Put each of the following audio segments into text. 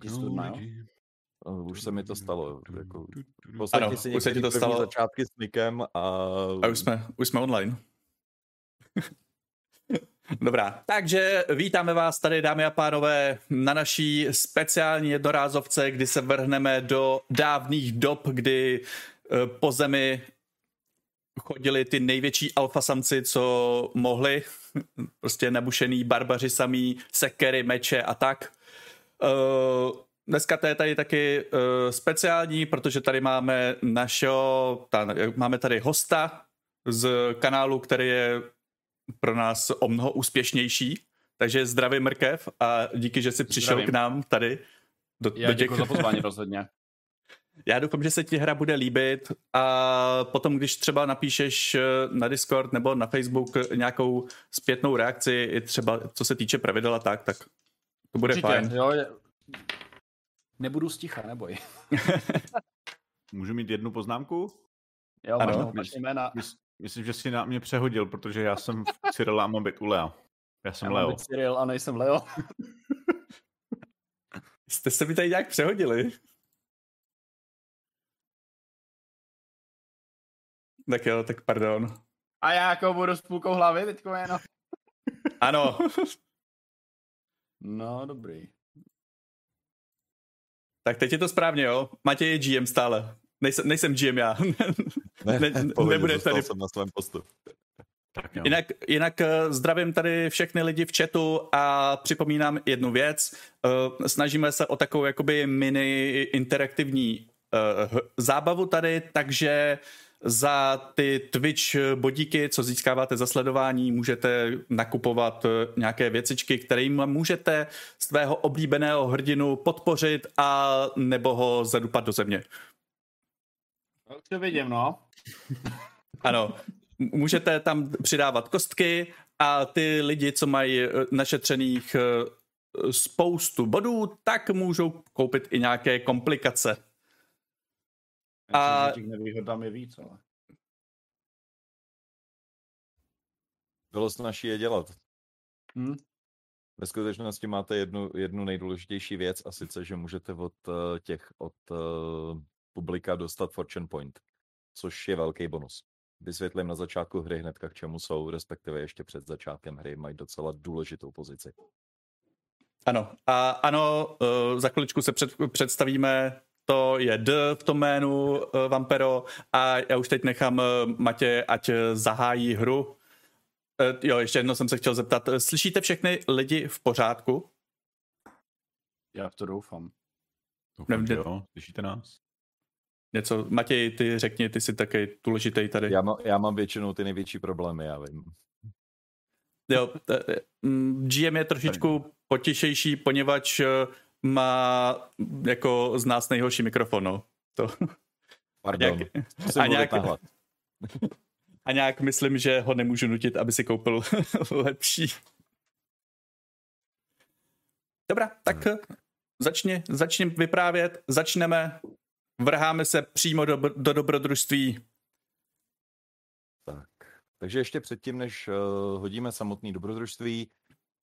Ti studna, jo? Uh, Už se mi to stalo. Jako, Ano, si už se ti to stalo. začátky s Nikem a... A už jsme, už jsme online. Dobrá, takže vítáme vás tady, dámy a pánové, na naší speciální jednorázovce, kdy se vrhneme do dávných dob, kdy eh, po zemi chodili ty největší alfasamci, co mohli. Prostě nabušený barbaři samý, sekery, meče a tak. Eh, Dneska to je tady taky uh, speciální, protože tady máme našeho, ta, máme tady hosta z kanálu, který je pro nás o mnoho úspěšnější. Takže zdravím Mrkev a díky, že jsi přišel Zdravím. k nám tady. Do, Já do děkuji za pozvání rozhodně. Já doufám, že se ti hra bude líbit a potom, když třeba napíšeš eh, na Discord nebo na Facebook nějakou zpětnou reakci, i třeba co se týče pravidel a tak, tak to bude Určitě, fajn. jo. Nebudu sticha, neboj. Můžu mít jednu poznámku? Jo, Ano. ano, máš jména. Mys- Myslím, že si na mě přehodil, protože já jsem Cyril a mám být u Lea. Já jsem Já Leo. Cyril a nejsem Leo. Jste se mi tady nějak přehodili. Tak jo, tak pardon. A já jako budu s půlkou hlavy teďko jenom. Ano, No, dobrý. Tak teď je to správně, jo. Matěj je GM stále. Nejsem, nejsem GM já. Ne, Ne- nebude zůstal tady- jsem na svém postu. Tak jo. Jinak, jinak eh, zdravím tady všechny lidi v chatu a připomínám jednu věc. Eh, Snažíme se o takovou jakoby mini interaktivní eh, zábavu tady, takže za ty Twitch bodíky, co získáváte za sledování, můžete nakupovat eh, nějaké věcičky, kterým můžete svého oblíbeného hrdinu podpořit a nebo ho zadupat do země. Už to vidím, no. Ano, můžete tam přidávat kostky a ty lidi, co mají eh, našetřených eh, spoustu bodů, tak můžou koupit i nějaké komplikace. A-. Těch nevýhod tam je víc, ale. Bylo snažší je dělat. Hm? Ve skutečnosti máte jednu, jednu nejdůležitější věc a sice, že můžete od eh, těch, od uh, publika dostat Fortune Point, což je velký bonus. Vysvětlím na začátku hry hnedka, k čemu jsou, respektive ještě před začátkem hry mají docela důležitou pozici. Ano, a ano, eh, za chviličku se před, představíme, to je D v tom jménu eh, Vampero a já už teď nechám eh, Matě, ať eh, zahájí hru. Jo, ještě jedno jsem se chtěl zeptat. Slyšíte všechny lidi v pořádku? Já v to doufám. Doufám, že Ne- jo. Slyšíte nás? Něco, Matěj, ty řekni, ty jsi taky důležitý tady. Já, má, já mám většinou ty největší problémy, já vím. Jo, t- t- mm, GM je trošičku potěšejší, poněvadž má jako z nás nejhorší mikrofon, no. To. Pardon, nějak- musím a nějak-. A nějak myslím, že ho nemůžu nutit, aby si koupil lepší. Dobrá, tak eh, začni, začni vyprávět, začneme, vrháme se přímo do, do dobrodružství. Tak, takže ještě předtím, než uh, hodíme samotný dobrodružství,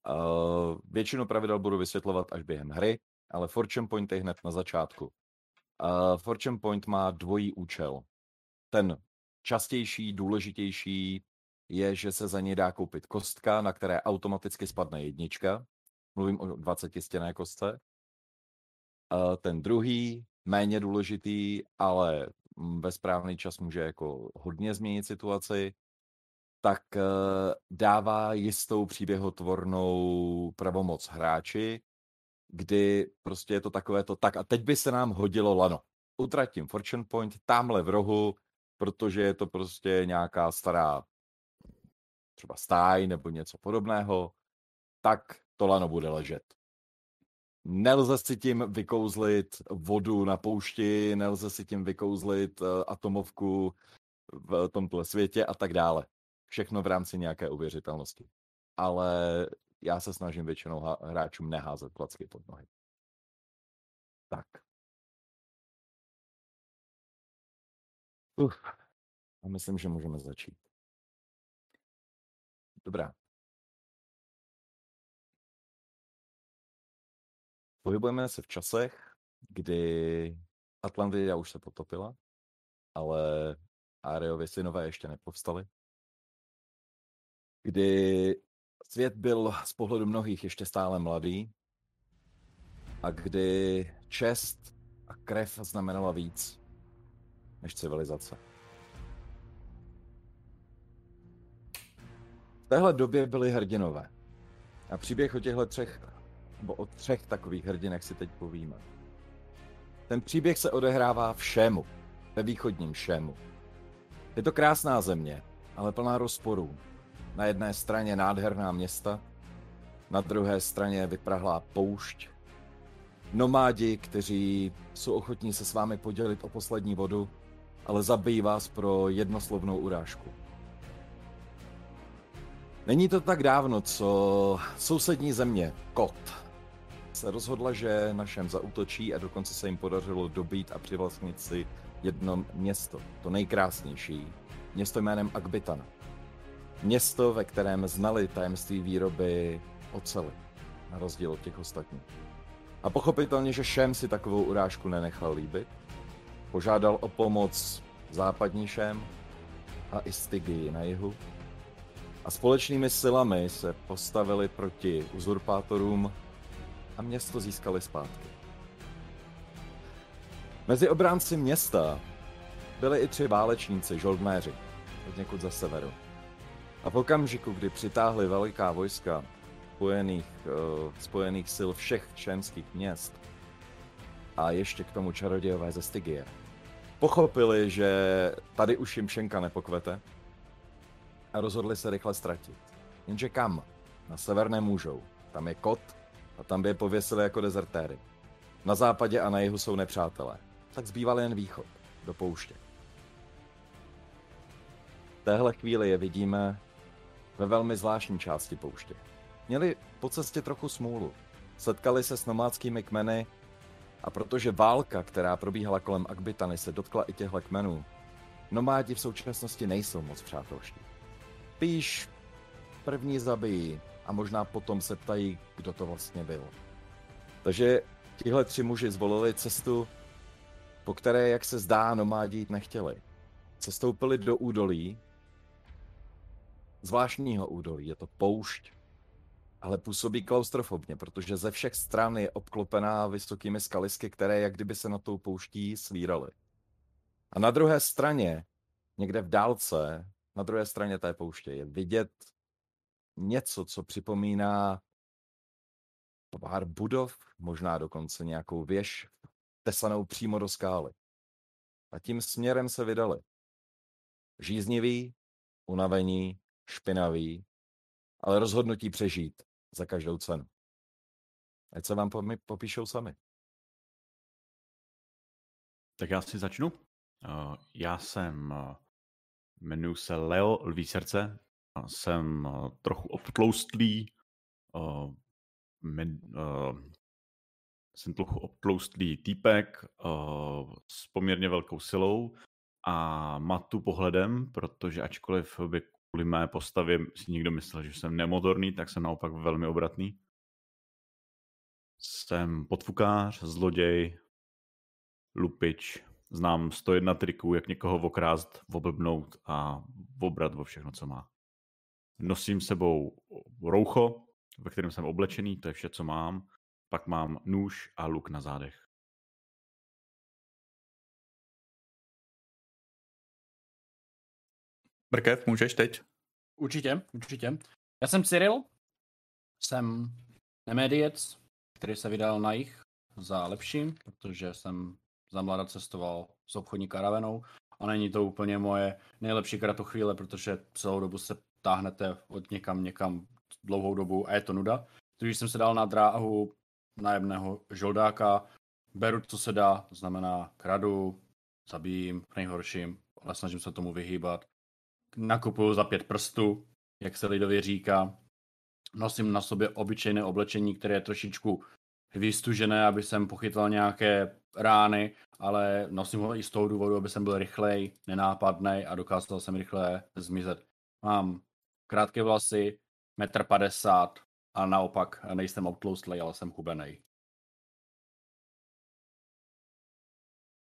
uh, většinu pravidel budu vysvětlovat až během hry, ale Fortune Point je hned na začátku. Uh, Fortune Point má dvojí účel. Ten častější, důležitější je, že se za něj dá koupit kostka, na které automaticky spadne jednička. Mluvím o 20 stěné kostce. Uh, ten druhý, méně důležitý, ale mm, ve správný čas může jako hodně změnit situaci, tak eh, dává jistou příběhotvornou pravomoc hráči, kdy prostě je to takové to, tak a teď by se nám hodilo lano. Utratím Fortune Point tamhle v rohu, protože je to prostě nějaká stará třeba stáj nebo něco podobného, tak to lano bude ležet. Nelze si tím vykouzlit vodu na poušti, nelze si tím vykouzlit eh, atomovku v tomto světě a tak dále. Všechno v rámci nějaké uvěřitelnosti. Ale já se snažím většinou hráčům neházet klacky pod nohy. Tak. Uf. A myslím, že můžeme začít. Dobrá. pohybujeme se v časech, kdy Atlantida už se potopila, ale Areovi synové ještě nepovstali. Kdy svět byl z pohledu mnohých ještě stále mladý a kdy čest a krev znamenala víc než civilizace. V téhle době byli hrdinové. A příběh o těchto třech, nebo o třech takových hrdinech si teď povíme. Ten příběh se odehrává v ve východním Šému. Je to krásná země, ale plná rozporů. Na jedné straně nádherná města, na druhé straně vyprahlá poušť. Nomádi, kteří jsou ochotní se s vámi podělit o poslední vodu, ale zabijí vás pro jednoslovnou urážku. Není to tak dávno, co sousední země, Kot, se rozhodla, že na Šem zautočí a dokonce se jim podařilo dobít a přivlastnit si jedno město, to nejkrásnější, město jménem Akbitana. Město, ve kterém znali tajemství výroby ocely, na rozdíl od těch ostatních. A pochopitelně, že Šem si takovou urážku nenechal líbit. Požádal o pomoc západní Šem a i Stygy na jihu. A společnými silami se postavili proti uzurpátorům a město získali zpátky. Mezi obránci města byli i tři válečníci, žoldnéři, od někud za severu. A v okamžiku, kdy přitáhli veliká vojska spojených, uh, spojených sil všech členských měst a ještě k tomu čarodějové ze Stygie, pochopili, že tady už jim šenka nepokvete a rozhodli se rychle ztratit. Jenže kam? Na sever můžou. Tam je kot a tam by je pověsili jako dezertéry. Na západě a na jihu jsou nepřátelé. Tak zbýval jen východ, do pouště. V téhle chvíli je vidíme ve velmi zvláštní části pouště. Měli po cestě trochu smůlu. Setkali se s nomádskými kmeny a protože válka, která probíhala kolem Akbitany, se dotkla i těchto kmenů, nomádi v současnosti nejsou moc přátelští. Píš první zabijí a možná potom se ptají, kdo to vlastně byl. Takže tihle tři muži zvolili cestu, po které, jak se zdá, nomádi jít nechtěli. Cestoupili do údolí, zvláštního údolí, je to poušť, ale působí klaustrofobně, protože ze všech stran je obklopená vysokými skalisky, které jak kdyby se na tou pouští svíraly. A na druhé straně, někde v dálce, na druhé straně té pouště je vidět něco, co připomíná pár budov, možná dokonce nějakou věž tesanou přímo do skály. A tím směrem se vydali. Žíznivý, unavení, špinavý, ale rozhodnutí přežít za každou cenu. Ať se vám popíšou sami. Tak já si začnu. Uh, já jsem, uh, jmenuji se Leo Lví srdce, jsem uh, trochu obtloustlý, uh, jsem trochu obtloustlý týpek s poměrně velkou silou a matu pohledem, protože ačkoliv by kvůli mé postavě si někdo myslel, že jsem nemotorný, tak jsem naopak velmi obratný. Jsem podfukář, zloděj, lupič, znám 101 triků, jak někoho okrást, oblbnout a obrat o všechno, co má. Nosím sebou roucho, ve kterém jsem oblečený, to je vše, co mám. Pak mám nůž a luk na zádech. Brkev, můžeš teď? Určitě, určitě. Já jsem Cyril, jsem nemediec, který se vydal na jich za lepším, protože jsem za mlada cestoval s obchodní karavenou a není to úplně moje nejlepší kratochvíle, protože celou dobu se táhnete od někam někam dlouhou dobu a je to nuda. Takže jsem se dal na dráhu nájemného žoldáka, beru, co se dá, to znamená kradu, zabijím nejhorším, ale snažím se tomu vyhýbat nakupuju za pět prstů, jak se lidově říká. Nosím na sobě obyčejné oblečení, které je trošičku vystužené, aby jsem pochytal nějaké rány, ale nosím ho i z toho důvodu, aby jsem byl rychlej, nenápadný a dokázal jsem rychle zmizet. Mám krátké vlasy, metr padesát a naopak nejsem obtloustlej, ale jsem hubenej.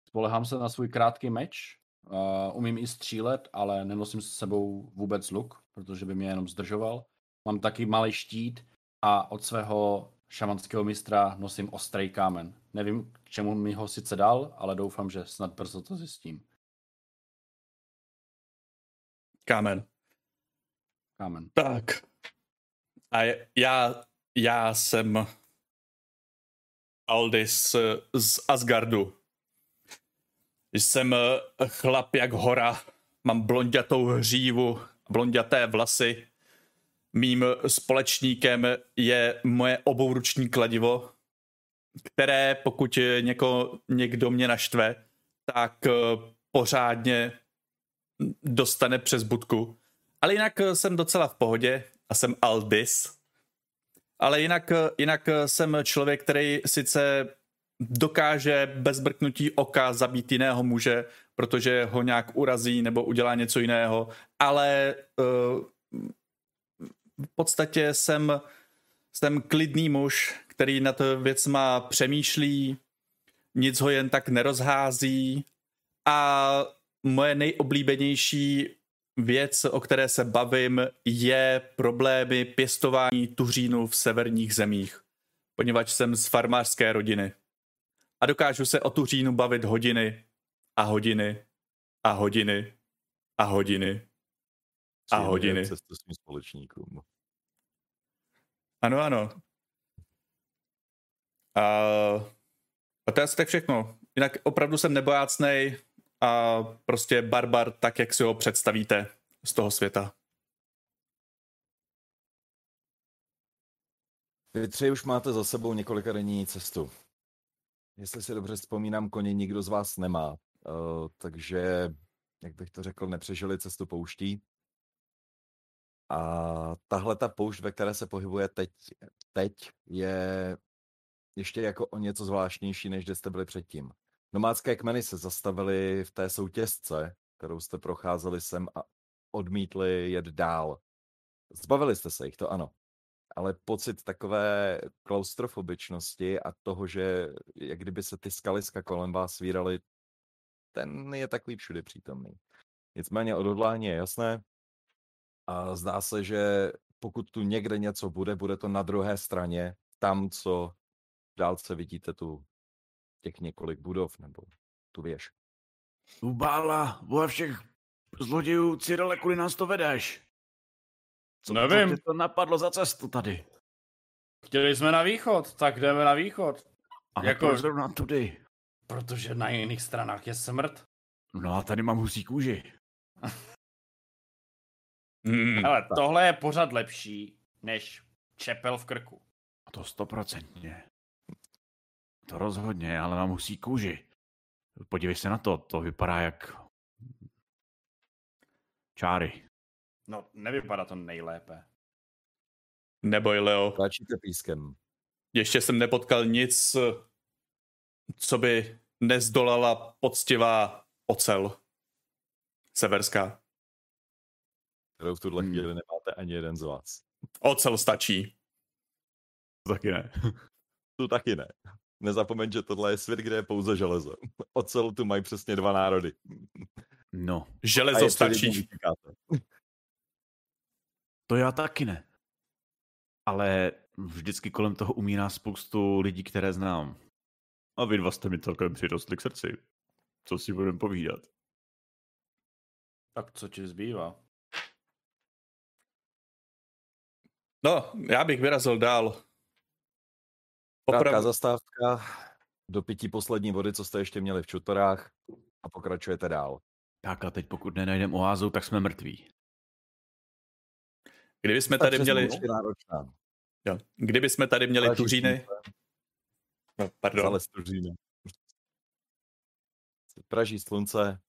Spolehám se na svůj krátký meč, Uh, umím i střílet, ale nenosím s sebou vůbec luk, protože by mě jenom zdržoval. Mám taky malý štít a od svého šamanského mistra nosím ostrý kámen. Nevím, k čemu mi ho sice dal, ale doufám, že snad brzo to zjistím. Kámen. Kámen. Tak. A já, já jsem Aldis z Asgardu. Jsem chlap jak hora, mám blondětou hřívu, blonděté vlasy. Mým společníkem je moje obouruční kladivo, které pokud něko, někdo mě naštve, tak pořádně dostane přes budku. Ale jinak jsem docela v pohodě a jsem Aldis. Ale jinak, jinak jsem člověk, který sice dokáže bez brknutí oka zabít jiného muže, protože ho nějak urazí nebo udělá něco jiného, ale uh, v podstatě jsem, jsem klidný muž, který nad věcma přemýšlí, nic ho jen tak nerozhází a moje nejoblíbenější věc, o které se bavím, je problémy pěstování tuřínu v severních zemích, poněvadž jsem z farmářské rodiny. A dokážu se o tuřínu bavit hodiny a hodiny a hodiny a hodiny a hodiny. Cestu svým společníkům. Ano, ano. A, a to je asi tak všechno. Jinak opravdu jsem nebojácnej, a prostě barbar tak, jak si ho představíte z toho světa. Vy tři už máte za sebou několika denní cestu. Jestli si dobře vzpomínám, koně nikdo z vás nemá, uh, takže, jak bych to řekl, nepřežili cestu pouští. A tahle ta poušť, ve které se pohybuje teď, teď je ještě jako o něco zvláštnější, než kde jste byli předtím. Nomádské kmeny se zastavily v té soutězce, kterou jste procházeli sem a odmítli jet dál. Zbavili jste se jich, to ano. Ale pocit takové klaustrofobičnosti a toho, že jak kdyby se ty skaliska kolem vás svíraly, ten je takový všude přítomný. Nicméně odhodlání je jasné a zdá se, že pokud tu někde něco bude, bude to na druhé straně, tam, co v dálce vidíte tu těch několik budov nebo tu věž. Ubála, vole všech zlodějů, Cyrele, kudy nás to vedeš? Co Nevím. Co to napadlo za cestu tady? Chtěli jsme na východ, tak jdeme na východ. A Jako- jako... zrovna tudy. Protože na jiných stranách je smrt. No a tady mám husí kůži. Hmm. Ale tohle je pořád lepší, než čepel v krku. A to stoprocentně. To rozhodně, ale mám husí kůži. Podívej se na to, to vypadá jak... Čáry. No, nevypadá to nejlépe. Neboj, Leo. Tlačíte pískem. Ještě jsem nepotkal nic, co by nezdolala poctivá ocel severská. kterou v tuhle Hmm. chvíli nemáte ani jeden z vás. Ocel stačí. Taky ne. Tu taky ne. Nezapomeň, že tohle je svět, kde je pouze železo. Ocel tu mají přesně dva národy. No, A Železo stačí. To já taky ne. Ale vždycky kolem toho umírá spoustu lidí, které znám. A vy dva jste mi celkem přirostli k srdci. Co si budeme povídat? Tak co ti zbývá? No, já bych vyrazil dál. Krátká Opravdu, zastávka do pití poslední vody, co jste ještě měli v čutorách a pokračujete dál. Tak a teď pokud nenajdeme oázu, tak jsme mrtví. Kdyby jsme Ta tady měli, jo, kdyby jsme tady měli tuříny, no, pardon, Zales tuříny. Praží slunce,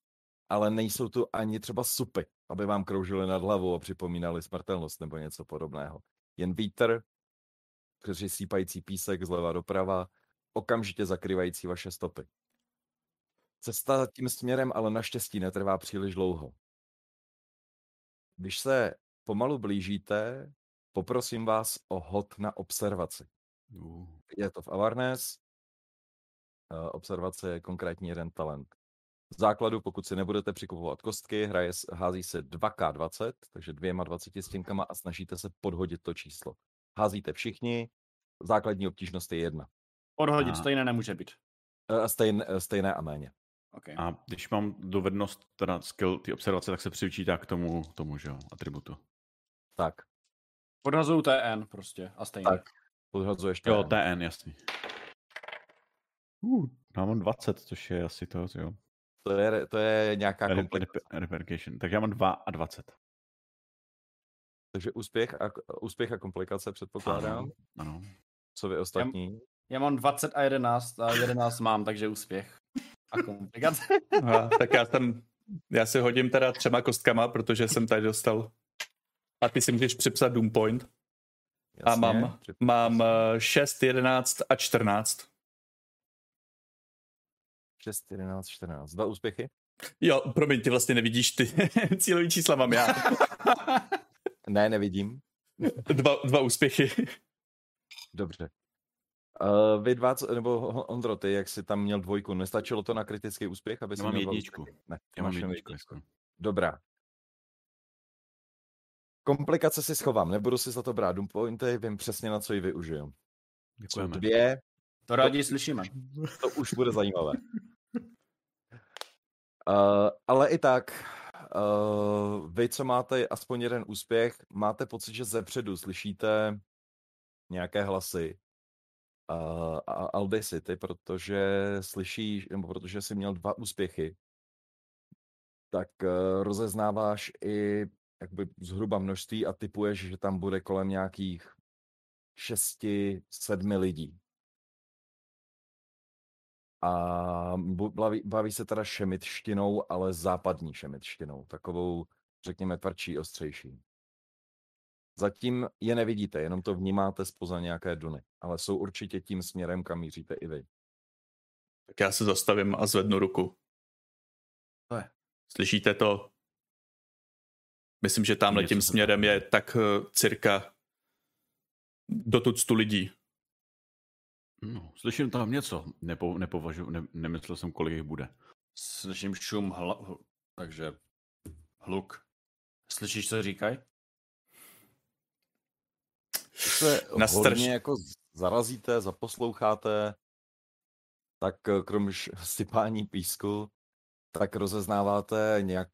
ale nejsou tu ani třeba supy, aby vám kroužily nad hlavou a připomínali smrtelnost nebo něco podobného. Jen vítr, přes sípající písek zleva doprava, okamžitě zakrývající vaše stopy. Cesta tím směrem ale naštěstí netrvá příliš dlouho. Když se pomalu blížíte, poprosím vás o hod na observaci. Uh. Je to v Avarnes. Uh, observace je konkrétní jeden talent. V základu, pokud si nebudete přikupovat kostky, hraje, s- hází se 2K20, takže dvěma 20 stěnkama a snažíte se podhodit to číslo. Házíte všichni, základní obtížnost je jedna. Odhodit A- stejné nemůže být. Uh, stejn, uh, stejné a méně. Okay. A když mám dovednost, teda skill, ty observace, tak se přiučítá k tomu, tomu že jo, atributu. Tak, Podhazuju TN prostě a stejně. Tak. podhazuješ Jo, TN. TN, jasný. Uh, já mám 20, což je asi to, jo. To je, to je nějaká komplikace. Tak já mám 2 a 20. Takže úspěch a, úspěch a komplikace předpokládám. Ano, ano. Co vy ostatní? Já mám 20 a 11 a 11 mám, takže úspěch. A komplikace. Aha, tak já jsem, já si hodím teda třema kostkama, protože jsem tady dostal. A ty si můžeš připsat Doom Point. A Jasně, mám, při- mám eh, 6, 11 a 14. 6, 11, 14. Dva úspěchy? Jo, promiň, ty vlastně nevidíš ty cílový čísla mám já. Ne, nevidím. Dva, dva úspěchy. Dobře. Uh, vy dva, nebo Ondro, ty, jak jsi tam měl dvojku, nestačilo to na kritický úspěch, aby Já jsi mám měl jedničku. Ne, Já mám jedničku. Dobrá. Komplikace si schovám, nebudu si za to brát Doom pointy, vím přesně, na co ji využiju. Jsou Děkujeme. dvě, To rádi slyšíme. to už bude zajímavé. Uh, ale i tak, uh, vy, co máte aspoň jeden úspěch, máte pocit, že zepředu slyšíte nějaké hlasy uh, a Aldecity, protože slyšíš, nebo protože jsi měl dva úspěchy, tak uh, rozeznáváš i jakoby zhruba množství a typuješ, že tam bude kolem nějakých šesti, sedmi lidí. A baví, baví se teda šemitštinou, ale západní šemitštinou, takovou, řekněme, tvrdší, ostřejší. Zatím je nevidíte, jenom to vnímáte spoza nějaké duny, ale jsou určitě tím směrem, kam míříte i vy. Tak já se zastavím a zvednu ruku. To je. Slyšíte to? Myslím, že tamhle tím směrem je tak eh, cirka do tuctu lidí. No, slyším tam něco. Nepo, nepovažu, ne, nemyslel jsem, kolik jich bude. Slyším šum, hla, hl- takže hluk. Slyšíš, co říkají? Se Na hodně jako zarazíte, zaposloucháte, tak eh, krom sypání písku, tak rozeznáváte nějaký,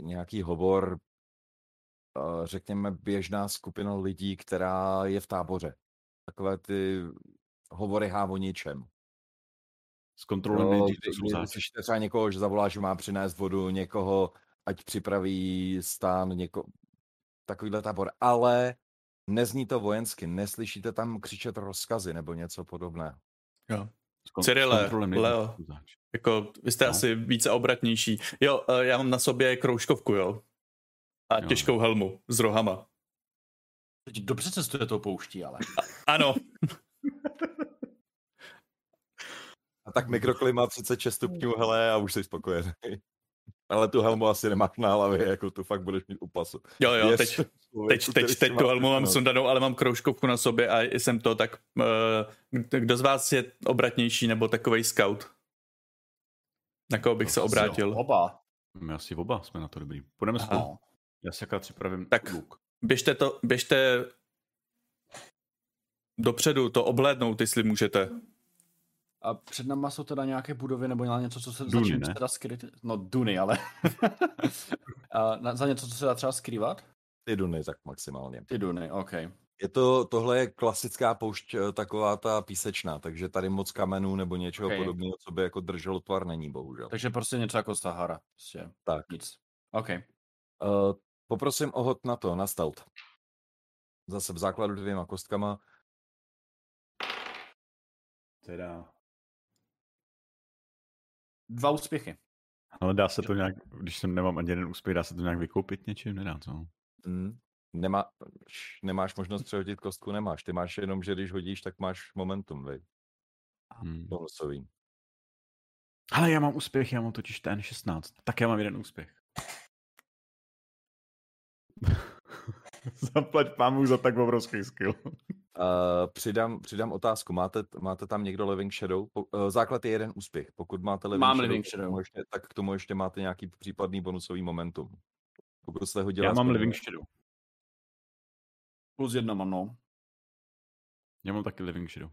nějaký hovor, řekněme, běžná skupina lidí, která je v táboře. Takové ty hovory há o ničem. Zkontrolujeme Jo, nejdřív, kdy- co jsou kdy zač. slyšíte třeba někoho, že zavolá, že má přinést vodu, někoho, ať připraví stán, něko... takovýhle tábor. Ale nezní to vojensky, neslyšíte tam křičet rozkazy nebo něco podobného. Jo. Cyrile, Leo. Jako, vy jste No. asi více obratnější. Jo, eh, já mám na sobě kroužkovku, jo. A Jo. těžkou helmu s rohama. Teď dobře cestuje tou pouští, ale. Ano, A tak mikroklima 36 stupňů, hele, a už jsi spokojený. Ale tu helmu asi nemáš na hlavě, jako tu fakt budeš mít u pasu. jo, jo, Věř teď, člověku, teď, teď, teď tu helmu mám sundanou, ale mám kroužkovku na sobě a jsem to tak, uh, kdo z vás je obratnější nebo takovej scout? Na koho bych se Asi obrátil? Oba. My asi oba jsme na to dobrý. Půjdeme Aha. spolu. Já si akorát připravím Tak. luk. Běžte to, běžte dopředu, to oblédnout, jestli můžete. A před náma jsou teda nějaké budovy nebo něco, co se Duny, za čím se dá skryt? No, duny, ale. a na, za něco, co se dá třeba skrývat? Ty duny, tak maximálně. Ty duny, OK. Je to, tohle je klasická poušť, eh, taková ta písečná, takže tady moc kamenů nebo něčeho Ok. podobného, co by jako drželo tvar, není, bohužel. Takže prostě něco jako Sahara. Prostě Tak. nic. OK. Uh, poprosím o hod na to, na stealth. Zase v základu dvěma kostkama. Teda. Dva úspěchy. Ale dá se to nějak, když jsem nemám ani jeden úspěch, dá se to nějak vykoupit něčím? Nedá, co? Mm. Nemá, nemáš možnost přehodit kostku, nemáš. Ty máš jenom, že když hodíš, tak máš momentum, vej. Hmm. Bonusový. Ale já mám úspěch, já mám totiž ten 16. Tak já mám jeden úspěch. Zaplať pámu za tak obrovský skill. Uh, přidám, přidám otázku. Máte, máte tam někdo Living Shadow? Po, uh, základ je jeden úspěch. Pokud máte Living Mám Shadow, Living tak k Shadow. tomu ještě, tak k tomu ještě máte nějaký případný bonusový momentum. Pokud jste hodili... Já mám aspoň- Living Shadow. Plus jedna mám, no. Já mám taky Living Shadow.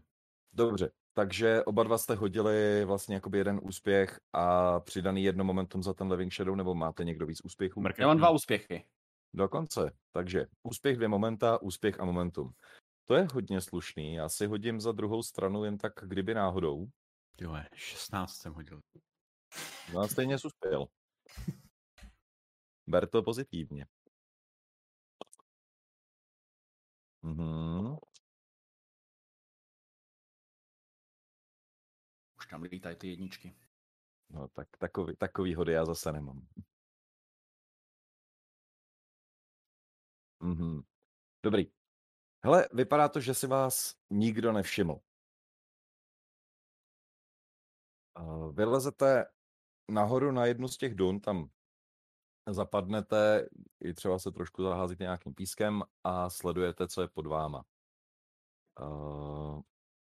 Dobře, takže oba dva jste hodili vlastně jakoby jeden úspěch a přidaný jedno momentum za ten Living Shadow, nebo máte někdo víc úspěchů? Já mám dva úspěchy. Dokonce. Takže úspěch dvě momenta, úspěch a momentum. To je hodně slušný. Já si hodím za druhou stranu jen tak, kdyby náhodou. Vole, 16 jsem hodil. No stejně jsi uspěl. Ber to pozitivně. Mhm. Už tam lítají ty jedničky. No tak takový, takový hody já zase nemám. Mhm. Dobrý. Hele, vypadá to, že si vás nikdo nevšiml. Vylezete nahoru na jednu z těch dun, tam zapadnete, i třeba se trošku zaházíte nějakým pískem a sledujete, co je pod váma. Uh,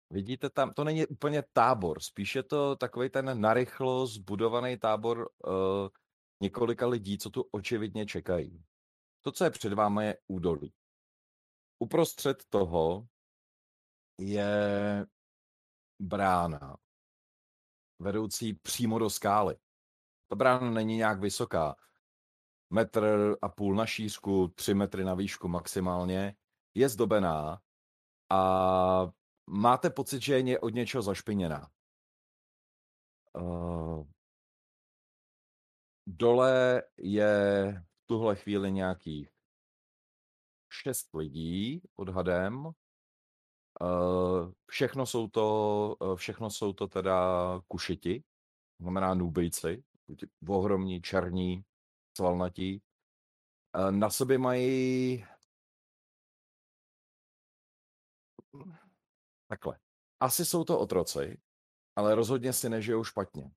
vidíte tam, to není úplně tábor, spíš je to takový ten narychlo zbudovaný tábor uh, několika lidí, co tu očividně čekají. To, co je před vámi, je údolí. Uprostřed toho je brána, vedoucí přímo do skály. Ta brána není nějak vysoká. Metr a půl na šířku, tři metry na výšku maximálně. Je zdobená a máte pocit, že je od něčeho zašpiněná. Uh, dole je tuhle chvíli nějakých šest lidí odhadem. Uh, všechno jsou to, uh, všechno jsou to teda kušiti, znamená nubejci, ohromní, černí, svalnatí. Uh, na sobě mají takhle. Asi jsou to otroci, ale rozhodně si nežijou špatně.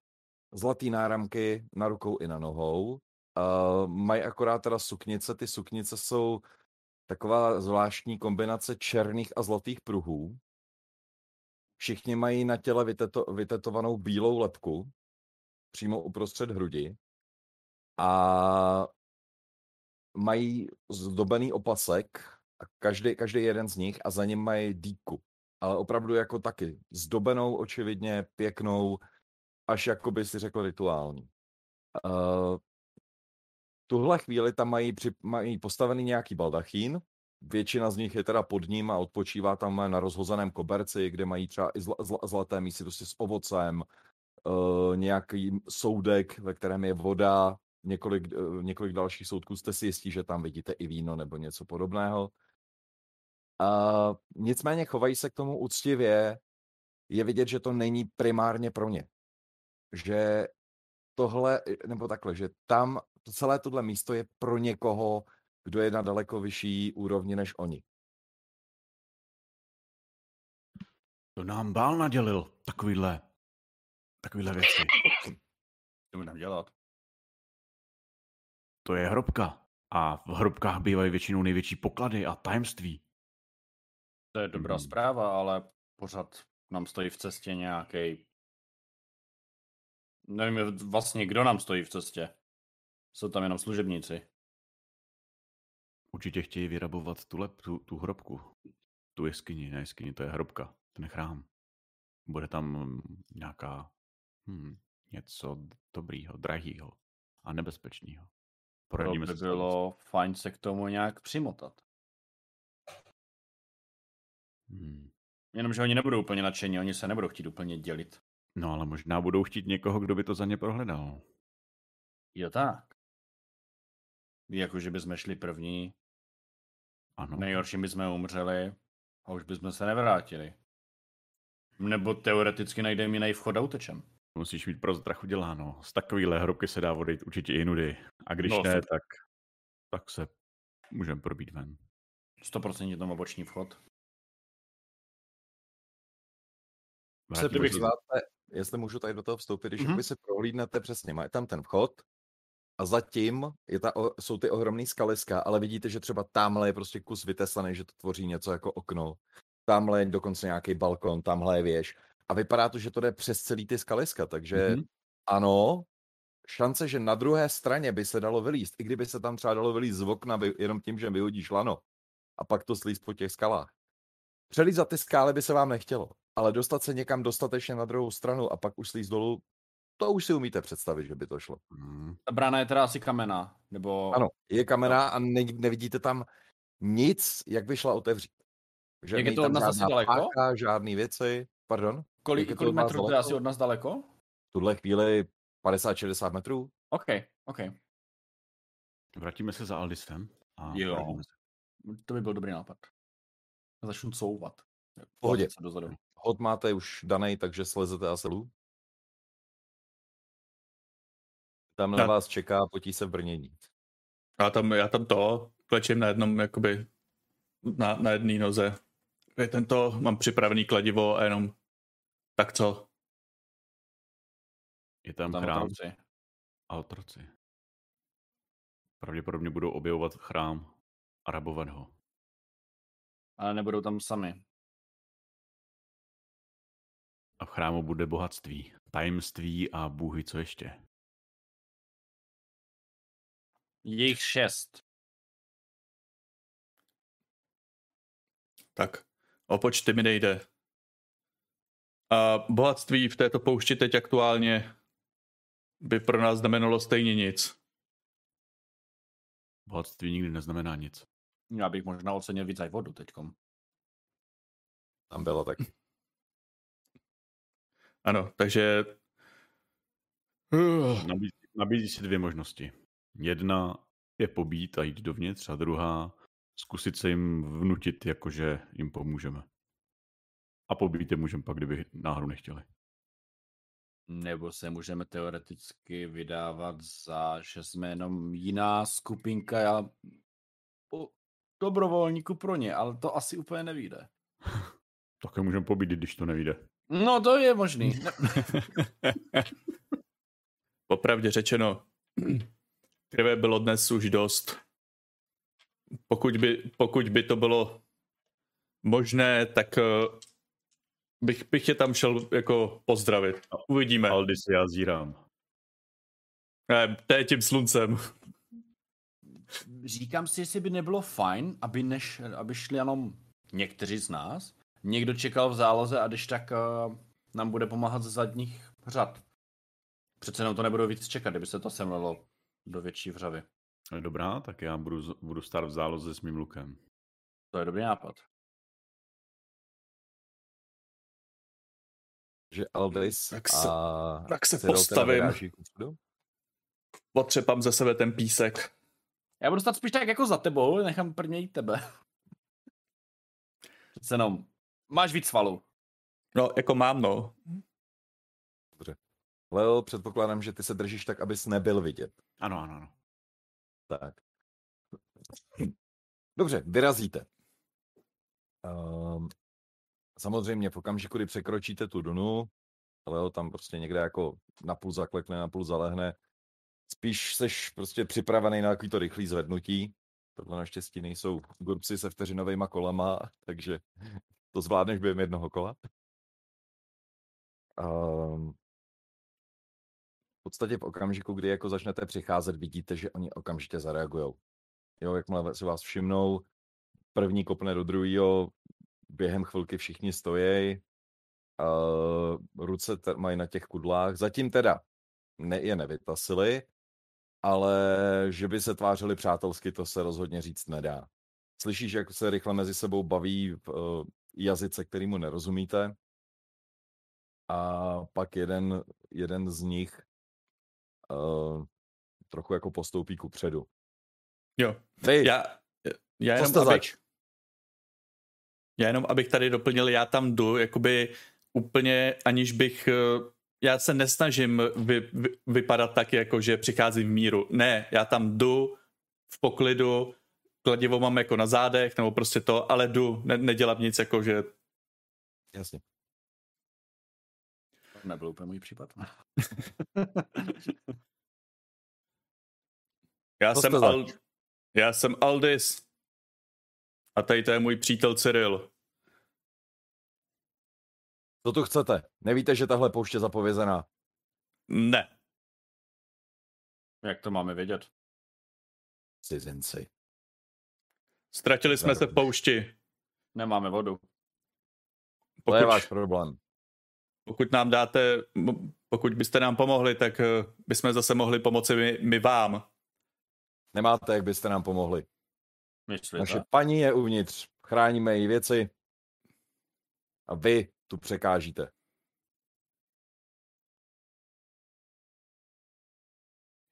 Zlatý náramky na rukou i na nohou. Uh, mají akorát teda suknice, ty suknice jsou taková zvláštní kombinace černých a zlatých pruhů. Všichni mají na těle vyteto, vytetovanou bílou lepku přímo uprostřed hrudi a mají zdobený opasek a každý, každý jeden z nich a za ním mají dýku. Ale opravdu jako taky zdobenou očividně, pěknou, až jako by si řekl rituální. Uh, tuhle chvíli tam mají, při, mají postavený nějaký baldachín, většina z nich je teda pod ním a odpočívá tam na rozhozeném koberci, kde mají třeba i zla, zla, zlaté mísy prostě s ovocem, uh, nějaký soudek, ve kterém je voda, několik, uh, několik dalších soudků, jste si jistí, že tam vidíte i víno nebo něco podobného. Uh, nicméně chovají se k tomu úctivě, je vidět, že to není primárně pro ně. Že tohle, nebo takhle, že tam celé tohle místo je pro někoho, kdo je na daleko vyšší úrovni než oni. To nám bál nadělil, takovýhle, takovýhle věci. Co budeme dělat? To je hrobka. A v hrobkách bývají většinou největší poklady a tajemství. To je dobrá Mhm. zpráva, ale pořád nám stojí v cestě nějaký. Nevím vlastně, kdo nám stojí v cestě. Jsou tam jenom služebníci. Určitě chtějí vyrabovat tu, lep, tu, tu hrobku. Tu jeskyni, ne jeskyni, to je hrobka, ten chrám. Bude tam mm, nějaká hm, něco dobrýho, drahýho a nebezpečného. To by se bylo fajn se k tomu nějak přimotat. Hmm. Jenomže oni nebudou úplně nadšení, oni se nebudou chtít úplně dělit. No ale možná budou chtít někoho, kdo by to za ně prohledal. Jo tak. Jako, že bychom šli první, Ano. nejhorším bychom umřeli a už bychom se nevrátili. Nebo teoreticky najdeme jiný vchod a utečem. Musíš mít pro strach uděláno. Z takovýhle hrobky se dá odejít určitě i nudy. A když No, ne, super. tak, tak se můžeme probít ven. 100% tam oboční vchod. Se Vrátíme bych se- zváte, jestli můžu tady do toho vstoupit, když Mhm. mm-hmm. si prohlídnete přesně, má tam ten vchod a zatím je ta, jsou ty ohromný skaliska, ale vidíte, že třeba tamhle je prostě kus vytesaný, že to tvoří něco jako okno. Tamhle je dokonce nějaký balkon, tamhle je věž. A vypadá to, že to jde přes celý ty skaliska, takže Mhm. mm-hmm. ano, šance, že na druhé straně by se dalo vylíst, i kdyby se tam třeba dalo vylíst z okna jenom tím, že vyhodíš lano a pak to slíst po těch skalách. Přelízat ty skály by se vám nechtělo, ale dostat se někam dostatečně na druhou stranu a pak už slíst dolů, to už si umíte představit, že by to šlo. Hmm. Ta brána je teda asi kamená, nebo... Ano, je kamera a ne, nevidíte tam nic, jak by šla otevřít. Že Jak je to od nás asi daleko? páka, žádný věci. Pardon? Kolik, kolik metrů to je asi od nás daleko? V tuhle chvíli 50-60 metrů. OK, OK. Vrátíme se za Aldisem. A Jo. To by byl dobrý nápad. Začnu couvat. pohodě. Hod máte už daný, takže slezete a selu. Tam na vás čeká potí se v brnění. Já tam, já tam to klečím na jednom, jakoby na, na jedné noze. Je tento, mám připravený kladivo a jenom tak co? Je tam, Tam chrám otroci. a otroci. Pravděpodobně budou objevovat chrám a rabovat ho. Ale nebudou tam sami. A v chrámu bude bohatství, tajemství a bůhy co ještě. Je jich šest. Tak, o počty mi nejde. A bohatství v této poušti teď aktuálně by pro nás znamenalo stejně nic. Bohatství nikdy neznamená nic. Já bych možná ocenil víc aj vodu teďkom. Tam bylo taky. Ano, takže... Nabízí, nabízí si dvě možnosti. Jedna je pobít a jít dovnitř a druhá zkusit se jim vnutit, jakože jim pomůžeme. A pobít je můžeme pak, kdyby náhodou nechtěli. Nebo se můžeme teoreticky vydávat za, že jsme jenom jiná skupinka já... o dobrovolníku pro ně, ale to asi úplně nevíde. Také můžeme pobít, když to nevíde. No to je možný. Popravdě řečeno, krve bylo dnes už dost. Pokud by, pokud by to bylo možné, tak eh, bych, bych je tam šel jako pozdravit. Uvidíme. Aldy se já zírám. Ne, to je tím sluncem. Říkám si, jestli by nebylo fajn, aby, než, aby šli jenom někteří z nás, někdo čekal v záloze a když tak uh, nám bude pomáhat ze zadních řad. Přece jenom to nebudou víc čekat, kdyby se to semlelo do větší vřavy. Dobrá, tak já budu, budu stát v záloze s mým lukem. To je dobrý nápad. Že Aldis Tak se- a tak se postavím. Potřepám ze sebe ten písek. Já budu stát spíš tak jako za tebou, nechám prvně jít tebe. Přece jenom, máš víc svalů. No, jako mám, no. Leo, předpokládám, že ty se držíš tak, abys nebyl vidět. Ano, ano, ano. Tak. Dobře, vyrazíte. Um, samozřejmě v okamžiku, kdy překročíte tu Dunu, Leo tam prostě někde jako napůl zaklekne, napůl zalehne. Spíš seš prostě připravený na takový to rychlý zvednutí. Tohle naštěstí nejsou gurpsy se vteřinovými kolama, takže to zvládneš během jednoho kola. Um, v podstatě v okamžiku, kdy jako začnete přicházet, vidíte, že oni okamžitě zareagují. Jo, jakmile si vás všimnou, první kopne do druhého, během chvilky všichni stojí, uh, ruce te- mají na těch kudlách, zatím teda ne, je nevytasili, ale že by se tvářili přátelsky, to se rozhodně říct nedá. Slyšíš, jak se rychle mezi sebou baví v uh, jazyce, kterýmu nerozumíte, a pak jeden, jeden z nich uh, trochu jako postoupí ku předu. Jo. Vy, Já, já jenom, abych, zač? já jenom, abych tady doplnil, já tam jdu, jakoby úplně, aniž bych, eh, já se nesnažím vy, vy, vypadat tak, jako že přicházím v míru. Ne, já tam jdu v poklidu, kladivo mám jako na zádech, nebo prostě to, ale jdu, ne, nedělám nic jako, že Jasně. To nebyl úplně můj případ. Já jsem, Al... Já jsem Aldis. A tady to je můj přítel Cyril. Co tu chcete? Nevíte, že tahle pouště je zapovězená? Ne. Jak to máme vědět? Cizinci. Ztratili jsme se v poušti. Nemáme vodu. To je Pokud, váš problém. Pokud nám dáte, pokud byste nám pomohli, tak eh, bychom zase mohli pomoci my, my vám. Nemáte, jak byste nám pomohli. Myslíte? Naše paní je uvnitř. Chráníme její věci. A vy tu překážíte.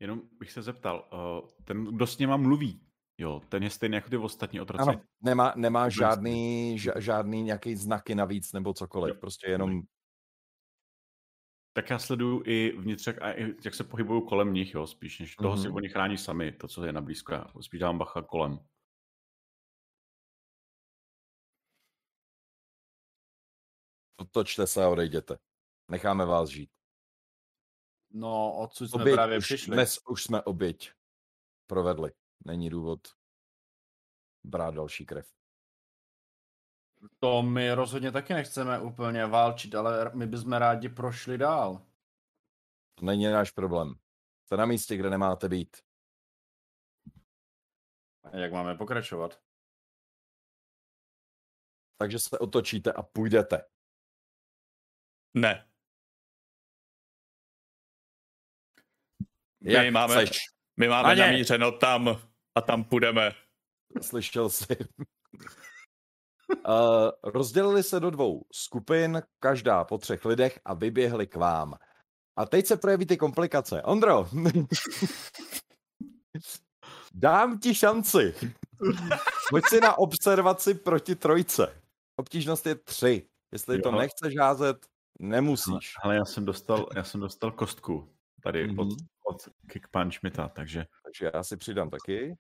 Jenom bych se zeptal, uh, ten, kdo s něma mluví, jo, ten je stejný jako ty ostatní otroci. Ano, nemá, nemá žádný, žádný nějaký znaky navíc nebo cokoliv. Jo. Prostě jenom Tak já sleduju i vnitřek a i jak se pohybuju kolem nich, jo, spíš než toho si Mhm. oni chrání sami, to, co je na blízko, já spíš dávám bacha kolem. otočte se a odejděte. Necháme vás žít. No, odsud jsme Oběť právě už, přišli. dnes už jsme oběť provedli. Není důvod brát další krev. To my rozhodně taky nechceme úplně válčit, ale my bychom rádi prošli dál. To není náš problém. Jste na místě, kde nemáte být. A jak máme pokračovat? Takže se otočíte a půjdete. Ne. Jak my máme, chceš. my máme namířeno tam a tam půjdeme. Slyšel jsi. Uh, rozdělili se do dvou skupin, každá po třech lidech a vyběhli k vám. A teď se projeví ty komplikace. Ondro, dám ti šanci. Pojď si na observaci proti trojce. Obtížnost je tři. Jestli to Jo. nechceš házet, nemusíš. Ale já jsem dostal, já jsem dostal kostku tady Mhm. od, od Kick Punch Mita, takže, Takže já si přidám taky.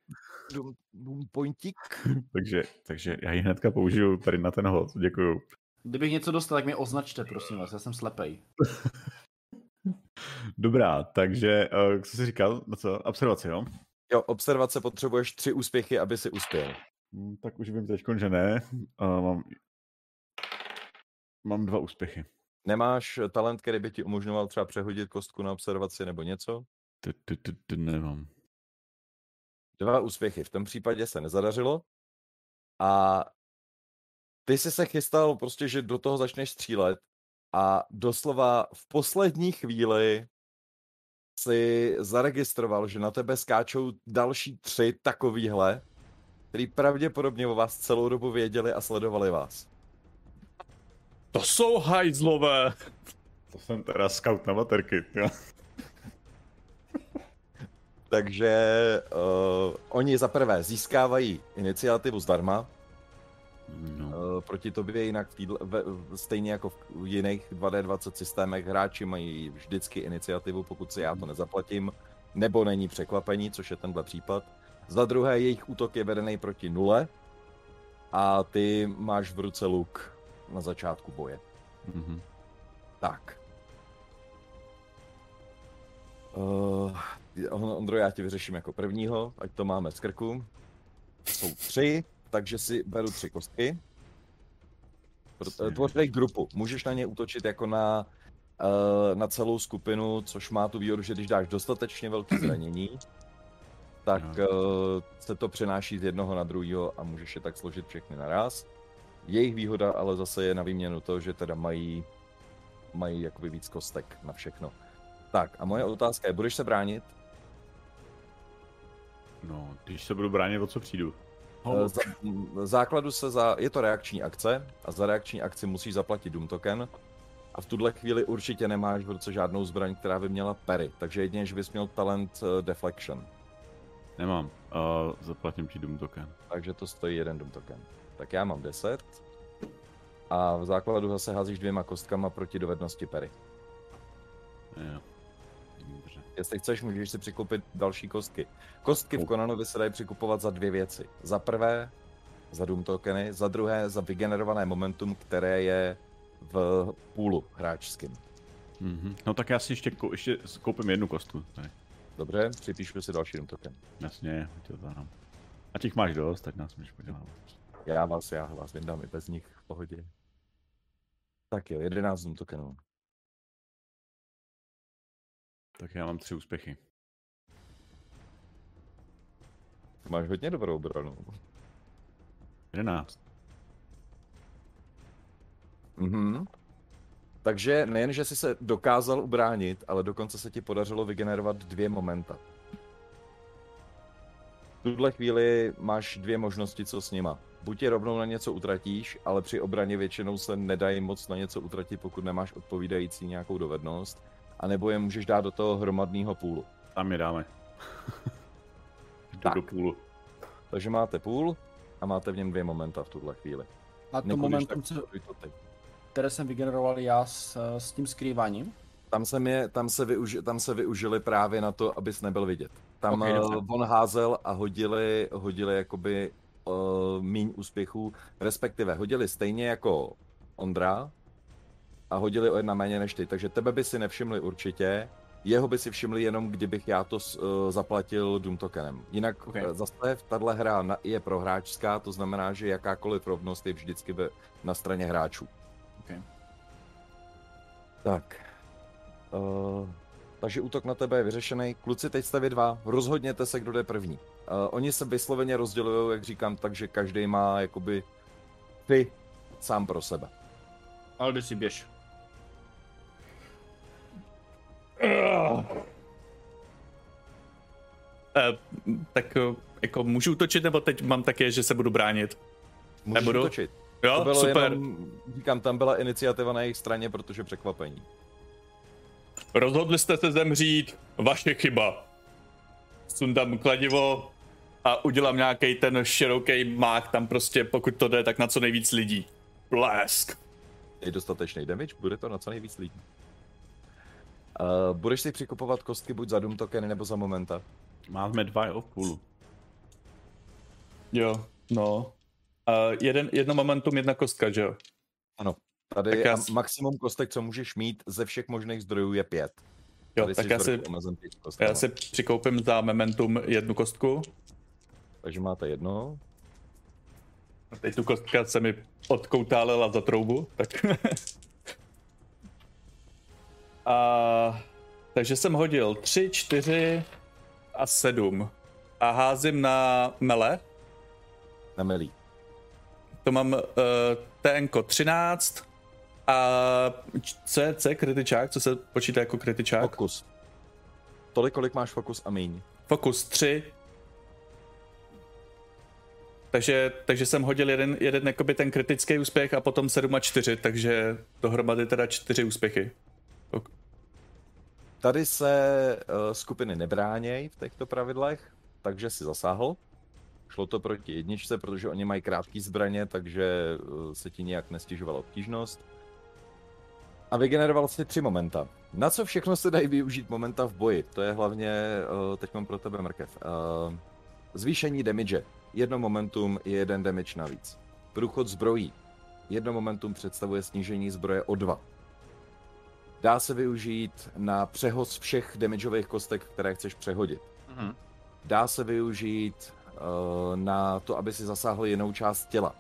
Dum, dum pointík. takže, takže já ji hnedka použiju tady na ten hod, děkuju. Kdybych něco dostal, tak mě označte, prosím vás, já jsem slepej. Dobrá, takže, uh, co jsi říkal, no co, observace, jo? Jo, observace potřebuješ tři úspěchy, aby si uspěl. Hm, Tak už vím teď, že ne. Uh, mám, mám dva úspěchy. Nemáš talent, který by ti umožňoval třeba přehodit kostku na observaci nebo něco? Ty, ty, ty, ty nemám. Dva úspěchy. V tom případě se nezadařilo. A ty jsi se chystal prostě, že do toho začneš střílet a doslova v poslední chvíli si zaregistroval, že na tebe skáčou další tři takovýhle, který pravděpodobně o vás celou dobu věděli a sledovali vás. To jsou hajzlové. To jsem teda scout na baterky, jo. Takže uh, oni za prvé získávají iniciativu zdarma, No. uh, proti tobě jinak v týdle, ve, stejně jako v jiných 2D20 systémech hráči mají vždycky iniciativu, pokud si já to nezaplatím, nebo není překvapení, což je tenhle případ. Za druhé, jejich útok je vedený proti nule a ty máš v ruce luk na začátku boje. Mhm. Tak. Uh, Ondro, já ti vyřeším jako prvního, ať to máme z krku. Jsou tři, takže si beru tři kostky. Tvořej grupu. Můžeš na ně útočit jako na, uh, na celou skupinu, což má tu výhodu, že když dáš dostatečně velké zranění, tak uh, se to přenáší z jednoho na druhého a můžeš je tak složit všechny naraz. Jejich výhoda ale zase je na výměnu to, že teda mají, mají jakoby víc kostek na všechno. Tak a moje otázka je, budeš se bránit? no, když se budu bránit, o co přijdu? Eh, Za, základu se za, je to reakční akce a za reakční akci musíš zaplatit Doom token a v tuhle chvíli určitě nemáš v ruce žádnou zbraň, která by měla pery, takže jedině, že bys měl talent eh, deflection, Nemám. Uh, zaplatím ti Doom token. takže to stojí jeden Doom token. Tak já mám 10 a v základu zase házíš dvěma kostkama proti dovednosti pery. Jo. Jestli chceš, můžeš si přikoupit další kostky. Kostky v Konanovi se dají přikupovat za dvě věci. Za prvé, za Doom tokeny, za druhé, za vygenerované momentum, které je v půlu hráčským. Mhm. No tak já si ještě, kou- ještě koupím jednu kostku. Tady. Dobře, připíšu si další token. Jasně, to dám. A těch máš dost, tak nás můžeš podělat. Já vás, já vás vyndám i bez nich v pohodě. Tak jo, 11 tokenů. Tak já mám tři úspěchy. Máš hodně dobrou obranu. 11. Mhm. Takže nejen, že jsi se dokázal ubránit, ale dokonce se ti podařilo vygenerovat dvě momenta. V tuhle chvíli máš dvě možnosti, co s nima. Buď je rovnou na něco utratíš, ale při obraně většinou se nedají moc na něco utratit, pokud nemáš odpovídající nějakou dovednost, anebo je můžeš dát do toho hromadného půlu. Tam je dáme. Tak. do půlu. Takže máte půl a máte v něm dvě momenta v tuhle chvíli. A to momentum, co, které jsem vygeneroval já s, s tím skrýváním. Tam, jsem je, tam, se využi, tam se využili právě na to, abys nebyl vidět. Tam okay, on házel a hodili, hodili jakoby uh, míň úspěchů, respektive hodili stejně jako Ondra a hodili o jedna méně než ty, takže tebe by si nevšimli určitě, jeho by si všimli jenom, kdybych já to uh, zaplatil Doom tokenem. Jinak Ok. okay. zase tahle hra na, je prohráčská, to znamená, že jakákoliv rovnost je vždycky ve, na straně hráčů. Ok. Tak. Uh, takže útok na tebe je vyřešený. Kluci, teď jste vy dva. Rozhodněte se, kdo jde první. Uh, oni se vysloveně rozdělují, jak říkám, takže každý má jakoby ty sám pro sebe. Ale jdi si běž. Eh, tak eh, jako můžu útočit, nebo teď mám také, že se budu bránit? Můžeš Nebudu. útočit. Jo, To bylo super. jenom, říkám, tam byla iniciativa na jejich straně, protože překvapení. Rozhodli jste se zemřít, vaše chyba. Sundám kladivo a udělám nějaký ten široký mák tam prostě, pokud to jde, tak na co nejvíc lidí. Blesk. Je dostatečný damage, bude to na co nejvíc lidí. Uh, budeš si přikupovat kostky buď za Doom tokeny nebo za momenta. Máme dva o půlu. Jo, no. Uh, jeden, jedno momentum, jedna kostka, že jo? Ano. Tady Tak je já maximum kostek, co můžeš mít ze všech možných zdrojů je pět. Jo, Tady tak já si, kostkama. já si přikoupím za momentum jednu kostku. Takže máte jedno. A teď tu kostka se mi odkoutálela za troubu, tak... a, takže jsem hodil 3, 4 a 7. A házím na mele. Nemilý. To mám uh, TNko 13 a co je, co je kritičák? Co se počítá jako kritičák? Fokus. Tolik, kolik máš fokus a míň. Fokus 3. Takže, takže jsem hodil jeden, jeden jakoby ten kritický úspěch a potom 7 a 4, takže dohromady teda 4 úspěchy. Tady se uh, skupiny nebránějí v těchto pravidlech, takže si zasáhl. Šlo to proti jedničce, protože oni mají krátké zbraně, takže uh, se ti nějak nestěžovala obtížnost. A vygeneroval si tři momenta. Na co všechno se dají využít momenta v boji? To je hlavně, uh, teď mám pro tebe mrkev. Uh, zvýšení damage. Jedno momentum je jeden damage navíc. Průchod zbrojí. Jedno momentum představuje snížení zbroje o dva. Dá se využít na přehoz všech damageových kostek, které chceš přehodit. Mhm. Dá se využít uh, na to, aby si zasáhl jinou část těla.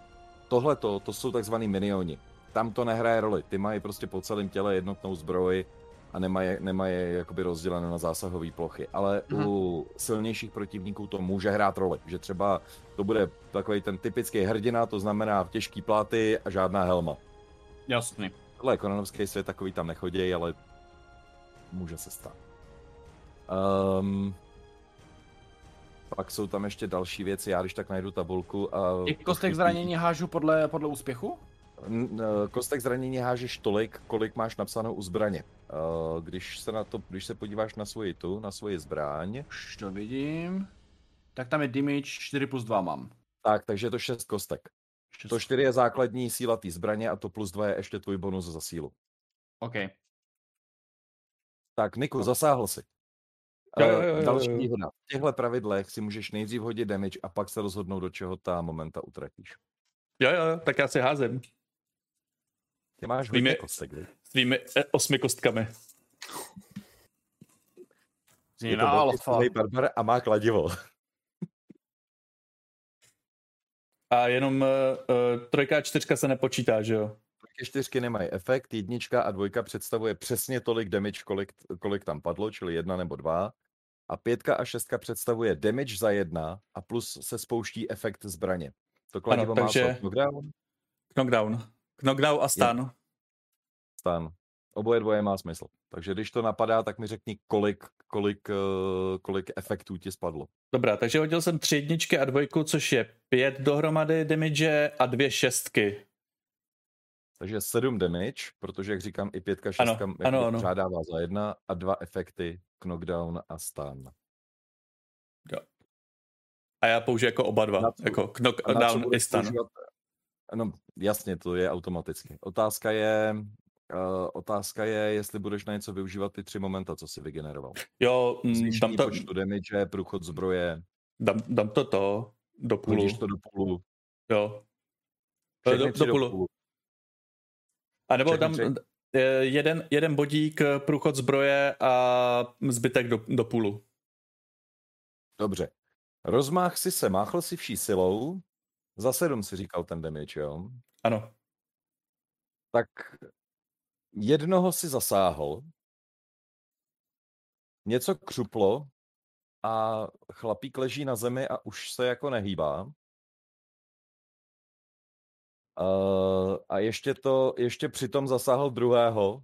Tohle to jsou takzvaný minioni. Tam to nehraje roli. Ty mají prostě po celém těle jednotnou zbroj a nemají, nemají jakoby rozděleno na zásahové plochy. Ale Mhm. u silnějších protivníků to může hrát roli. Že třeba to bude takový ten typický hrdina, to znamená těžký pláty a žádná helma. Jasný. Tohle je konanovský svět, takový tam nechodí, ale může se stát. Um, pak jsou tam ještě další věci, já když tak najdu tabulku. A Těch kostek zranění hážu podle, podle úspěchu? N- Kostek zranění hážeš tolik, kolik máš napsáno u zbraně. Uh, když se na to, když se podíváš na svoji tu, na svoji zbraň, Už to vidím. Tak tam je damage 4 plus 2 mám. tak, takže je to 6 kostek. To 4 je základní síla té zbraně a to plus 2 je ještě tvůj bonus za sílu. OK. Tak, Niku, zasáhl si. Jo, Eh, jo, jo, jo, Další výhoda. V těchto pravidlech si můžeš nejdřív hodit damage a pak se rozhodnout, do čeho ta momenta utratíš. Jo, jo, jo, tak já si házím Ty máš Víme- hodně kostek, viď? svými eh, osmi kostkami. Zní Je to alfa. barbar a má kladivo. A jenom uh, trojka a čtyřka se nepočítá, že jo? Trojky, čtyřky nemají efekt, jednička a dvojka představuje přesně tolik damage, kolik, kolik tam padlo, čili jedna nebo dva. A pětka a šestka představuje damage za jedna a plus se spouští efekt zbraně. To kladivo má takže- co? knockdown, Knockdown. Knockdown a stan. stan. Oboje dvoje má smysl. Takže když to napadá, tak mi řekni, kolik, kolik, eh, kolik efektů ti spadlo. Dobrá, takže hodil jsem tři jedničky a dvojku, což je pět dohromady damage a dvě šestky. Takže 7 damage, protože, jak říkám, i pětka, Ano, šestka ano, jakoby ano. řádává za jedna a dva efekty, knockdown a stun. A já použiju jako oba dva. Na co- Jako knockdown i stun. používat- No, jasně, to je automaticky. Otázka je, uh, otázka je, jestli budeš na něco využívat ty tři momenta, co jsi vygeneroval. Jo, mm, dám Zvýšení to, počtu damage, průchod zbroje, dám, dám to to do půlu. hodíš to do půlu. Jo. všechny do- tři do půlu. A nebo Všechny dám tři. eh, jeden, jeden bodík, eh, průchod zbroje a zbytek do, do půlu. Dobře. Rozmách si se, máchl si vší silou, za sedm si říkal ten damage, jo? Ano. Tak jednoho si zasáhl, něco křuplo a chlapík leží na zemi a už se jako nehýbá. Uh, a ještě to, ještě přitom zasáhl druhého.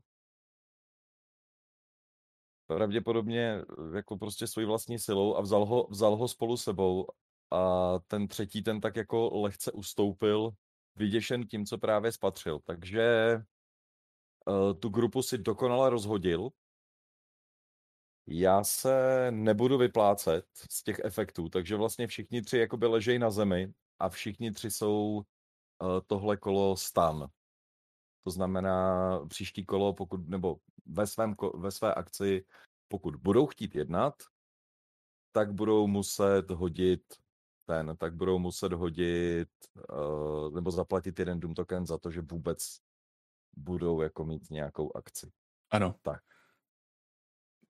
Pravděpodobně eh, jako prostě svojí vlastní silou a vzal ho, vzal ho spolu sebou a ten třetí ten tak jako lehce ustoupil, vyděšen tím, co právě spatřil. Takže tu grupu si dokonale rozhodil. Já se nebudu vyplácet z těch efektů, takže vlastně všichni tři jakoby ležejí na zemi a všichni tři jsou uh, tohle kolo stan. To znamená příští kolo, pokud, nebo ve, svém, ve své akci, pokud budou chtít jednat, tak budou muset hodit ten, tak budou muset hodit, uh, nebo zaplatit jeden Doom token za to, že vůbec budou jako mít nějakou akci. Ano. Tak.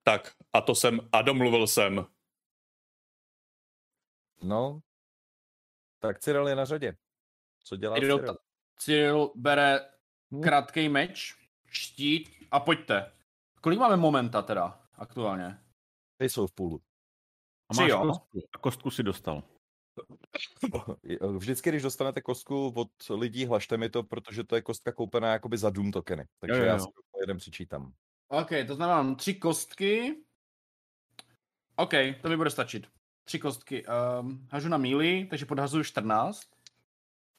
Tak, a to jsem, a domluvil jsem. No, tak Cyril je na řadě. Co dělá Cyril, Cyril? Cyril bere Hm. krátký meč, štít a pojďte. Kolik máme momenta teda aktuálně? Ty jsou v půlu. A Tři máš jo? kostku. A kostku si dostal. Vždycky, když dostanete kostku od lidí, hlašte mi to, protože to je kostka koupená jakoby za Doom tokeny. Takže jo, já jo. si to jeden přičítám. OK, to znamená mám tři kostky. OK, to mi bude stačit. Tři kostky. Um, hažu na míli, takže podhazuju 14.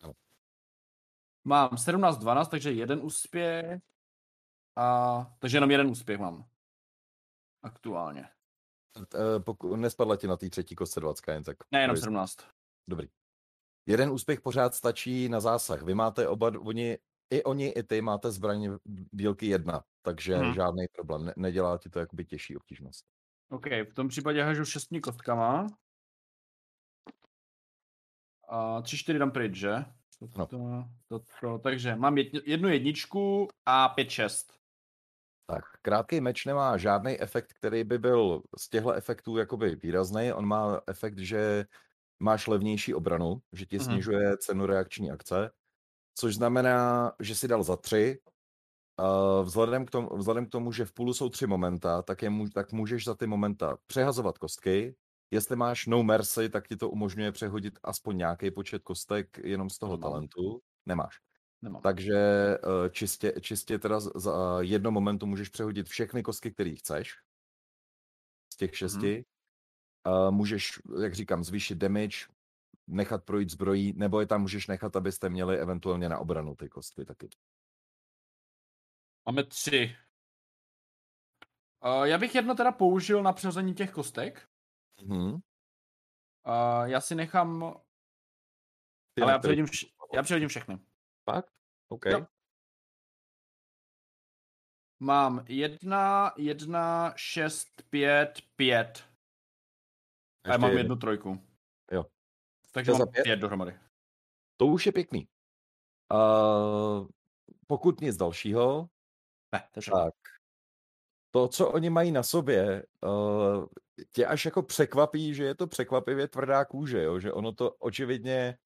Ano. Mám 17, 12, takže jeden úspěch. A, takže jenom jeden úspěch mám. Aktuálně. Eh, Pokud nespadla ti na té třetí kostce 20, jen tak. Ne, jenom pro jistotu. 17. Dobrý. Jeden úspěch pořád stačí na zásah. Vy máte oba, oni, i oni, i ty máte zbraň dílky jedna, takže Mhm. žádný problém. Ne, nedělá ti to jakoby těžší obtížnost. OK, v tom případě hažu šestmi kostkama. A tři, čtyři dám pryč, že? No. To, to, to, takže mám jedni- jednu jedničku a pět, šest. Tak, krátký meč nemá žádný efekt, který by byl z těchto efektů jakoby výrazný. On má efekt, že máš levnější obranu, že ti Mhm. snižuje cenu reakční akce, což znamená, že si dal za tři. Vzhledem, k tomu, vzhledem k tomu, že v půlu jsou tři momenta, tak, je, tak můžeš za ty momenta přehazovat kostky. Jestli máš no mercy, tak ti to umožňuje přehodit aspoň nějaký počet kostek jenom z toho talentu. Nemáš. Nemám. Takže eh, čistě, čistě teda za jedno momentu můžeš přehodit všechny kostky, které chceš. Z těch šesti. Mm-hmm. Můžeš, jak říkám, zvýšit damage, nechat projít zbrojí, nebo je tam můžeš nechat, abyste měli eventuálně na obranu ty kostky taky. Máme tři. Uh, já bych jedno teda použil na přehození těch kostek. Mhm. Uh, já si nechám... Ty ale já přehodím, vš- já přehodím všechny. Fakt? OK. Jo. Mám jedna, jedna, šest, pět, pět. A já mám jeden. jednu trojku. Jo. Takže To mám pět? pět dohromady. To už je pěkný. Uh, pokud nic dalšího, Ne, to tak to, co oni mají na sobě, uh, tě až jako překvapí, že je to překvapivě tvrdá kůže, jo? že ono to očividně,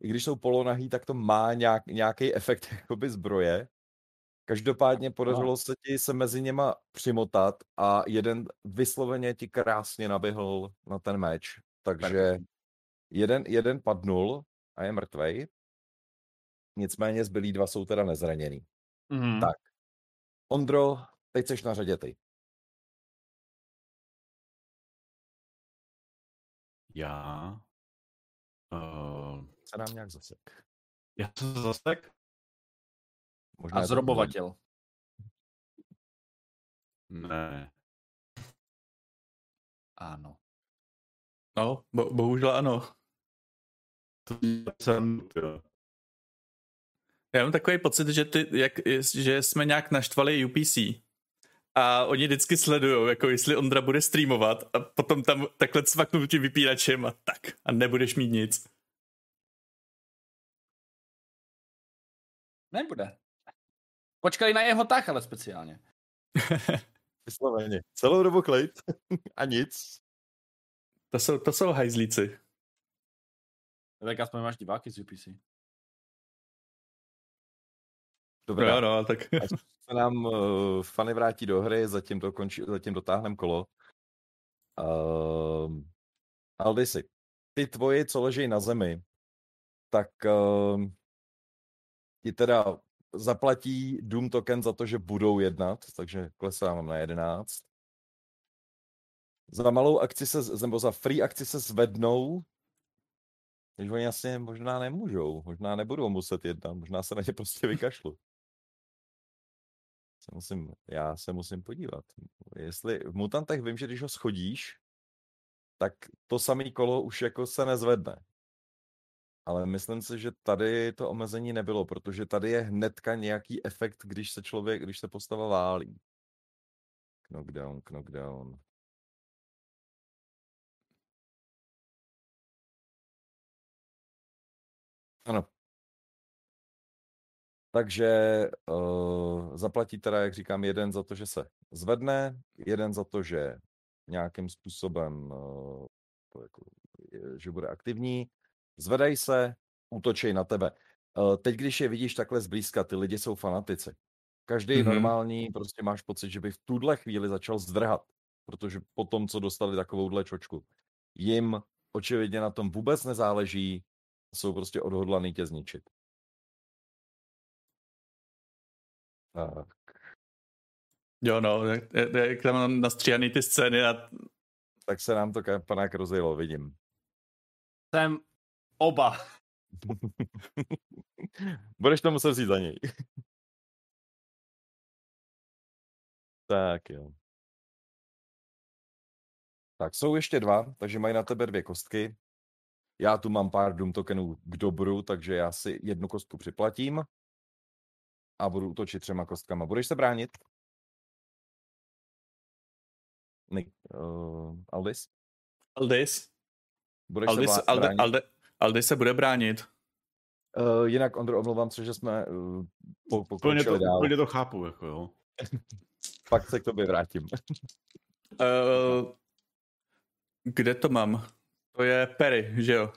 i když jsou polonahý, tak to má nějak, nějaký efekt jakoby zbroje. Každopádně podařilo se ti se mezi něma přimotat a jeden vysloveně ti krásně naběhl na ten meč. Takže jeden, jeden padnul a je mrtvej. Nicméně zbylí dva jsou teda nezraněný. Mhm. Tak. Ondro, teď seš na řadě ty. Já... Uh, Se nám nějak zasek. já jsem zasek? Možná A zrobovatel. Ne. Ano. No, bo, bohužel ano. To jsem. Já mám takový pocit, že, ty, jak, že jsme nějak naštvali UPC a oni vždycky sledují, jako jestli Ondra bude streamovat a potom tam takhle cvaknou tím vypínačem a tak a nebudeš mít nic. Nebude. Počkali na jeho tah, ale speciálně. Vysloveně. Celou dobu klid a nic. To jsou, to jsou hajzlíci. Tak aspoň máš diváky z UPC. Dobrá. No, no, tak Až se nám uh, fany vrátí do hry, zatím, to končí, zatím dotáhneme kolo. Uh, Aldisi, ty tvoji, co leží na zemi, tak uh, ti teda zaplatí Doom Token za to, že budou jednat, takže klesám na 11. Za malou akci se, nebo za free akci se zvednou, když oni asi možná nemůžou, možná nebudou muset jednat, možná se na ně prostě vykašlu. Se musím, já se musím podívat. Jestli v mutantech vím, že když ho schodíš, tak to samé kolo už jako se nezvedne. Ale myslím si, že tady to omezení nebylo, protože tady je hnedka nějaký efekt, když se člověk, když se postava válí. Knockdown, knockdown. Ano. Takže uh, zaplatí teda, jak říkám, jeden za to, že se zvedne, jeden za to, že nějakým způsobem uh, to jako, že bude aktivní, zvedají se, útočej na tebe. Uh, teď, když je vidíš takhle zblízka, ty lidi jsou fanatici. Každý Mhm. mm-hmm. normální, prostě máš pocit, že by v tuhle chvíli začal zdrhat, protože po tom, co dostali takovouhle čočku, jim očividně na tom vůbec nezáleží, jsou prostě odhodlaný tě zničit. Tak. jo no, jak, jak- tam mám nastříhaný ty scény a Tak se nám to panák rozjelo, vidím. Jsem oba. Budeš to muset vzít za něj. tak jo. Tak jsou ještě dva, takže mají na tebe dvě kostky. Já tu mám pár Doom tokenů k dobru, takže já si jednu kostku připlatím a budu útočit třema kostkama. Budeš se bránit? Nick, uh, Aldis? Aldis, Budeš Aldis, se blá- Alde, bránit? Alde, Aldis se bude bránit. Uh, jinak, Ondro, omlouvám se, že jsme uh, po, Úplně to, dál. úplně to chápu, jako jo. Pak se k tobě vrátím. Uh, kde to mám? To je Perry, že jo?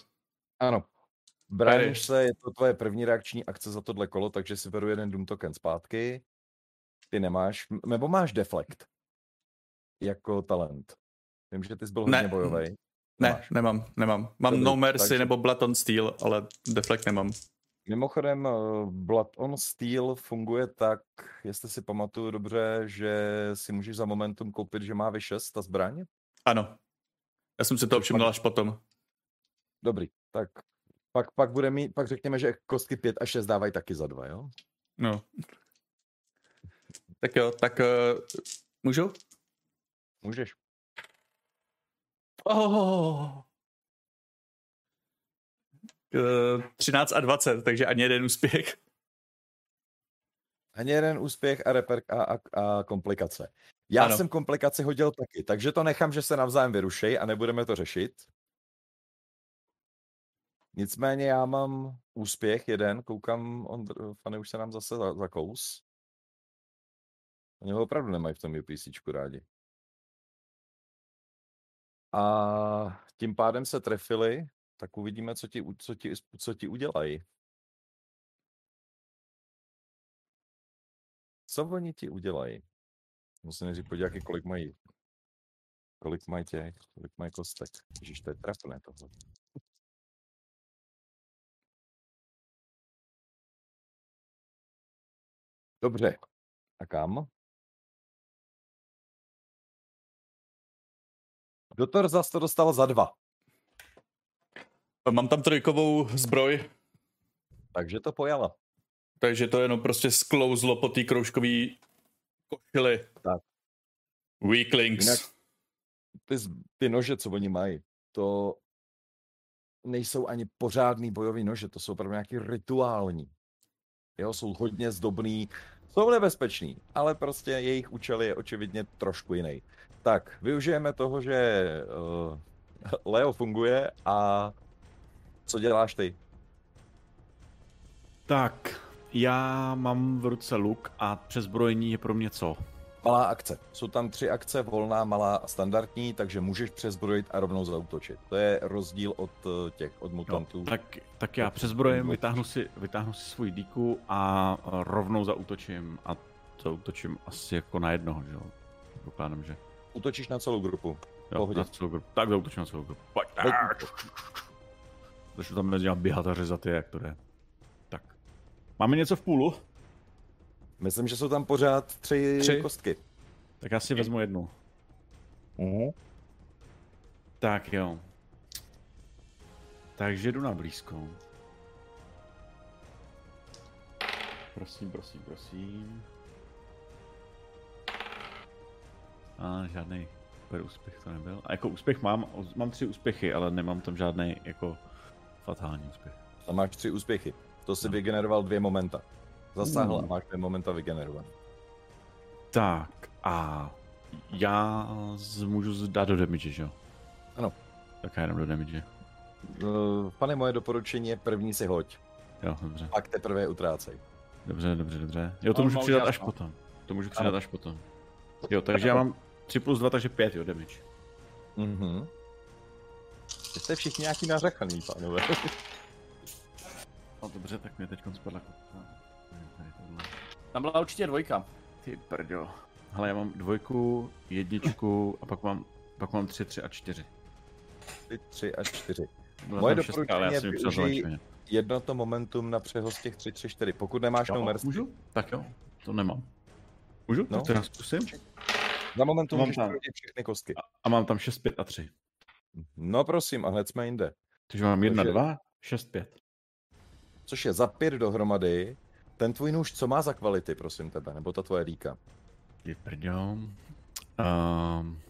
Ano. Bráníš se, je to tvoje první reakční akce za tohle kolo, takže si beru jeden Doom token zpátky. Ty nemáš, nebo máš deflekt jako talent. Vím, že ty jsi byl Ne. hodně bojový. Ne, Nemáš. nemám, nemám. Mám Dobrý, No Mercy takže- nebo Blood on Steel, ale Deflect nemám. Mimochodem, eh, Blood on Steel funguje tak, jestli si pamatuju dobře, že si můžeš za momentum koupit, že má vy 6 ta zbraň. Ano. Já jsem si to všiml až potom. Dobrý, tak pak, pak bude mít, pak řekněme, že kostky 5 a 6 dávají taky za dva, jo? No. Tak jo, tak uh, můžu? Můžeš. Oh. Uh, 13 a 20, takže ani jeden úspěch. Ani jeden úspěch a, reper, a, a, a komplikace. Já Ano. jsem komplikaci hodil taky, takže to nechám, že se navzájem vyrušej a nebudeme to řešit. Nicméně já mám úspěch jeden, koukám, on, Fany už se nám zase za, zakous. Oni ho opravdu nemají v tom UPCčku rádi. A tím pádem se trefili, tak uvidíme, co ti, co ti, co ti udělají. Co oni ti udělají? Musím nejdřív podívat, kolik mají. Kolik mají těch, kolik mají kostek. Ježiš, to je trapné tohle. Dobře. A kam? Doktor zase to dostal za dva, Mám tam trojkovou zbroj, takže to pojala. takže to jenom prostě sklouzlo po té kroužkové košili. Tak. Weaklings. Jinak ty, ty nože, co oni mají, to nejsou ani pořádný bojový nože, to jsou opravdu nějaký rituální. Jo, jsou hodně zdobný, jsou nebezpečný, ale prostě jejich účel je očividně trošku jiný. Tak, využijeme toho, že uh, Leo funguje a co děláš ty? Tak, já mám v ruce luk a přezbrojení je pro mě co? Malá akce. Jsou tam tři akce, volná, malá a standardní, takže můžeš přezbrojit a rovnou zautočit. To je rozdíl od eh, těch, od mutantů. tak, tak já přezbrojím, vytáhnu si, vytáhnu si svůj díku a rovnou zautočím a zautočím asi jako na jednoho, že jo? Dokládám, že Útočíš na celou grupu. jo, Pohodě. na celou grupu. Tak zautočím na celou grupu. Pojď. Pojď. Začnu tam mezi běhat a řezat je, jak to jde. Tak. Máme něco v půlu? Myslím, že jsou tam pořád tři, Tři. kostky. Tak já si vezmu jednu. Uh-huh. Tak jo. Takže jdu na blízko. Prosím, prosím, prosím. A žádný super úspěch to nebyl. A jako úspěch mám, mám tři úspěchy, ale nemám tam žádný jako fatální úspěch. A máš tři úspěchy. To si No. vygeneroval dvě momenta. Zasáhl Uh. a máš dvě momenta vygenerované. Tak a já z, můžu dát do damage, že jo? Ano. Tak já jenom do damage. Uh, pane, moje doporučení je první si hoď. Jo, dobře. Pak teprve utrácej. Dobře, dobře, dobře. Jo, to On můžu přidat až no. potom. To můžu přidat Ano. až potom. Jo, takže já mám 3 plus 2, takže 5, jo, damage. Mhm. Jste všichni nějaký nařechaný, pánové. No dobře, tak mě teď spadla kopka. Tam byla určitě dvojka. Ty brďo. Hele, já mám dvojku, jedničku a pak mám, pak mám tři, tři a čtyři. Ty tři a čtyři. Byla Moje doporučení jsem je využij-. Jedno to momentum na přehoz těch 3, 3, 4. Pokud nemáš no Jo, mercy, můžu? Tak jo, to nemám. Můžu? No. Tak to já zkusím. Za momentum Mám můžeš tam. všechny kostky. A, a mám tam 6, 5 a 3. No prosím, a hned jsme jinde. Takže mám 1, Takže- 2, 6, 5. Což je za pět dohromady. Ten tvůj nůž, co má za kvality, prosím tebe, nebo ta tvoje líka? Ty brďo. Um,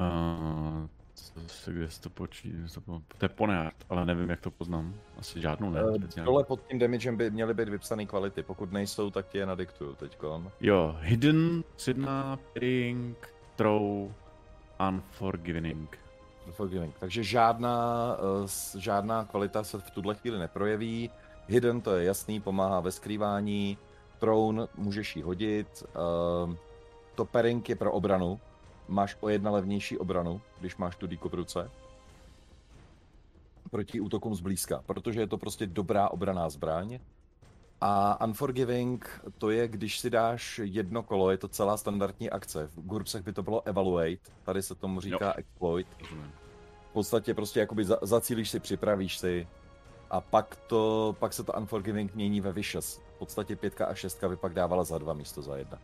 uh, co se, kde se to počí, to, to je poneart, ale nevím, jak to poznám. Asi žádnou ne, Eh, speciálně. Dole pod tím damagem by měly být vypsané kvality. Pokud nejsou, tak ti je nadiktuju teďkon. Jo, Hidden, Sidna, Ping, Throw, Unforgiving. Forgiving. Takže žádná, eh, žádná kvalita se v tuhle chvíli neprojeví. Hidden to je jasný, pomáhá ve skrývání. Throne můžeš jí hodit. ehm, To pairing je pro obranu. Máš o jedna levnější obranu, když máš tu díku v ruce. Proti útokům zblízka, protože je to prostě dobrá obraná zbraň. A Unforgiving, to je, když si dáš jedno kolo, je to celá standardní akce. V Gurbsech by to bylo Evaluate, tady se tomu říká Exploit. Rozumím. V podstatě prostě jakoby za, zacílíš si, připravíš si a pak, to, pak se to Unforgiving mění ve Vicious. V podstatě pětka a šestka by pak dávala za dva místo za jedna.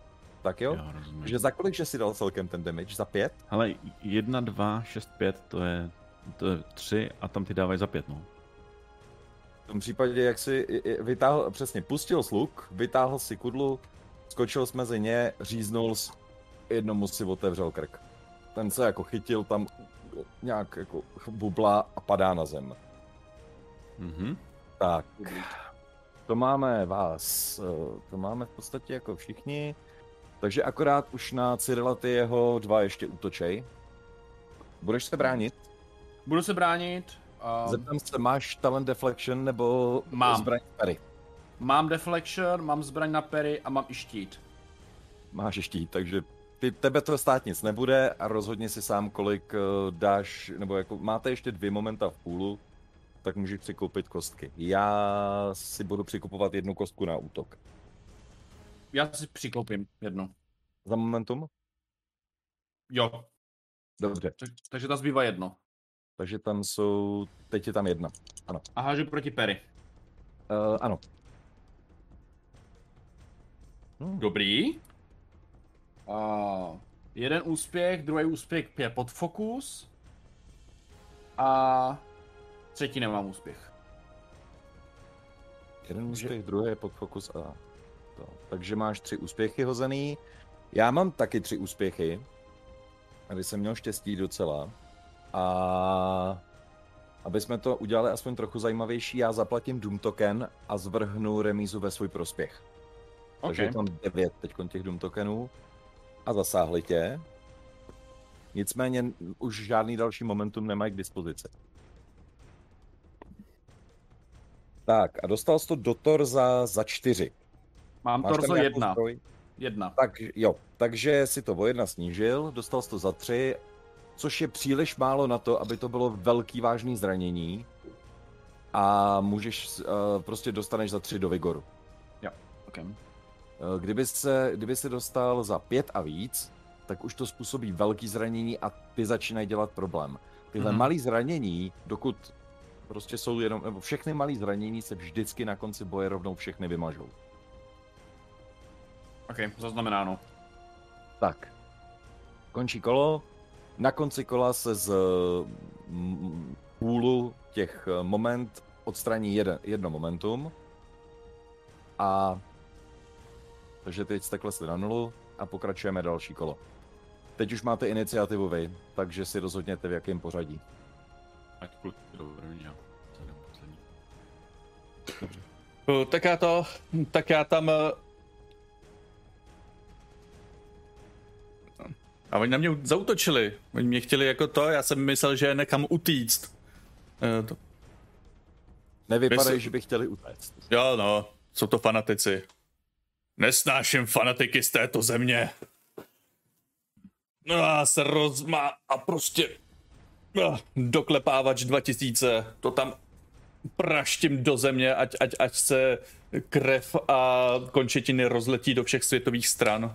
Tak jo? Jo. Takže za kolik že si dal celkem ten damage? Za pět? Hele, 1, 2, 6, 5, to je, to je 3 a tam ty dávají za 5, no. V tom případě, jak si vytáhl, přesně, pustil sluk, vytáhl si kudlu, skočil jsme mezi ně, říznul, s- jednomu si otevřel krk. Ten se jako chytil tam nějak jako bubla a padá na zem. Mhm. Tak, to máme vás, eh, to máme v podstatě jako všichni, takže akorát už na Cyrila ty jeho dva ještě útočej. Budeš se bránit? Budu se bránit. A Zeptám se, máš talent deflection nebo Mám. zbraň Perry? mám deflection, mám zbraň na pery a mám i štít. Máš štít, takže ty, tebe to stát nic nebude a rozhodně si sám, kolik uh, dáš, nebo jako máte ještě dvě momenta v půlu, tak můžeš přikoupit kostky. Já si budu přikupovat jednu kostku na útok. Já si přikoupím jednu. Za momentum? Jo, Dobře, tak, takže ta zbývá jedno. takže tam jsou, teď je tam jedna. Ano. A hážu proti Perry. Uh, ano. Dobrý. A jeden úspěch, druhý úspěch je pod fokus. A třetí nemám úspěch. Jeden úspěch, druhý je pod fokus a to. Takže máš tři úspěchy hozený. Já mám taky tři úspěchy. Aby jsem měl štěstí docela. A aby jsme to udělali aspoň trochu zajímavější, já zaplatím Doom Token a zvrhnu remízu ve svůj prospěch. Takže je tam devět teď těch Doom Tokenů. A zasáhli tě. Nicméně už žádný další momentum nemají k dispozici. Tak a dostal jsi to do torza za čtyři. Mám Máš torzo jedna. Jedna. Tak jo, takže si to o jedna snížil, dostal jsi to za tři, což je příliš málo na to, aby to bylo velký vážný zranění. A můžeš, uh, prostě dostaneš za tři do Vigoru. Okay. Uh, kdyby se, kdyby se dostal za pět a víc, tak už to způsobí velký zranění a ty začínají dělat problém. Tyhle Mhm. mm-hmm. malý zranění, dokud prostě jsou jenom, nebo všechny malý zranění se vždycky na konci boje rovnou všechny vymažou. OK, zaznamenáno. Tak. Končí kolo. Na konci kola se z mm, půlu těch eh, moment odstraní jeden, jedno momentum. A takže teď jste klesli na nulu a pokračujeme další kolo. Teď už máte iniciativu vy, takže si rozhodněte v jakém pořadí. Ať kluk do první a co jdem poslední. Uh, Tak já to, tak já tam... A oni na mě zautočili. Oni mě chtěli jako to, já jsem myslel, že je nekam utíct. Eh, to- Nevypadají, Jestli- že by chtěli utéct. Jo, no, jsou to fanatici. Nesnáším fanatiky z této země. No a se rozmá a prostě no, doklepávač 2000, to tam praštím do země, ať, ať, ať se krev a končetiny rozletí do všech světových stran.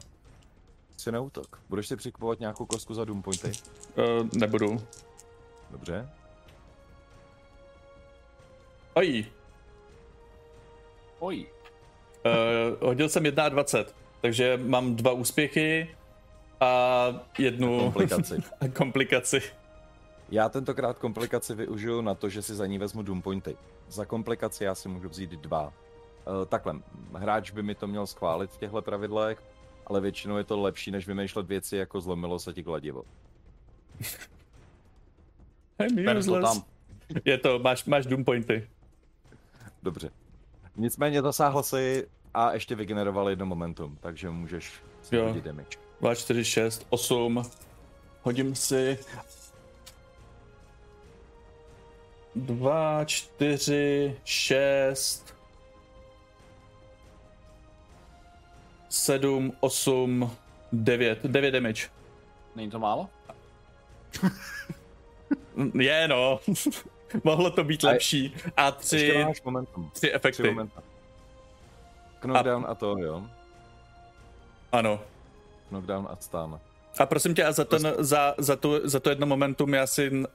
Si na útok. Budeš si přikupovat nějakou kostku za Doom Pointy? Uh, nebudu. Dobře. Oj, Oj. uh, hodil jsem 21, takže mám dva úspěchy a jednu Komplikaci. komplikaci. Já tentokrát komplikaci využiju na to, že si za ní vezmu Doom Pointy. Za komplikaci já si můžu vzít dva. Uh, takhle, hráč by mi to měl schválit v těchto pravidlech, ale většinou je to lepší, než vymýšlet věci jako zlomilo se ti kladivo. I'm Beru to useless. tam. Je to, máš, máš Doom pointy. Dobře. Nicméně zasáhl si a ještě vygeneroval jedno momentum, takže můžeš si Jo. hodit damage. 2, 4, 6, 8. Hodím si... 2, 4, 6, 7, 8, 9. 9 damage. Není to málo? Je no. Mohlo to být A- lepší. A tři, momentum. tři efekty. Knockdown a to, jo. Ano. Knockdown a stun. A prosím tě, a za, ten, za, za, tu, za to jedno momentum já si uh,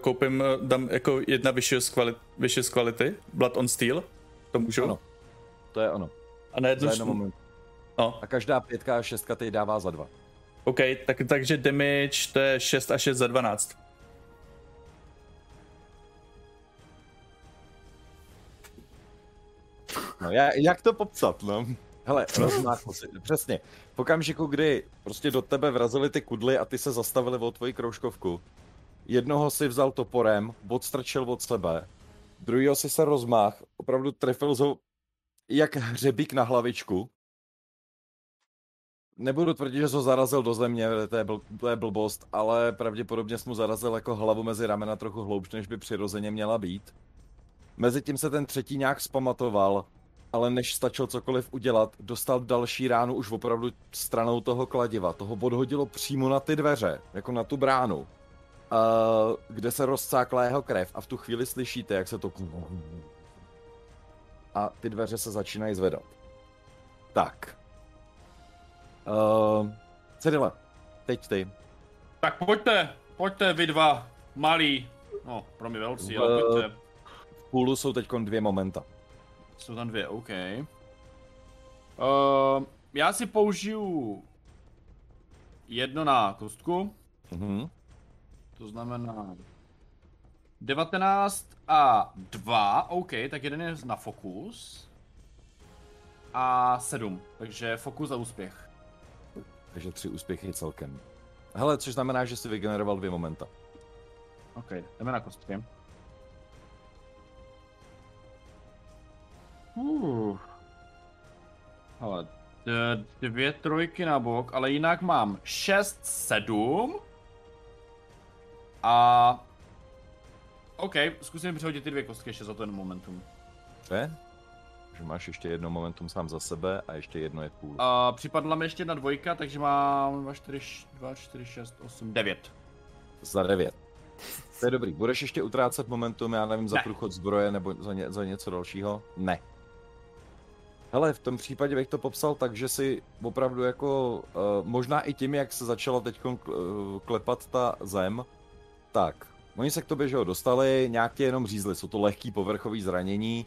koupím, eh, dám jako jedna vyšší kvality, vyšší kvality, Blood on Steel, to můžu? Ano. To je ono. A na jednu, Za jedno moment. No, A každá pětka a šestka teď dává za dva. OK, tak, takže damage to je 6 a 6 za 12. No, já, jak to popsat, no? Hele, rozmáchl si, přesně. V okamžiku, kdy prostě do tebe vrazily ty kudly a ty se zastavili o tvoji kroužkovku, jednoho si vzal toporem, odstrčil od sebe, druhýho si se rozmáh, opravdu trefil ho jak hřebík na hlavičku. Nebudu tvrdit, že ho zarazil do země, to je, bl, to je blbost, ale pravděpodobně jsi mu zarazil jako hlavu mezi ramena trochu hloubš, než by přirozeně měla být. Mezitím se ten třetí nějak zpamatoval ale než stačil cokoliv udělat, dostal další ránu už opravdu stranou toho kladiva. Toho odhodilo přímo na ty dveře, jako na tu bránu, kde se rozcákla jeho krev a v tu chvíli slyšíte, jak se to... A ty dveře se začínají zvedat. Tak. Uh, Cyrile, teď ty. Tak pojďte, pojďte vy dva, malí. No, pro mě velcí, V- ale pojďte. V půlu jsou teď dvě momenta. Jsou tam dvě, OK. Uh, já si použiju jedno na kostku, Mhm. to znamená 19 a 2, OK, tak jeden je na fokus. A 7, takže fokus a úspěch. Takže tři úspěchy celkem. Hele, což znamená, že jsi vygeneroval dvě momenta. OK, jdeme na kostky. Uh. Ale dvě trojky na bok, ale jinak mám 6, 7 a... OK, zkusím přehodit ty dvě kostky ještě za ten momentum. Dobře? Že máš ještě jedno momentum sám za sebe a ještě jedno je půl. A připadla mi ještě jedna dvojka, takže mám 2, 4, 2, 4, 6, 8, 9. Za devět. To je dobrý. Budeš ještě utrácet momentum, já nevím, za Ne. průchod zbroje nebo za, ně, za něco dalšího? Ne. Hele, v tom případě bych to popsal tak, že si opravdu jako, uh, možná i tím, jak se začala teď klepat ta zem, tak, oni se k tobě, že jo, dostali, nějak tě jenom řízli, jsou to lehký povrchový zranění,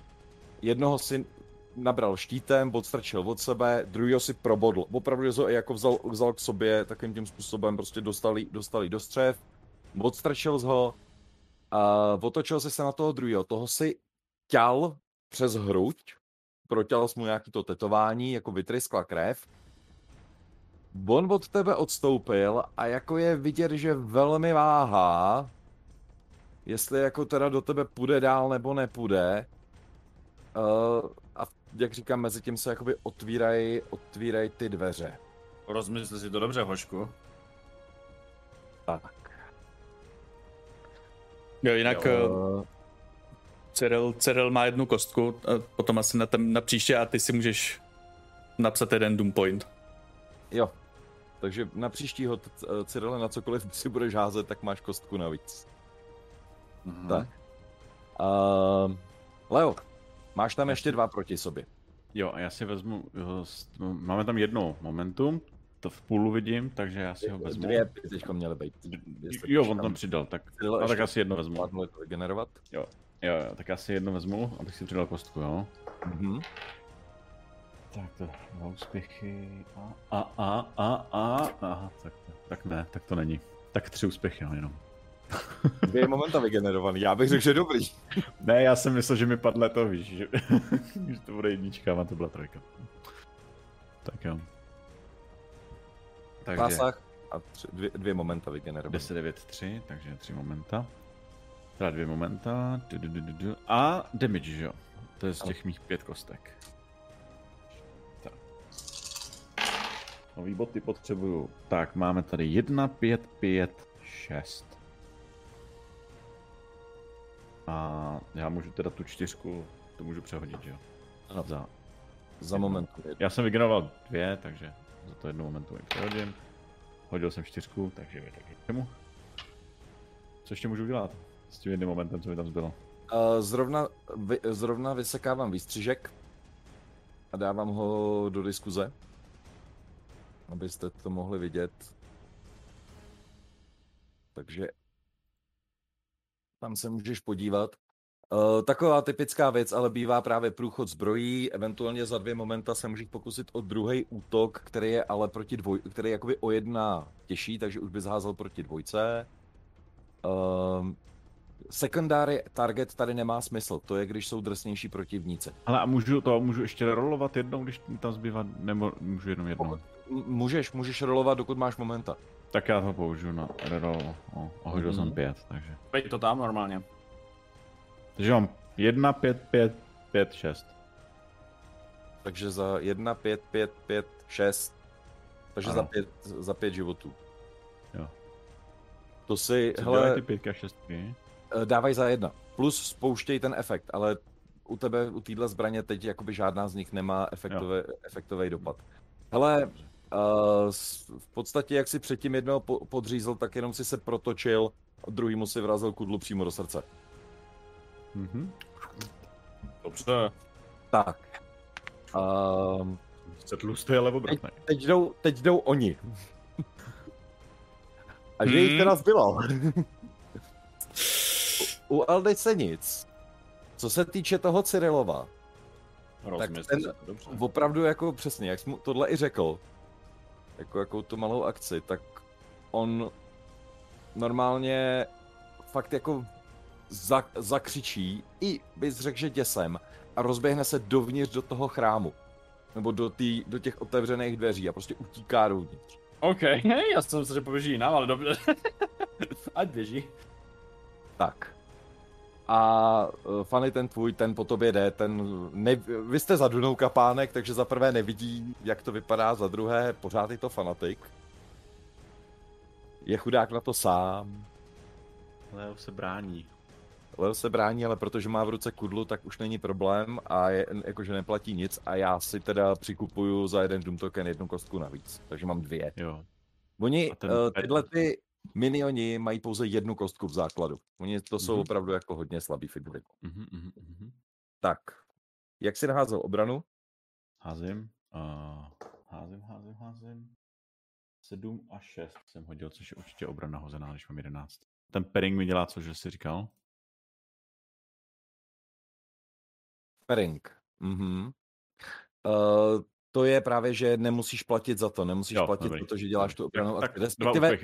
jednoho si nabral štítem, odstrčil od sebe, druhýho si probodl. Opravdu ho jako vzal, vzal k sobě takovým tím způsobem, prostě dostali, dostali do střev, odstrčil z ho a otočil si se na toho druhého. Toho si ťal přes hruď, protěl mu nějaký to tetování, jako vytryskla krev. On od tebe odstoupil a jako je vidět, že velmi váhá, jestli jako teda do tebe půjde dál nebo nepůjde. Uh, jak říkám, mezi tím se jakoby otvírají otvírají ty dveře. Rozmysli si to dobře, hošku. Tak. Jo, jinak jo. Uh, Cyril, Cyril má jednu kostku, a potom asi na, ten, na příště a ty si můžeš napsat jeden Doom Point. jo. Takže na příštího Cyrile na cokoliv si budeš házet, tak máš kostku navíc. Mhm. Tak. Uh, Leo, máš tam ještě dva proti sobě. Jo, a já si vezmu, jo, máme tam jedno momentum, to v půlu vidím, takže já si ho vezmu. Dvě by teďko měly být. Jo, on tam přidal, tak, a tak asi jedno vezmu. To vygenerovat. Jo, jo, tak já si jedno vezmu, abych si přidal kostku, jo. Mhm. Tak to dva úspěchy a a a a a aha, tak, tak ne, tak to není. Tak tři úspěchy, no, jenom. Dvě momenta vygenerovaný, já bych řekl, že dobrý. Ne, já jsem myslel, že mi padle to, víš, že, že to bude jednička, a to byla trojka. Tak jo. Takže Pásách a tři, dvě, dvě momenta vygenerovaný. 10, 9, 3, takže tři momenta. Teda dvě momenta. Du, du, du, du, du. A damage, že jo? To je z těch mých pět kostek. Tak. Nový boty potřebuju. Tak, máme tady 1, 5, 5, 6. A já můžu teda tu čtyřku, to můžu přehodit, že jo? Ano. Za, Za momentu. já jsem vygeneroval dvě, takže za to jedno momentu ji přehodím. Hodil jsem čtyřku, takže mi taky čemu. Co ještě můžu udělat s tím jedným momentem, co mi tam zbylo? Uh, zrovna, vy, zrovna vysekávám výstřižek a dávám ho do diskuze, abyste to mohli vidět. Takže tam se můžeš podívat. Uh, taková typická věc, ale bývá právě průchod zbrojí, eventuálně za dvě momenta se můžeš pokusit o druhý útok, který je ale proti dvoj, který je jakoby o jedna těžší, takže už by zházel proti dvojce. Um, secondary target tady nemá smysl, to je, když jsou drsnější protivníci. Ale a můžu to, můžu ještě rolovat jednou, když tam zbývá, nebo můžu jenom jednou? Můžeš, můžeš rolovat, dokud máš momenta. Tak já to použiju na reroll. O, a hodil Mhm. jsem pět, takže. Pojď to tam normálně. Takže mám jedna, pět, pět, pět, šest. Takže za 1, 5, 5, 5, 6. Takže za Ano. 5, za 5 životů. Jo. To si, Co hele, ty pětky a šestky? eh, dávaj za jedna. Plus spouštěj ten efekt, ale u tebe, u téhle zbraně teď jakoby žádná z nich nemá efektový, efektový dopad. Hele, uh, v podstatě jak si předtím jednoho po, podřízl, tak jenom si se protočil a druhý mu si vrazil kudlu přímo do srdce. Mhm. Dobře. Tak. Um, Jste tlustý, ale teď, obratný. teď, jdou, teď jdou oni. A že jich Hmm. teda zbylo. u, u Aldece nic. Co se týče toho Cyrilova, Rozmysl ten- se, dobře. opravdu jako přesně, jak jsi mu tohle i řekl, jako jakou tu malou akci, tak on normálně fakt jako za, zakřičí, i bys řekl, že děsem, a rozběhne se dovnitř do toho chrámu. Nebo do, tý, do těch otevřených dveří a prostě utíká dovnitř. OK, já jsem se, že poběží jinam, ale dobře. Ať běží. Tak. A uh, Fanny ten tvůj, ten po tobě jde, ten, ne, vy jste za Dunou kapánek, takže za prvé nevidí, jak to vypadá, za druhé pořád je to fanatik. Je chudák na to sám. Leo se brání. Leo se brání, ale protože má v ruce kudlu, tak už není problém a je, jakože neplatí nic a já si teda přikupuju za jeden Doom token jednu kostku navíc, takže mám dvě. Jo. Oni, A ten uh, tyhle ty minioni mají pouze jednu kostku v základu. Oni to jsou Mhm. opravdu jako hodně slabý figury. Mhm, mhm, mhm. Tak, jak si naházel obranu? Házím. Uh, házím, házím, házím. 7 a 6 jsem hodil, což je určitě obrana hozená, když mám 11. Ten pairing mi dělá co, že jsi říkal? Pairing. Mhm. Uh, to je právě, že nemusíš platit za to, nemusíš Jo, platit dobrý, za to, že děláš tu obranu. Tak, a tak respektive.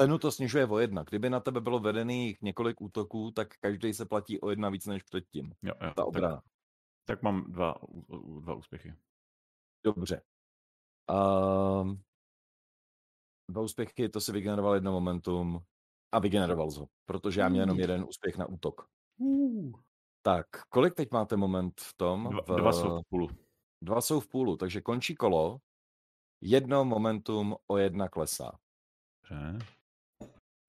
Cenu to snižuje o jedna. Kdyby na tebe bylo vedených několik útoků, tak každý se platí o jedna víc než předtím. Jo, jo, Ta tak, obrana. tak mám dva, dva úspěchy. Dobře. Um, dva úspěchy, to si vygeneroval jedno momentum a vygeneroval ho, protože já měl jenom jeden úspěch na útok. Tak, kolik teď máte moment v tom? Dva, v, dva jsou v půlu. dva jsou v půlu, takže končí kolo, jedno momentum o jedna klesá. Dobře.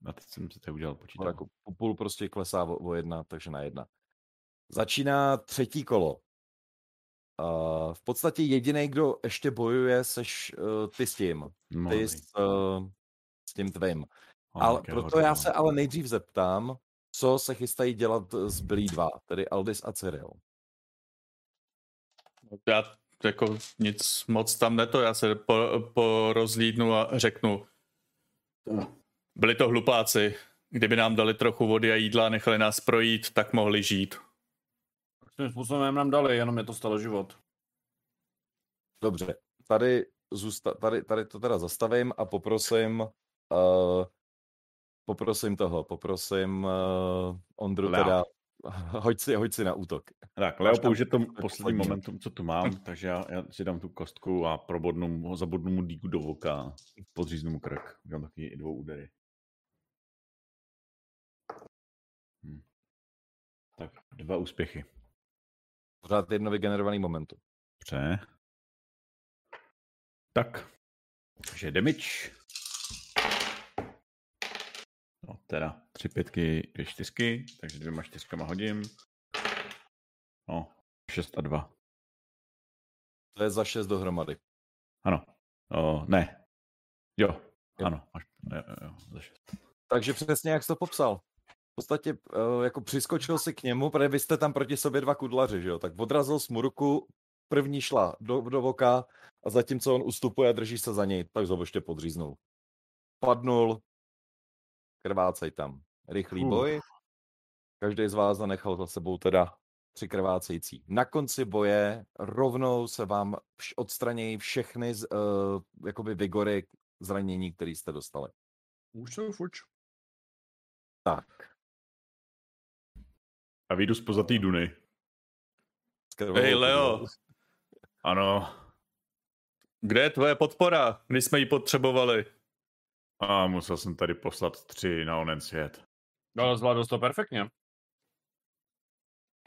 A teď jsem si to udělal No, počítat. jako po půl prostě klesá o, o jedna, takže na jedna. Začíná třetí kolo. Uh, v podstatě jediný, kdo ještě bojuje, seš uh, ty s tím. No, Ty s, uh, s tím tvým. Oh, Ale proto já se ale nejdřív zeptám, co se chystají dělat zbylí dva, tedy Aldis a Cyril. Já jako nic moc tam neto, já se po, po rozlídnu a řeknu. Byli to hlupáci. Kdyby nám dali trochu vody a jídla a nechali nás projít, tak mohli žít. Tím způsobem nám dali, jenom mě to stalo život. Dobře, tady, zůsta- tady, tady to teda zastavím a poprosím uh, poprosím toho, poprosím uh, Ondru Lea. teda, hoď si, hoď si na útok. Tak, Leo použije to poslední momentum, co tu mám, takže já, já si dám tu kostku a probodnu mu, zabodnu mu díku do voka, podříznu mu krk. Udělám taky dvou údery. Tak, dva úspěchy. Pořád jedno vygenerovaný momentum. Dobře. Tak. Takže damage. No, teda tři pětky, dvě čtyřky, takže dvěma čtyřkama hodím. No, šest a dva. To je za šest dohromady. Ano. O, ne. Jo. Jo. Ano. Až, jo, jo, jo, za šest. Takže přesně jak jsi to popsal. V podstatě uh, jako přiskočil si k němu, protože vy jste tam proti sobě dva kudlaři, že jo? Tak odrazil smurku, první šla do, do voka a zatímco on ustupuje a drží se za něj, tak ho ještě podříznul. Padnul, krvácej tam. Rychlý Uf. boj. Každý z vás zanechal za sebou teda tři krvácející. Na konci boje rovnou se vám vš- odstranějí všechny z, uh, jakoby vigory zranění, které jste dostali. Už jsou fuč. Tak. A vyjdu z pozatý duny. Hej, Leo. Ano. Kde je tvoje podpora? My jsme ji potřebovali. A musel jsem tady poslat tři na onen svět. Ale zvládl to perfektně.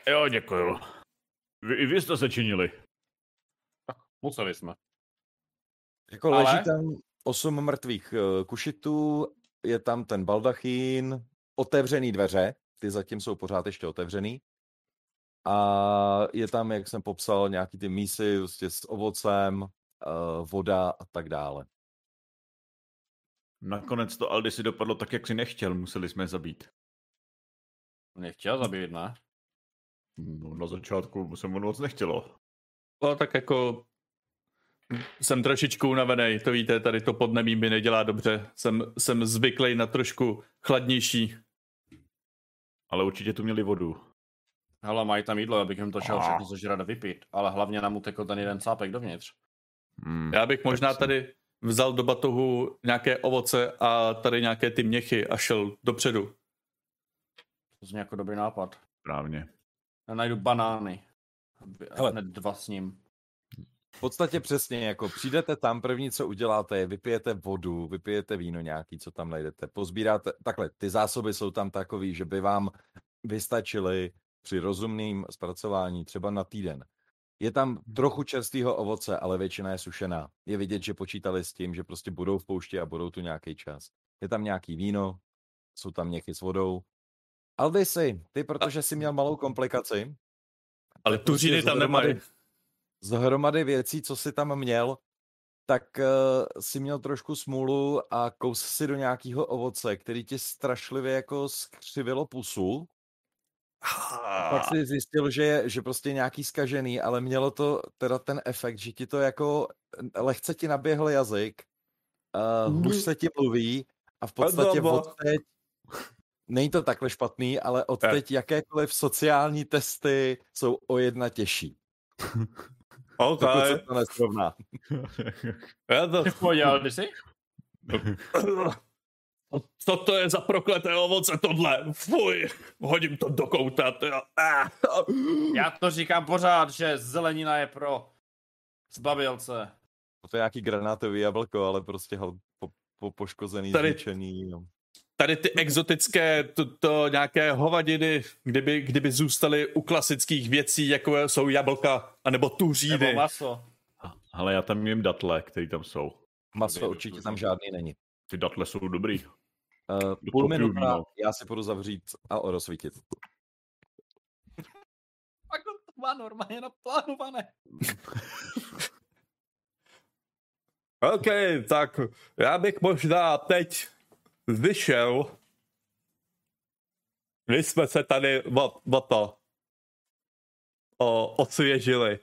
Jo, děkuju. Vy, I vy jste se činili. Museli jsme. Jako Ale- leží tam osm mrtvých eh, kušitů, je tam ten baldachín, otevřený dveře, ty zatím jsou pořád ještě otevřený. A je tam, jak jsem popsal, nějaký ty mísy prostě s ovocem, uh, voda a tak dále. Nakonec to Aldi si dopadlo tak, jak si nechtěl, museli jsme je zabít. Nechtěl zabít, ne? No, na začátku se mu moc nechtělo. No tak jako jsem trošičku unavený, to víte, tady to podnebí mi nedělá dobře. Jsem, jsem zvyklý na trošku chladnější. Ale určitě tu měli vodu. Hele, mají tam jídlo, abych jim to šel všechno zažrat a vypít. Ale hlavně nám utekl ten jeden cápek dovnitř. Hmm. Já bych možná tady vzal do batohu nějaké ovoce a tady nějaké ty měchy a šel dopředu. To zní jako dobrý nápad. Správně. Já najdu banány. Hele. Hele. Hned dva s ním. V podstatě přesně, jako přijdete tam, první, co uděláte, je vypijete vodu, vypijete víno nějaký, co tam najdete, pozbíráte, takhle, ty zásoby jsou tam takový, že by vám vystačily při rozumném zpracování třeba na týden. Je tam trochu čerstvého ovoce, ale většina je sušená. Je vidět, že počítali s tím, že prostě budou v poušti a budou tu nějaký čas. Je tam nějaký víno, jsou tam někdy s vodou. Aldisi, ty, protože jsi měl malou komplikaci, Ale prostě tuříny tam nemají. Z hromady věcí, co si tam měl, tak uh, si měl trošku smůlu a kous si do nějakého ovoce, který ti strašlivě jako skřivilo pusu. A pak si zjistil, že je že prostě nějaký skažený, ale mělo to teda ten efekt, že ti to jako eh, lehce ti naběhl jazyk, uh, hůř se ti mluví a v podstatě Adama. od teď, není to takhle špatný, ale od Ne. teď jakékoliv sociální testy jsou o jedna těžší. OK. Dokud se to nesrovná. Já to... Ale jsi? Co to je za prokleté ovoce tohle? Fuj, hodím to do kouta. Ah. Já to říkám pořád, že zelenina je pro zbabilce. To je nějaký granátový jablko, ale prostě hal, po, po poškozený, Tady- zničený. No. Tady ty exotické, to, to nějaké hovadiny, kdyby, kdyby zůstaly u klasických věcí, jako jsou jablka, anebo Nebo tuříny. maso. Ale já tam měl datle, které tam jsou. Maso Dobrý, určitě tam žádný není. Ty datle jsou dobrý. Uh, půl minuta, víno. já si půjdu zavřít a rozsvítit. Pak to má normálně naplánované. OK, tak já bych možná teď vyšel, když jsme se tady o, o to o, osvěžili.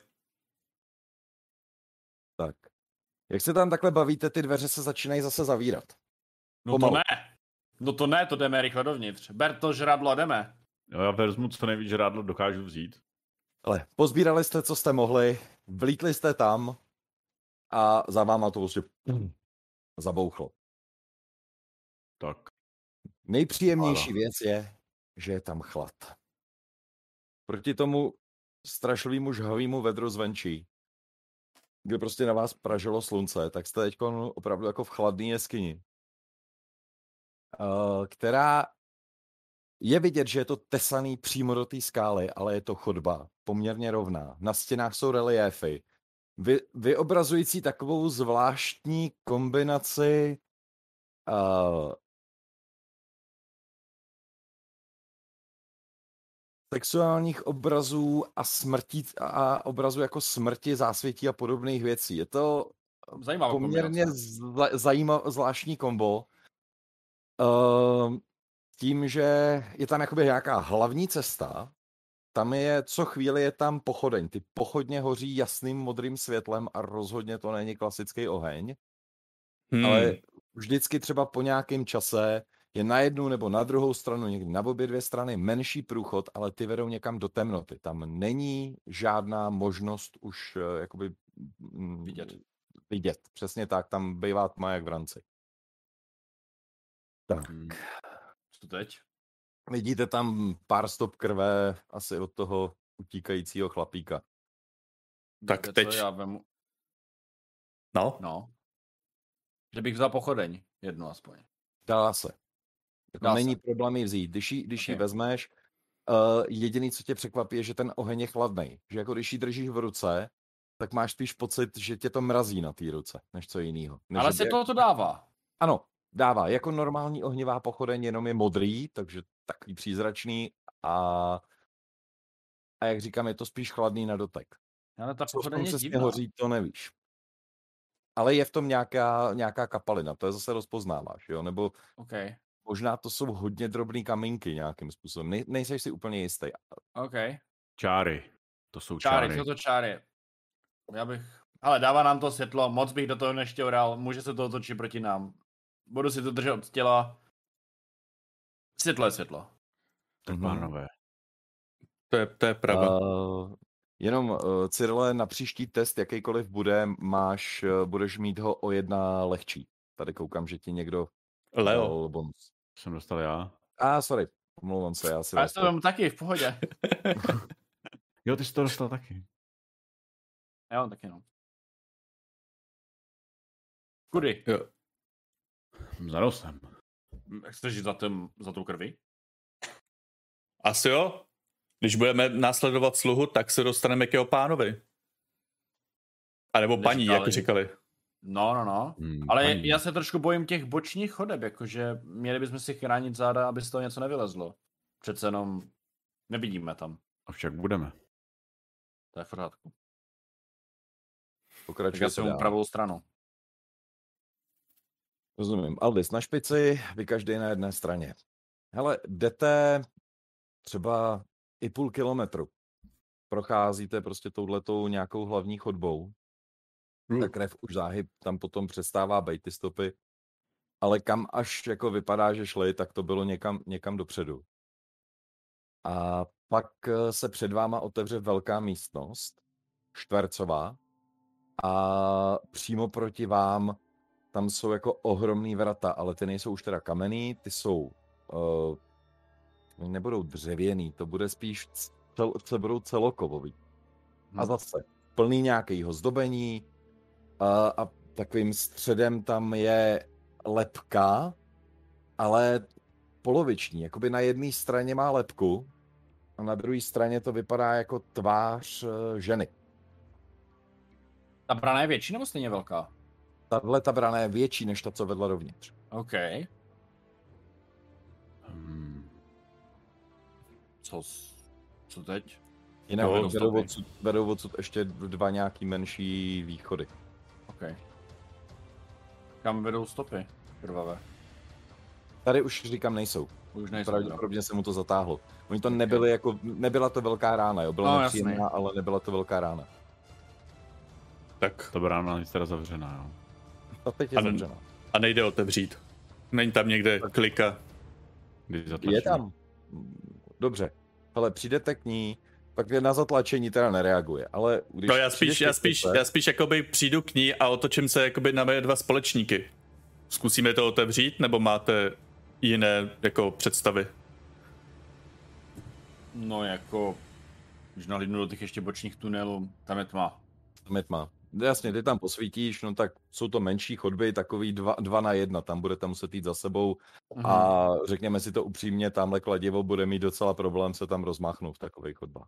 Tak. Jak se tam takhle bavíte, ty dveře se začínají zase zavírat. No Pomalu. to ne. No to ne, to jdeme rychle dovnitř. Ber to žradlo a jdeme. Jo, já vezmu co nejvíc žrádlo dokážu vzít. Ale pozbírali jste, co jste mohli, vlítli jste tam a za váma to prostě zabouchlo. Tak. Nejpříjemnější Ano. věc je, že je tam chlad. Proti tomu strašlivému žhavému vedru zvenčí, kde prostě na vás pražilo slunce, tak jste teď opravdu jako v chladné jeskyni, eh, která je vidět, že je to tesaný přímo do té skály, ale je to chodba poměrně rovná. Na stěnách jsou reliéfy, vy, vyobrazující takovou zvláštní kombinaci uh, sexuálních obrazů a smrti a obrazů jako smrti, zásvětí a podobných věcí. Je to Zajímavá poměrně zla, zajímav, zvláštní kombo. Uh, tím, že je tam jakoby nějaká hlavní cesta, tam je, co chvíli je tam pochodeň. Ty pochodně hoří jasným modrým světlem a rozhodně to není klasický oheň, Hmm. ale vždycky třeba po nějakém čase je na jednu nebo na druhou stranu, někdy na obě dvě strany menší průchod, ale ty vedou někam do temnoty. Tam není žádná možnost už eh, jakoby mm, Vidět. vidět. Přesně tak, tam bývá tma jak v ranci. Tak. Hmm. Co teď? Vidíte tam pár stop krve asi od toho utíkajícího chlapíka. Tak Víte teď- Co, já vemu... No, No. Že bych vzal pochodeň. Jednu aspoň. Dá se. Jako Dá není se. problém ji vzít. Když ji, když ji Ok. vezmeš, uh, jediný, co tě překvapí, je, že ten oheň je chladný. Že jako když ji držíš v ruce, tak máš spíš pocit, že tě to mrazí na té ruce, než co jiného. Ale se by- toho to dává. Ano, dává. Jako normální ohnivá pochodeň, jenom je modrý, takže takový přízračný a a jak říkám, je to spíš chladný na dotek. Ale ta Co v tom pochodeň je divná. hoří, to nevíš. Ale je v tom nějaká, nějaká kapalina, to je zase rozpoznáváš, jo? Nebo OK, možná to jsou hodně drobné kamínky nějakým způsobem. Nej, nejseš si úplně jistý. OK. Čáry. To jsou Čáry, čáry. jsou to čáry. Já bych... Ale dává nám to světlo, moc bych do toho nešťoural, může se to otočit proti nám. Budu si to držet od těla. Světlo je světlo. Tak Mhm. pánové. To je, to je pravda. Uh, jenom, uh, Cyrile, na příští test, jakýkoliv bude, máš, uh, budeš mít ho o jedna lehčí. Tady koukám, že ti někdo Leo. bonus. Jsem dostal já. A ah, sorry, omlouvám se, já si A já to mám taky v pohodě. Jo, ty jsi to dostal taky. Já mám taky no. Kudy? Jo. Za nosem. Chceš jít za, tím, za tou krví? Asi jo. Když budeme následovat sluhu, tak se dostaneme k jeho pánovi. A nebo paní, jak říkali. No, no, no. Hmm, Ale paní. já se trošku bojím těch bočních chodeb, jakože měli bychom si chránit záda, aby z toho něco nevylezlo. Přece jenom nevidíme tam. Avšak budeme. To je v pořádku. Tak já jsem dál. pravou stranu. Rozumím. Aldis na špici, vy každý na jedné straně. Hele, jdete třeba i půl kilometru. Procházíte prostě touhletou nějakou hlavní chodbou. Hmm. Ta krev už záhy tam potom přestává být ty stopy. Ale kam až jako vypadá, že šli, tak to bylo někam, někam dopředu. A pak eh, se před váma otevře velká místnost, čtvercová, a přímo proti vám tam jsou jako ohromný vrata, ale ty nejsou už teda kamenný, ty jsou, uh, nebudou dřevěný, to bude spíš cel, cel, budou celokovový. A Hm. zase plný nějakého zdobení a, a takovým středem tam je lepka, ale poloviční, jakoby na jedné straně má lepku a na druhé straně to vypadá jako tvář eh, ženy. Ta brana je větší nebo stejně velká? Tahle ta brana je větší než ta, co vedla dovnitř. OK. Hmm. Co, co teď? Jinak vedou, odsud, vedou odsud ještě dva nějaký menší východy. OK. Kam vedou stopy krvavé? Tady už říkám nejsou. Už nejsou. Pravděpodobně se mu to zatáhlo. Oni to nebyly jako, nebyla to velká rána, jo, byla No, no, jasný. nepříjemná, ale nebyla to velká rána. Tak Ta brána je teda zavřená, jo. A teď je A zavřená. a nejde otevřít. Není tam někde klika. Když zatlačíme. Je tam. Dobře. Ale přijdete k ní, pak na zatlačení teda nereaguje, ale když No já spíš, já spíš, já spíš jakoby přijdu k ní a otočím se jakoby na mé dva společníky. Zkusíme to otevřít, nebo máte jiné jako představy? No jako, když nahlídnu do těch ještě bočních tunelů, tam je tma. Tam je tma. Jasně, ty tam posvítíš, no tak jsou to menší chodby, takový dva, dva na jedna, tam budete muset jít za sebou Mhm. a řekněme si to upřímně, tamhle kladivo bude mít docela problém se tam rozmáchnout v takových chodbách.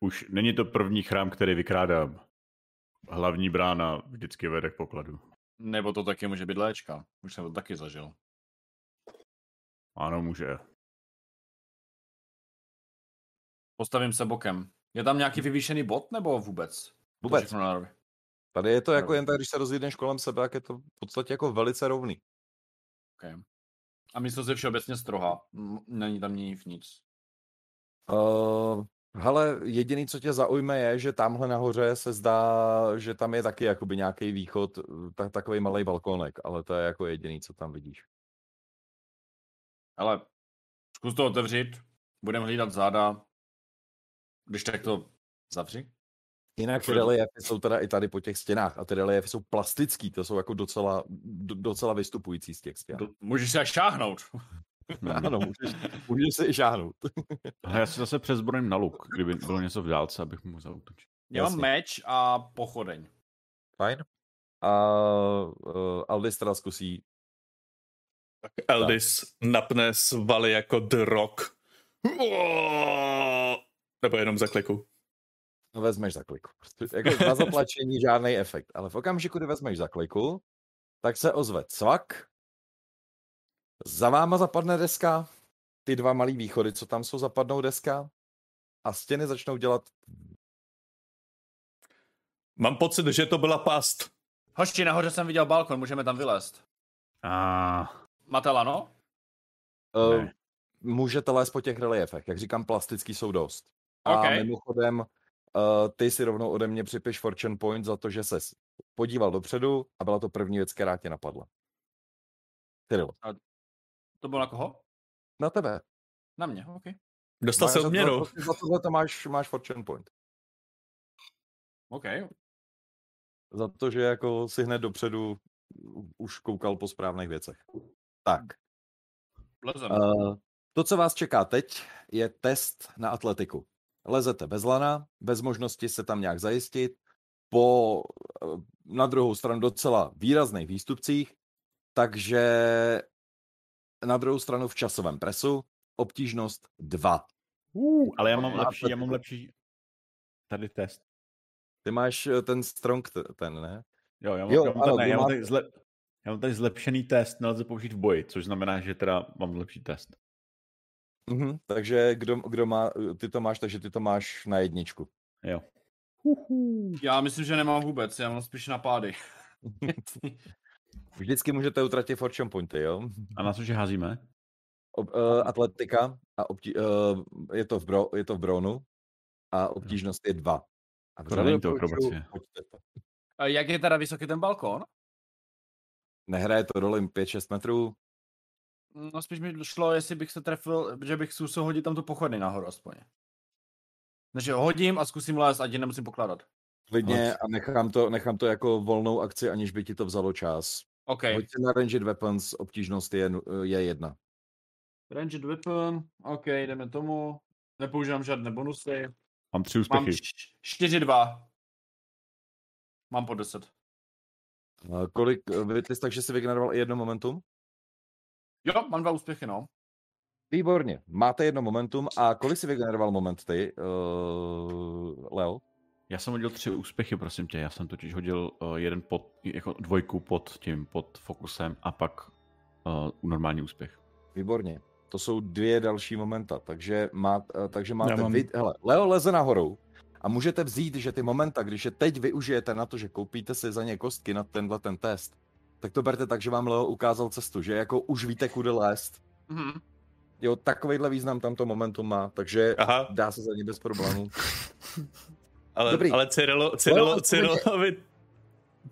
Už není to první chrám, který vykrádám. Hlavní brána vždycky vede k pokladu. Nebo to taky může být léčka. Už jsem to taky zažil. Ano, může. Postavím se bokem. Je tam nějaký vyvýšený bod nebo vůbec? Vůbec. Tady je to jako jen tak, když se rozjedneš kolem sebe, jak je to v podstatě jako velice rovný. Okay. A místo se všeobecně strohá. M- Není tam nic nic. Uh, hele, jediný, co tě zaujme, je, že tamhle nahoře se zdá, že tam je taky jakoby nějaký východ, tak, takový malý balkónek, ale to je jako jediný, co tam vidíš. Ale zkus to otevřít. Budeme hlídat záda. Když tak to zavři. Jinak ty reliefy jsou teda i tady po těch stěnách a ty reliefy jsou plastický, to jsou jako docela, do, docela vystupující z těch stěn. Můžeš se až šáhnout. Ano, můžeš, můžeš se i žáhnout. Ale já si zase přezbrojím na luk, kdyby bylo něco v dálce, abych mohl zautočit. Já mám meč a pochodeň. Fajn. A uh, Aldis teda zkusí Eldis napne svaly jako drog. Nebo jenom za kliku. No vezmeš za kliku. Prostě Jako na zatlačení žádný efekt. Ale v okamžiku, kdy vezmeš za kliku, tak se ozve cvak. Za váma zapadne deska. Ty dva malý východy, co tam jsou, zapadnou deska. a stěny začnou dělat Mám pocit, že to byla past. Hoši, nahoře jsem viděl balkon, můžeme tam vylézt. A Máte lano? Uh, Ne. můžete lézt po těch reliefech. Jak říkám, plastický jsou dost. A OK. mimochodem, uh, ty si rovnou ode mě připiš Fortune Point za to, že ses podíval dopředu a byla to první věc, která tě napadla. Cyril, To bylo na koho? na tebe. Na mě, OK. Dostal se za to- odměnu. Za tohle to máš, máš Fortune Point. OK. Za to, že jako si hned dopředu už koukal po správných věcech. Tak. Lezem. Uh, to, co vás čeká teď, je test na atletiku. Lezete bez lana, bez možnosti se tam nějak zajistit, po eh, na druhou stranu docela výrazných výstupcích, takže na druhou stranu v časovém presu obtížnost 2. uh, ale já mám Na lepší, já mám lepší tady test. Ty máš eh, ten strong, ten, ne? Jo, já mám, Jo, já mám, ano, tady, ne, já mám, tady zle, já mám tady zlepšený test, nelze použít v boji, což znamená, že teda mám lepší test. Mhm, takže kdo, kdo má, ty to máš, takže ty to máš na jedničku. Jo. Já myslím, že nemám vůbec, já mám spíš napády. Vždycky můžete utratit fortune pointy, jo? A na co, že házíme? Ob, uh, atletika a obtí, uh, je, to v bro, je to v bronu a obtížnost je dva. A není to akrobacie. pojďte to. A jak je teda vysoký ten balkon? Nehraje to roli 5-6 metrů. No spíš mi šlo, jestli bych se trefil, že bych zkusil hodit tam tu pochodny nahoru aspoň. Takže hodím a zkusím lézt, ať je nemusím pokládat. Klidně Hoď. a nechám to, nechám to jako volnou akci, aniž by ti to vzalo čas. OK. Hoď si na ranged weapons, obtížnost je, nu- je jedna. Ranged weapon, OK, jdeme tomu. Nepoužívám žádné bonusy. Mám tři Mám úspěchy. 4-2. Mám po 10. Uh, kolik, uh, Vytlis, takže si vygeneroval i jedno momentum? Jo, mám dva úspěchy, no. Výborně, máte jedno momentum a kolik si vygeneroval moment ty, uh, Leo? Já jsem hodil tři úspěchy, prosím tě. Já jsem totiž hodil uh, jeden pod, jako dvojku pod tím, pod fokusem a pak uh, normální úspěch. Výborně. To jsou dvě další momenta, takže, má, eh, takže máte mám- vy, hele, Leo leze nahoru a můžete vzít, že ty momenta, když je teď využijete na to, že koupíte si za ně kostky na tenhle ten test, tak to berte tak, že vám Leo ukázal cestu, že jako už víte, kudy lézt. Mhm. Jo, takovýhle význam tam to momentum má, takže Aha, dá se za ně bez problémů. ale, Dobrý. ale Cyrilo, Cyrilo, Leo, Cyrilovi,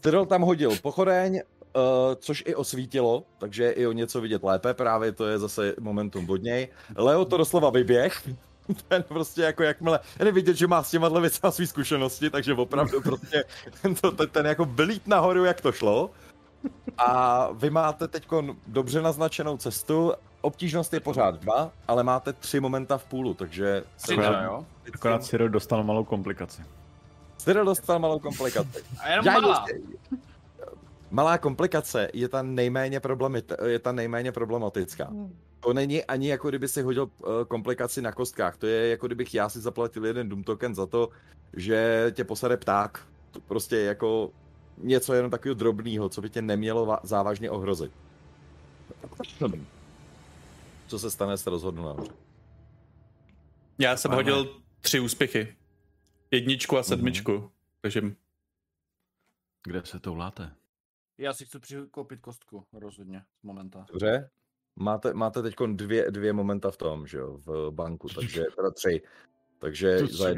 Cyril tam hodil pochodeň, uh, což i osvítilo, takže i o něco vidět lépe, právě to je zase momentum od něj. Leo to doslova vyběh, ten prostě jako jakmile, je vidět, že má s těma věcma svý zkušenosti, takže opravdu prostě ten, to, ten, ten jako vylít nahoru, jak to šlo. A vy máte teď dobře naznačenou cestu, obtížnost je pořád dva, ale máte tři momenta v půlu, takže... Akorát- teda, jo. Akorát Cyril dostal malou komplikaci. Cyril dostal malou komplikaci. A jenom Já malá. ještě- Malá komplikace je ta nejméně, je ta nejméně problematická. To není ani jako kdyby si hodil uh, komplikaci na kostkách. To je jako kdybych já si zaplatil jeden Doom token za to, že tě posade pták. To prostě je jako něco jenom takového drobného, co by tě nemělo va- závažně ohrozit. Co se stane, se rozhodnu nahoře. já jsem Máme. hodil tři úspěchy. Jedničku a Mhm. sedmičku. Takže Kde se to láte? Já si chci přikoupit kostku, rozhodně, z momenta. Dobře? Máte, máte teď dvě, dvě momenta v tom, že jo, v banku, takže teda tři. Takže To za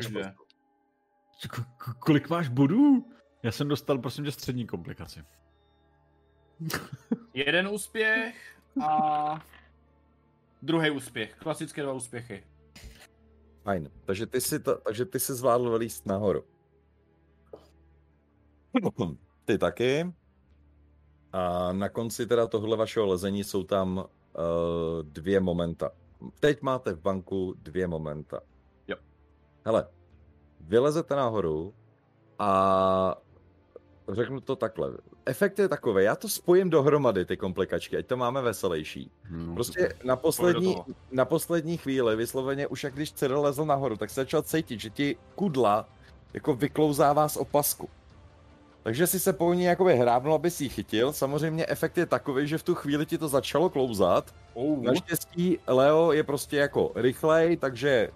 k- kolik máš bodů? Já jsem dostal, prosím tě, střední komplikaci. Jeden úspěch a druhý úspěch. Klasické dva úspěchy. Fajn. Takže ty si, to, takže ty si zvládl vylíst nahoru. Ty taky. A na konci teda tohle vašeho lezení jsou tam uh, dvě momenta. Teď máte v banku dvě momenta. Jo. Hele, vylezete nahoru a řeknu to takhle. Efekt je takový, já to spojím dohromady, ty komplikačky, ať to máme veselější. No, Prostě na poslední, na poslední chvíli, vysloveně už jak když Cyril lezl nahoru, tak se začal cítit, že ti kudla jako vyklouzává z opasku. Takže si se po ní jakoby hrábnul, aby si ji chytil. Samozřejmě efekt je takový, že v tu chvíli ti to začalo klouzat. Oh. Naštěstí Leo je prostě jako rychlej, takže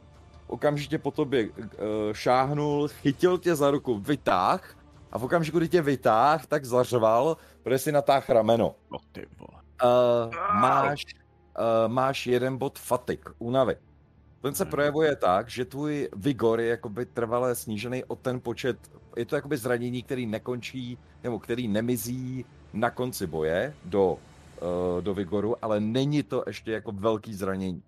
okamžitě po tobě uh, šáhnul, chytil tě za ruku, vytáh a v okamžiku, kdy tě vytáh, tak zařval, protože si natáh rameno. No ty vole. Uh, máš, uh, máš jeden bod fatik, únavy. Ten se Mhm. projevuje tak, že tvůj vigor je jakoby trvale snížený o ten počet, je to jakoby zranění, který nekončí, nebo který nemizí na konci boje do, uh, do vigoru, ale není to ještě jako velký zranění.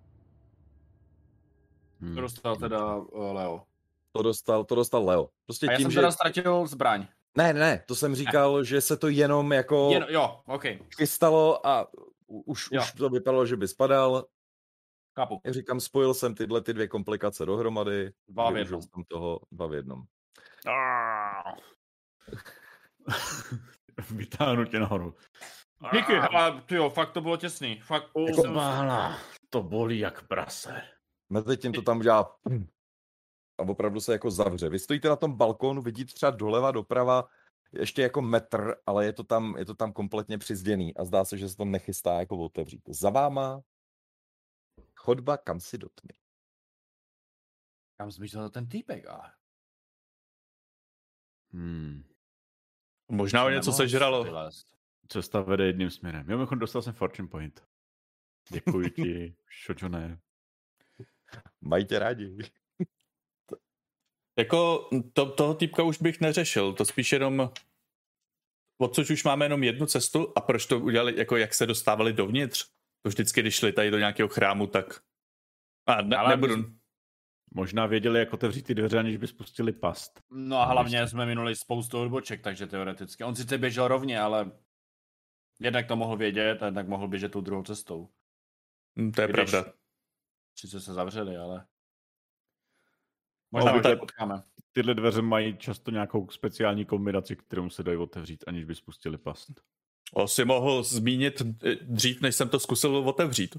Hm. To dostal teda uh, Leo. To dostal, to dostal Leo. Prostě A já tím, jsem že... teda ztratil zbraň. Ne, ne, ne, to jsem říkal, že se to jenom jako Jen, jo, OK, chystalo a už, Jo. už to vypadalo, že by spadal. chápu. Jak říkám, spojil jsem tyhle ty dvě komplikace dohromady. Dva v jednom. jsem toho dva v jednom. Ah. Vytáhnu tě nahoru. Díky, ale ty jo, fakt to bylo těsný. Fakt, Jako- jsem- to bolí jak prase. Mezi tím to tam udělá a opravdu se jako zavře. Vy stojíte na tom balkónu, vidíte třeba doleva, doprava, ještě jako metr, ale je to tam, je to tam kompletně přizděný a zdá se, že se to nechystá jako otevřít. Za váma chodba kam si do tmy. Kam zmizel ten týpek, ale... Hmm. Možná o něco sežralo. vylézt. Cesta vede jedním směrem. Jo, mimochodem dostal jsem Fortune Point. Děkuji ti, šočoné. Mají tě rádi. Jako to, toho týpka už bych neřešil, to spíš jenom odsud už máme jenom jednu cestu a proč to udělali, jako jak se dostávali dovnitř? To vždycky, když šli tady do nějakého chrámu, tak... A ne, Ale nebudu... Možná věděli, jak otevřít ty dveře, aniž by spustili past. No a hlavně Ještě. jsme minuli spoustu odboček, takže teoreticky. On sice běžel rovně, ale jednak to mohl vědět a jednak mohl běžet tou druhou cestou. Hm, To je Když- pravda. Sice se zavřeli, ale... Možná ho tady potkáme. Tyhle dveře mají často nějakou speciální kombinaci, kterou se dají otevřít, aniž by spustili past. O, si mohl zmínit eh, dřív, než jsem to zkusil otevřít.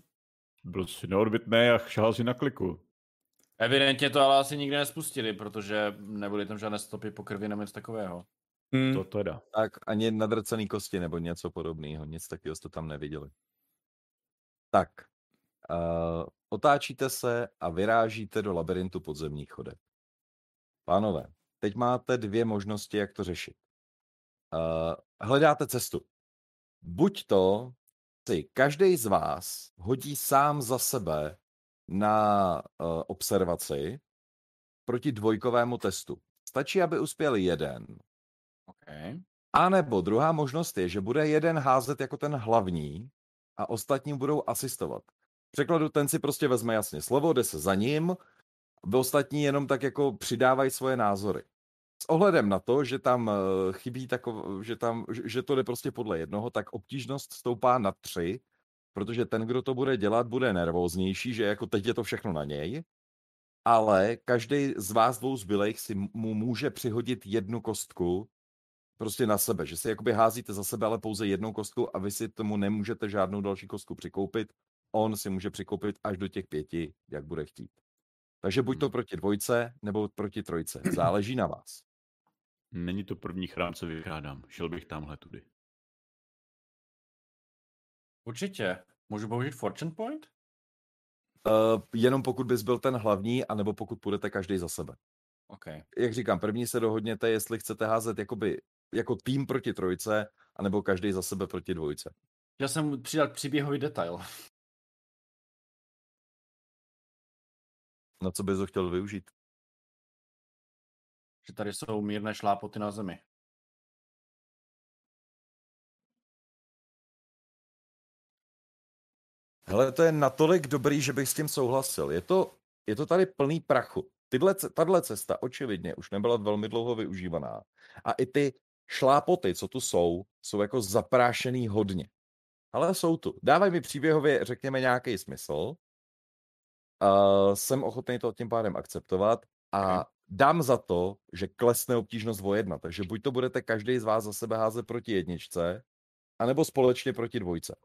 Byl si neodbitný a šahal si na kliku. Evidentně to ale asi nikdy nespustili, protože nebyly tam žádné stopy po krvi nebo něco takového. Hm. To teda. Tak ani nadrcený kosti nebo něco podobného, nic takového jste tam neviděli. Tak, uh, otáčíte se a vyrážíte do labirintu podzemních chodeb. Pánové, teď máte dvě možnosti, jak to řešit. Uh, hledáte cestu. Buď to si každý z vás hodí sám za sebe na uh, observaci proti dvojkovému testu. Stačí, aby uspěl jeden. OK. A nebo druhá možnost je, že bude jeden házet jako ten hlavní a ostatní budou asistovat. V překladu ten si prostě vezme jasně slovo, jde se za ním, vy ostatní jenom tak jako přidávají svoje názory. S ohledem na to, že tam eh, chybí takov, že, tam, že to jde prostě podle jednoho, tak obtížnost stoupá na tři, protože ten, kdo to bude dělat, bude nervóznější, že jako teď je to všechno na něj, ale každý z vás dvou zbylejch si mu může přihodit jednu kostku prostě na sebe, že si jakoby házíte za sebe, ale pouze jednou kostku a vy si tomu nemůžete žádnou další kostku přikoupit. On si může přikoupit až do těch pěti, jak bude chtít. Takže buď to Hmm. proti dvojce, nebo proti trojce. Záleží na vás. Není to první chrám, co vykrádám. Šel bych tamhle tudy. Určitě. Můžu použít Fortune Point? Uh, jenom pokud bys byl ten hlavní, anebo pokud půjdete každý za sebe. OK. Jak říkám, první se dohodněte, jestli chcete házet jakoby, jako tým proti trojce, anebo každý za sebe proti dvojce. Chtěl jsem přidat příběhový detail. Na co bys ho chtěl využít? Že tady jsou mírné šlápoty na zemi. Hele, to je natolik dobrý, že bych s tím souhlasil. Je to, je to tady plný prachu. Tyhle, tahle cesta očividně už nebyla velmi dlouho využívaná. A i ty šlápoty, co tu jsou, jsou jako zaprášený hodně. Ale jsou tu. Dávaj mi příběhově, řekněme, nějaký smysl. Uh, jsem ochotný to tím pádem akceptovat a dám za to, že klesne obtížnost o jedna. Takže buď to budete každý z vás za sebe házet proti jedničce, anebo společně proti dvojce.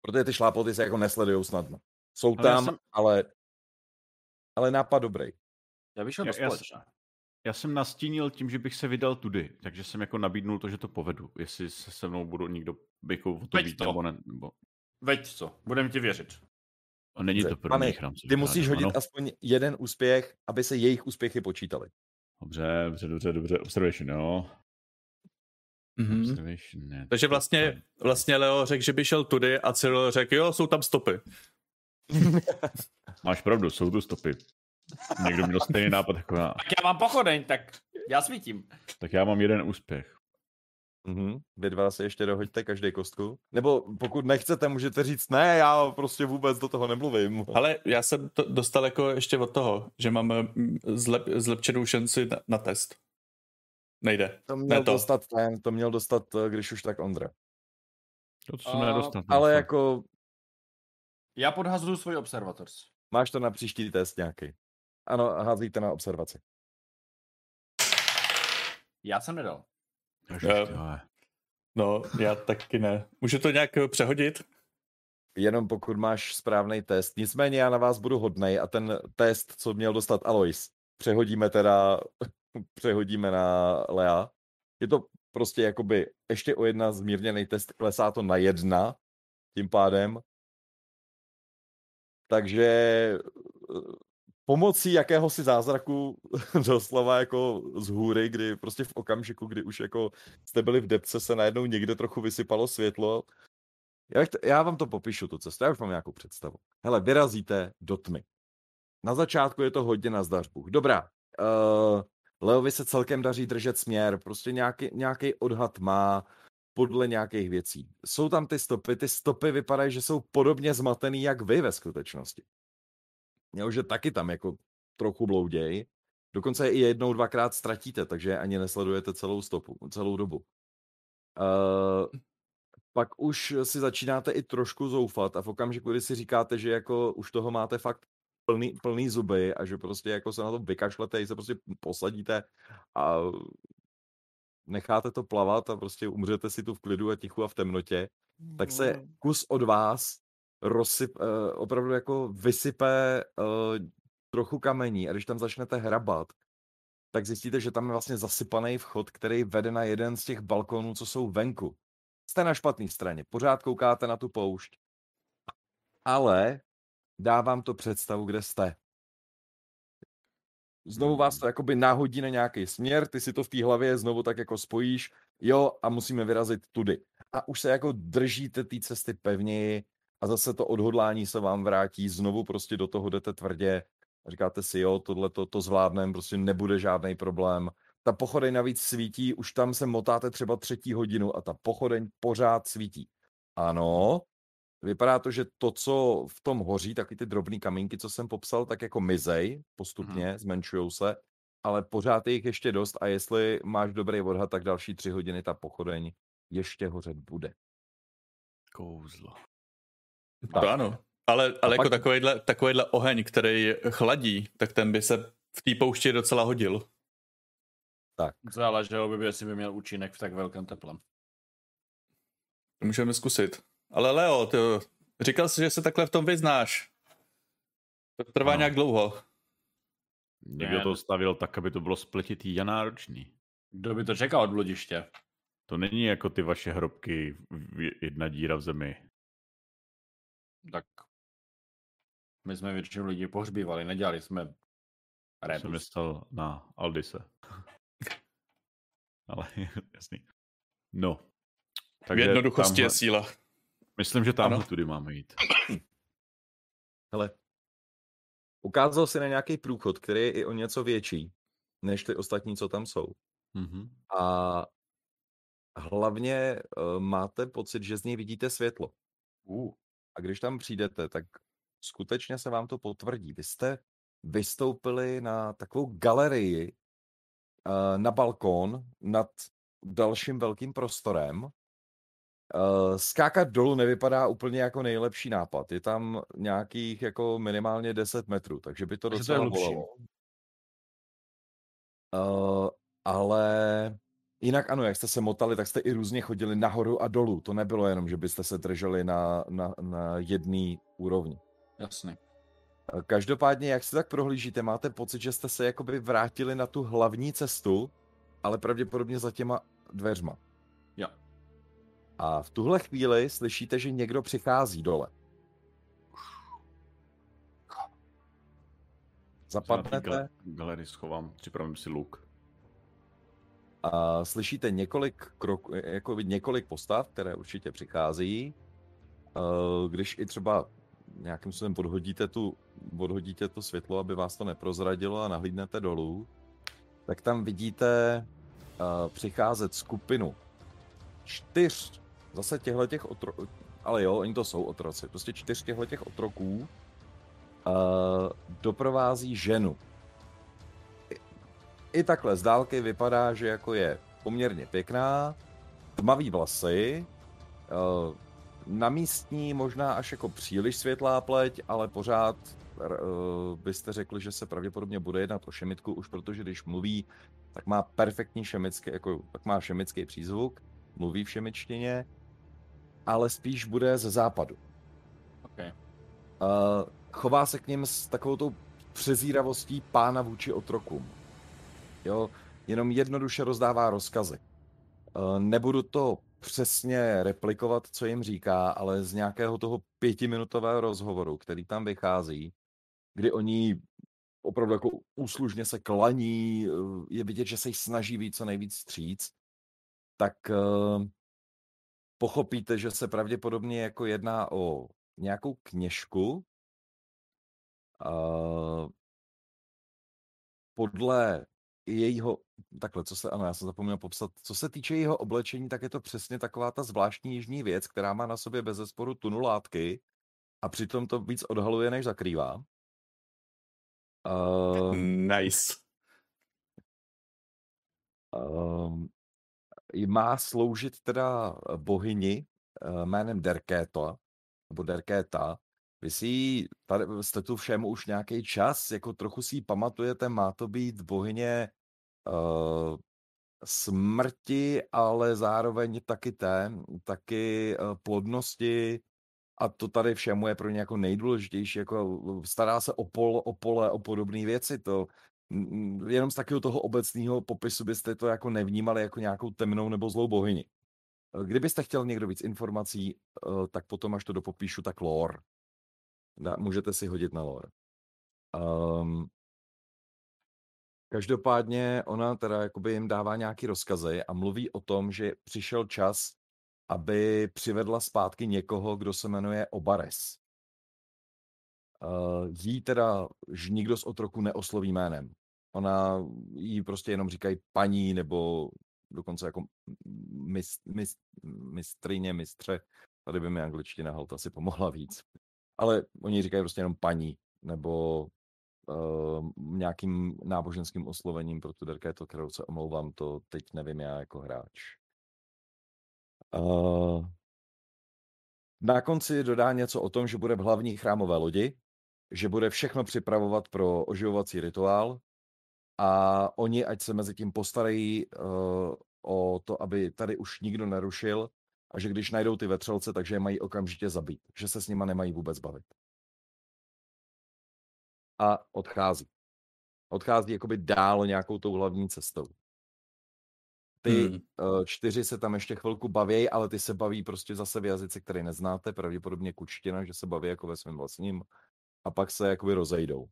Protože ty šlápoty se jako nesledují snadno. Jsou Ale já tam, jsem- ale, ale nápad dobrý. Já bych šel Já- do já s- společné. Já jsem nastínil tím, že bych se vydal tudy, takže jsem jako nabídnul to, že to povedu. Jestli se se mnou budou někdo jako o to to. nebo ne. Nebo... Veď co, budeme ti věřit. A není to mě rámcový Ty musíš hodit ano? aspoň jeden úspěch, aby se jejich úspěchy počítaly. Dobře, dobře, dobře, dobře. Observation, jo. Mhm. Observation, ne. Takže vlastně, vlastně Leo řekl, že by šel tudy a Cyril řekl, jo, jsou tam stopy. Máš pravdu, jsou tu stopy. Někdo měl stejný nápad jako já. Tak já mám pochodeň, tak já svítím. Tak já mám jeden úspěch. Mhm. Vy dva si ještě dohoďte každý kostku. Nebo pokud nechcete, můžete říct, ne, já prostě vůbec do toho nemluvím. Ale já jsem to dostal jako ještě od toho, že mám mm, zlep, zlepšenou šanci na, na test. Nejde. To měl Ne to. dostat ten, to měl dostat, eh, když už tak Ondra. To, co jsem A- nedostal. Ale jako Já podhazuju svůj observators. máš to na příští test nějaký. Ano, házíte na observaci. Já jsem nedal. No, já taky ne. Můžu to nějak eh, přehodit? Jenom pokud máš správný test. Nicméně já na vás budu hodnej a ten test, co měl dostat Alois, přehodíme teda, přehodíme na Lea. Je to prostě jakoby ještě o jedna zmírněný test, klesá to na jedna tím pádem. Takže eh, pomocí jakéhosi zázraku doslova jako z hůry, kdy prostě v okamžiku, kdy už jako jste byli v depce, se najednou někde trochu vysypalo světlo. Já, to, já vám to popíšu, tu cestu, já už mám nějakou představu. Hele, vyrazíte do tmy. Na začátku je to hodně na zdařbu. Dobrá, uh, Leovi se celkem daří držet směr, prostě nějaký, nějaký odhad má podle nějakých věcí. Jsou tam ty stopy, ty stopy vypadají, že jsou podobně zmatený jak vy ve skutečnosti. Jo, že taky tam jako trochu blouděj. Dokonce i jednou, dvakrát ztratíte, takže ani nesledujete celou stopu, celou dobu. Uh, pak už si začínáte i trošku zoufat a v okamžiku, kdy si říkáte, že jako už toho máte fakt plný, plný zuby a že prostě jako se na to vykašlete, i se prostě posadíte a necháte to plavat a prostě umřete si tu v klidu a tichu a v temnotě, tak se kus od vás rozsyp, uh, opravdu jako vysype uh, trochu kamení a když tam začnete hrabat, tak zjistíte, že tam je vlastně zasypaný vchod, který vede na jeden z těch balkonů, co jsou venku. Jste na špatné straně, pořád koukáte na tu poušť, ale dávám to představu, kde jste. Znovu vás to jakoby náhodí na nějaký směr, ty si to v té hlavě znovu tak jako spojíš, jo, a musíme vyrazit tudy. A už se jako držíte té cesty pevněji a zase to odhodlání se vám vrátí, znovu prostě do toho jdete tvrdě a říkáte si, jo, tohle to, to zvládnem, prostě nebude žádný problém. Ta pochodeň navíc svítí, už tam se motáte třeba třetí hodinu a ta pochodeň pořád svítí. Ano, vypadá to, že to, co v tom hoří, taky ty drobné kamínky, co jsem popsal, tak jako mizej postupně, mm. zmenšují se, ale pořád je jich ještě dost a jestli máš dobrý odhad, tak další tři hodiny ta pochodeň ještě hořet bude. Kouzlo. To ano. Ale, ale jako pak- takovýhle, takovýhle oheň, který chladí, tak ten by se v té poušti docela hodil. Tak, Záleželo by, jestli by měl účinek v tak velkém teple. To můžeme zkusit. Ale Leo, ty, říkal jsi, že se takhle v tom vyznáš. To trvá Ano. nějak dlouho. Někdo Ne. to stavil tak, aby to bylo spletitý a náročný. Kdo by to čekal od bludiště? To není jako ty vaše hrobky, jedna díra v zemi. Tak my jsme většinu lidí pohřbívali, nedělali jsme To jsem rebus. myslel na Aldise. Ale jasný. No. v jednoduchosti tamhle- je síla. Myslím, že tam Ano. tudy máme jít. hele. Ukázal si na nějaký průchod, který je i o něco větší, než ty ostatní, co tam jsou. Mhm. A hlavně uh, máte pocit, že z něj vidíte světlo. Uh, A když tam přijdete, tak skutečně se vám to potvrdí. Vy jste vystoupili na takovou galerii, eh, na balkón nad dalším velkým prostorem. Eh, Skákat dolů nevypadá úplně jako nejlepší nápad. Je tam nějakých jako minimálně 10 metrů, takže by to Takže to je docela hlubší. bolelo. Eh, ale jinak ano, jak jste se motali, tak jste i různě chodili nahoru a dolů. To nebylo jenom, že byste se drželi na, na, na jedné úrovni. jasný. Eh, Každopádně, jak se tak prohlížíte, máte pocit, že jste se jakoby vrátili na tu hlavní cestu, ale pravděpodobně za těma dveřma. Jo. A v tuhle chvíli slyšíte, že někdo přichází dole. Zapadnete Galerii schovám, připravím si luk. A slyšíte několik krok, jako několik postav, které určitě přichází. Eh, Když i třeba nějakým způsobem odhodíte, tu, odhodíte to světlo, aby vás to neprozradilo a nahlídnete dolů, tak tam vidíte uh, přicházet skupinu čtyř, zase těchto těch otro... ale jo, oni to jsou otroci, prostě čtyř těchto těch otroků doprovází ženu. I, takhle z dálky vypadá, že jako je poměrně pěkná, tmavý vlasy, uh, na místní možná až jako příliš světlá pleť, ale pořád uh, byste řekli, že se pravděpodobně bude jednat o šemitku, už protože když mluví, tak má perfektní šemický, jako, tak má šemický přízvuk, mluví v šemičtině, ale spíš bude ze západu. Okay. Uh, chová se k ním s takovou tou přezíravostí pána vůči otrokům. Jo, jenom jednoduše rozdává rozkazy. Uh, nebudu to přesně replikovat, co jim říká, ale z nějakého toho pětiminutového rozhovoru, který tam vychází, kdy oni opravdu jako úslužně se klaní, je vidět, že se jich snaží víc co nejvíc stříc, tak uh, pochopíte, že se pravděpodobně jako jedná o nějakou kněžku. Podle jejího, takhle, co se, ano, já jsem zapomněl popsat, co se týče jeho oblečení, tak je to přesně taková ta zvláštní jižní věc, která má na sobě bez zesporu tunu látky a přitom to víc odhaluje, než zakrývá. Uh, nice. Um, má sloužit teda bohyni uh, jménem Derkéta, nebo Derkéta. Vy si tady jste tu všem už nějaký čas, jako trochu si ji pamatujete, má to být bohyně uh, smrti, ale zároveň taky té, taky uh, plodnosti a to tady všemu je pro ně jako nejdůležitější, jako stará se o, pol, o pole, o podobné věci, to jenom z takového toho obecného popisu byste to jako nevnímali jako nějakou temnou nebo zlou bohyni. Kdybyste chtěl někdo víc informací, tak potom, až to dopopíšu, tak lore. Můžete si hodit na lore. Um, každopádně ona teda jakoby jim dává nějaký rozkazy a mluví o tom, že přišel čas, aby přivedla zpátky někoho, kdo se jmenuje Obares. Uh, jí teda že nikdo z otroku neosloví jménem. Ona jí prostě jenom říkají paní nebo dokonce jako mist, mist, mistrině, mistře. Tady by mi angličtina halt asi pomohla víc. Ale oni říkají prostě jenom paní nebo uh, nějakým náboženským oslovením pro tu Derkéto, kterou se omlouvám, to teď nevím já jako hráč. Uh, na konci dodá něco o tom, že bude v hlavní chrámové lodi, že bude všechno připravovat pro oživovací rituál a oni, ať se mezi tím postarají uh, o to, aby tady už nikdo nerušil a že když najdou ty vetřelce, takže je mají okamžitě zabít, že se s nima nemají vůbec bavit. A odchází. Odchází jakoby dál nějakou tou hlavní cestou. Ty hmm. uh, čtyři se tam ještě chvilku baví, ale ty se baví prostě zase v jazyce, který neznáte, pravděpodobně kučtina, že se baví jako ve svém vlastním a pak se jakoby rozejdou.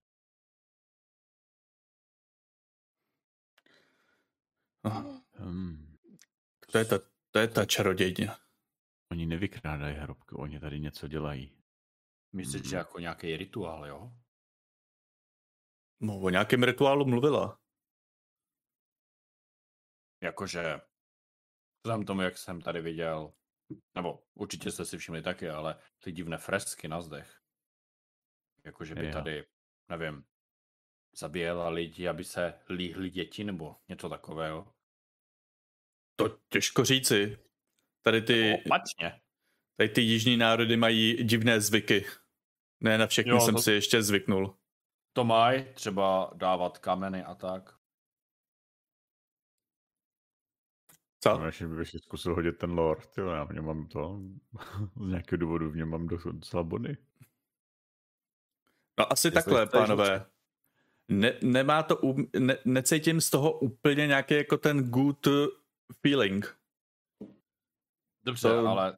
Hmm. To je ta, to je ta čarodějně. Oni nevykrádají hrobky, oni tady něco dělají. Myslíš, hmm. že jako nějaký rituál, jo? No, o nějakém rituálu mluvila. Jakože, vzhledem tomu, jak jsem tady viděl, nebo určitě jste si všimli taky, ale ty divné fresky na zdech. Jakože by tady, nevím, zabíjela lidi, aby se líhly děti nebo něco takového. To těžko říci. Tady ty... Opačně. Tady ty jižní národy mají divné zvyky. Ne na všechny jo, jsem to... si ještě zvyknul. To mají, třeba dávat kameny a tak. Co? No, ještě bych si zkusil hodit ten lore, tyjo, já v něm mám to, z nějakého důvodu v něm mám docela body. No asi Jestli takhle, pánové. Ne, nemá to, ne, necítím z toho úplně nějaký jako ten good feeling. Dobře, to... ale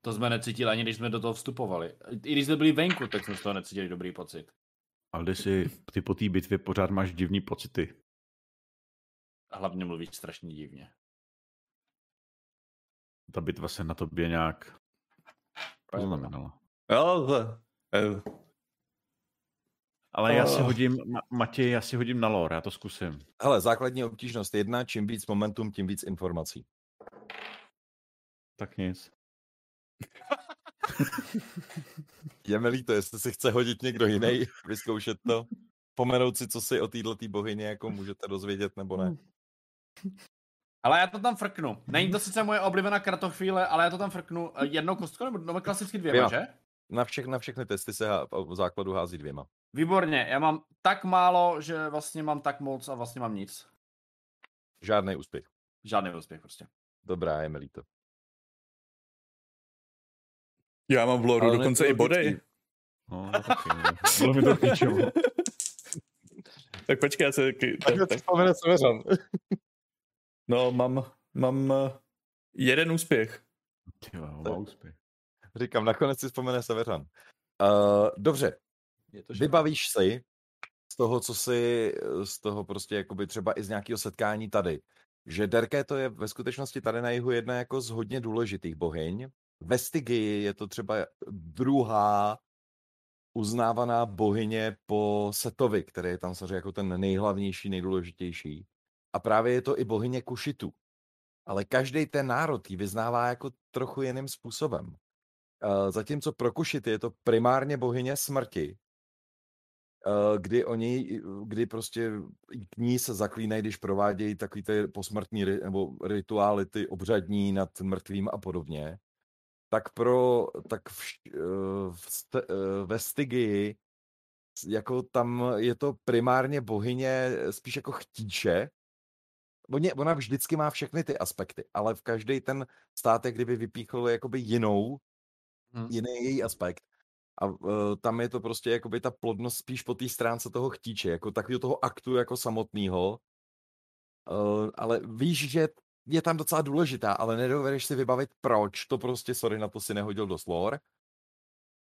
to jsme necítili ani, když jsme do toho vstupovali. I když jsme byli venku, tak jsme z toho necítili dobrý pocit. Ale si ty po té bitvě pořád máš divný pocity. A hlavně mluvíš strašně divně. Ta bitva se na tobě nějak poznamenala. Jo, to- eh, Ale já si Oh. hodím, Ma- Matěj, já si hodím na lore, já to zkusím. Hele, základní obtížnost jedna, čím víc momentum, tím víc informací. Tak nic. Je mi líto, jestli si chce hodit někdo jiný, vyzkoušet to, pomenout si, co si o této bohyni jako můžete dozvědět, nebo ne. Ale já to tam frknu. Není to sice moje oblíbená kartochvíle, ale já to tam frknu Eh, jednou kostkou, nebo no, klasicky dvěma, Dvěma. že? Na, všech, na všechny testy se há, v základu hází dvěma. Výborně, já mám tak málo, že vlastně mám tak moc a vlastně mám nic. Žádný úspěch. Žádný úspěch prostě. Dobrá, je mi líto. Já mám v loru dokonce i body. No, no taky, no. Bylo mi to. Tak počkej, já se... Tak tak-. No, mám, mám eh, jeden úspěch. Vole, má úspěch. Říkám, nakonec si vzpomene Seveřan. Uh, dobře, Je to vybavíš si z toho, co si, z toho prostě jakoby třeba i z nějakého setkání tady, že Derké to je ve skutečnosti tady na jihu jedna jako z hodně důležitých bohyň. Ve Stygii je to třeba druhá uznávaná bohyně po Setovi, který je tam samozřejmě jako ten nejhlavnější, nejdůležitější. A právě je to i bohyně Kušitu. Ale každý ten národ ji vyznává jako trochu jiným způsobem. Eh, Zatímco pro Kušity je to primárně bohyně smrti, eh, kdy oni, kdy prostě k ní se zaklínají, když provádějí takový ty posmrtní nebo rituály, ty obřadní nad mrtvým a podobně, tak pro, tak v, eh, v, st- eh, ve Stygii jako tam je to primárně bohyně spíš jako chtíče, Oni, ona vždycky má všechny ty aspekty, ale v každý ten státek, kdyby vypíchl jakoby jinou, Hm. jiný její aspekt. A uh, tam je to prostě jakoby ta plodnost spíš po té stránce toho chtíče, jako takového toho aktu jako samotného. Uh, ale víš, že je tam docela důležitá, ale nedovedeš si vybavit proč, to prostě, sorry, na to si nehodil do slor.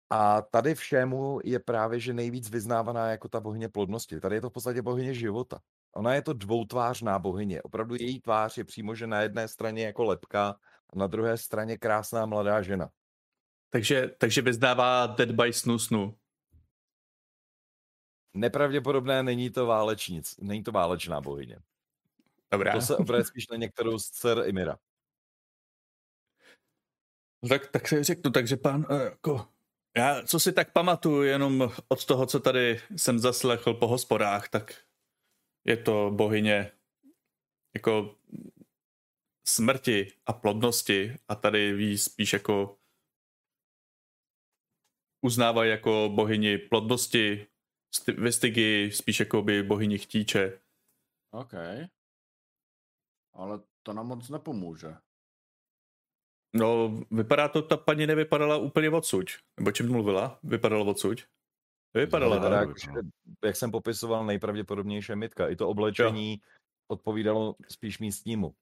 A tady všemu je právě, že nejvíc vyznávaná jako ta bohyně plodnosti. Tady je to v podstatě bohyně života. Ona je to dvoutvářná bohyně. Opravdu její tvář je přímo, že na jedné straně jako lepka a na druhé straně krásná mladá žena. Takže, takže vyznává Dead by Snu Snu. Nepravděpodobné není to válečnic, není to válečná bohyně. Dobrá. To se obraje spíš na některou z dcer Imira. Tak, tak se řeknu, takže pán, eh, jako, já co si tak pamatuju jenom od toho, co tady jsem zaslechl po hospodách, tak je to bohyně jako smrti a plodnosti a tady ví spíš jako uznávají jako bohyni plodnosti, sti- ve Stygi spíš jako by bohyni chtíče. OK. Ale to nám moc nepomůže. No, vypadá to, ta paní nevypadala úplně odsud. Nebo čím mluvila? Vypadala odsud? Vypadala, Vypadá tak. že, jak jsem popisoval, nejpravděpodobnější mytka. I to oblečení odpovídalo spíš místnímu.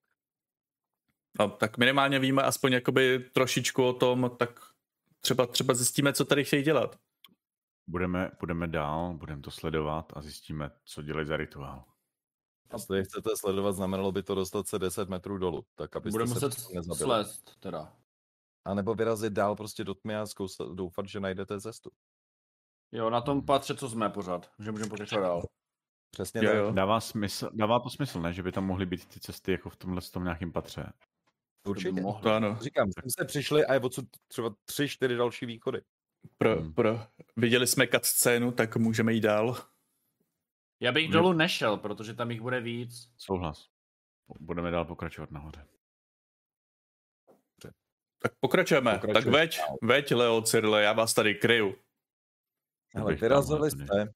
No, tak minimálně víme aspoň jakoby trošičku o tom, tak třeba, třeba zjistíme, co tady chtějí dělat. Budeme, budeme dál, budeme to sledovat a zjistíme, co dělají za rituál. Jestli chcete sledovat, znamenalo by to dostat se 10 metrů dolů, tak abyste Budeme se muset slést teda. A nebo vyrazit dál prostě do tmy a zkousat, doufat, že najdete cestu. Jo, na tom patře, co jsme pořád. Že můžeme pokračovat dál. Přesně Jo, tak. jo. Dává, smysl, dává to smysl, ne? Že by tam mohly být ty cesty jako v tomhle tom nějakým patře. Určitě. mohlo. To ano. Říkám, sem jste přišli a je odsud třeba tři, čtyři další východy. Pro, Hmm. pro, viděli jsme cut scénu, tak můžeme jít dál. Já bych dolů nešel, protože tam jich bude víc. Souhlas. Budeme dál pokračovat nahoře. Tak pokračujeme. Pokračujeme tak veď, veď, Leo Cyrle, já vás tady kryju. Ale vyrazili hlavně. jste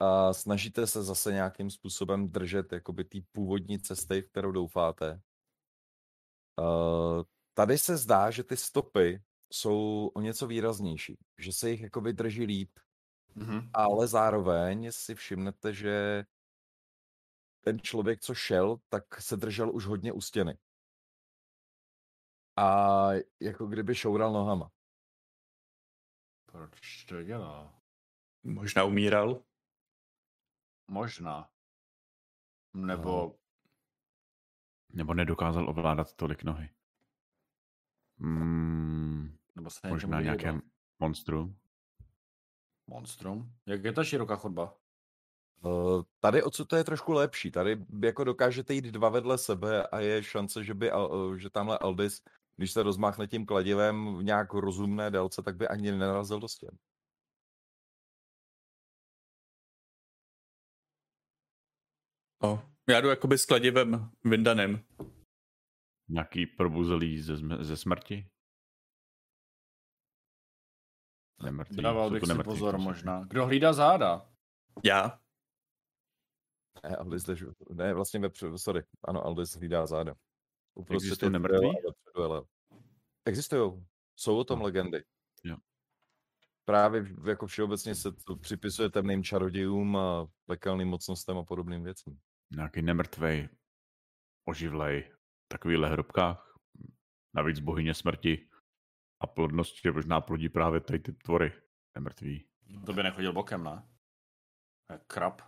a snažíte se zase nějakým způsobem držet jakoby té původní cesty, v kterou doufáte. Uh, tady se zdá, že ty stopy jsou o něco výraznější, že se jich jakoby drží líp, Mhm. ale zároveň si všimnete, že ten člověk, co šel, tak se držel už hodně u stěny. A jako kdyby šoural nohama. Proč to dělá? Možná umíral. Možná. Nebo Nebo nedokázal ovládat tolik nohy. Mm, nebo se možná vyhýbal. nějaké monstrum. Jak je ta široká chodba? Uh, tady odsud to je trošku lepší. Tady jako dokážete jít dva vedle sebe a je šance, že by Al- že tamhle Aldis, když se rozmáchne tím kladivem v nějak rozumné délce, tak by ani nenarazil do stěn. No. Já jdu jakoby s kladivem vyndaným. Nějaký probuzelý ze, ze smrti? Nemrtvý. Dával bych si nemrtví, pozor možná. Kdo hlídá záda? Já. Ne, Aldis, jdeš, ne, vlastně vepředu, sorry. Ano, Aldis hlídá záda. Uprostřed Existují nemrtví? Existují. Jsou o tom No. legendy. Jo. Právě jako všeobecně se to připisuje temným čarodějům a pekelným mocnostem a podobným věcem. Nějaký nemrtvej, oživlej, v takovýchhle hrobkách. Navíc bohyně smrti a plodnosti možná plodí právě tady ty tvory nemrtví. To by nechodil bokem, ne? Jak krab.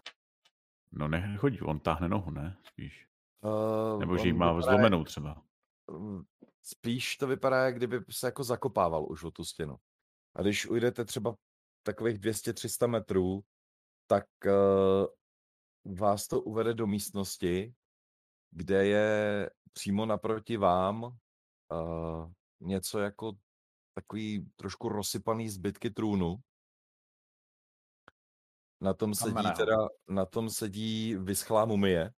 No ne, nechodí, on táhne nohu, ne? Spíš. Uh, Nebo že ji má zlomenou třeba. Mm, spíš to vypadá, jak kdyby se jako zakopával už o tu stěnu. A když ujdete třeba takových 200-300 metrů, tak uh, vás to uvede do místnosti, kde je přímo naproti vám uh, něco jako takový trošku rozsypaný zbytky trůnu. Na tom sedí teda, na tom sedí vyschlá mumie.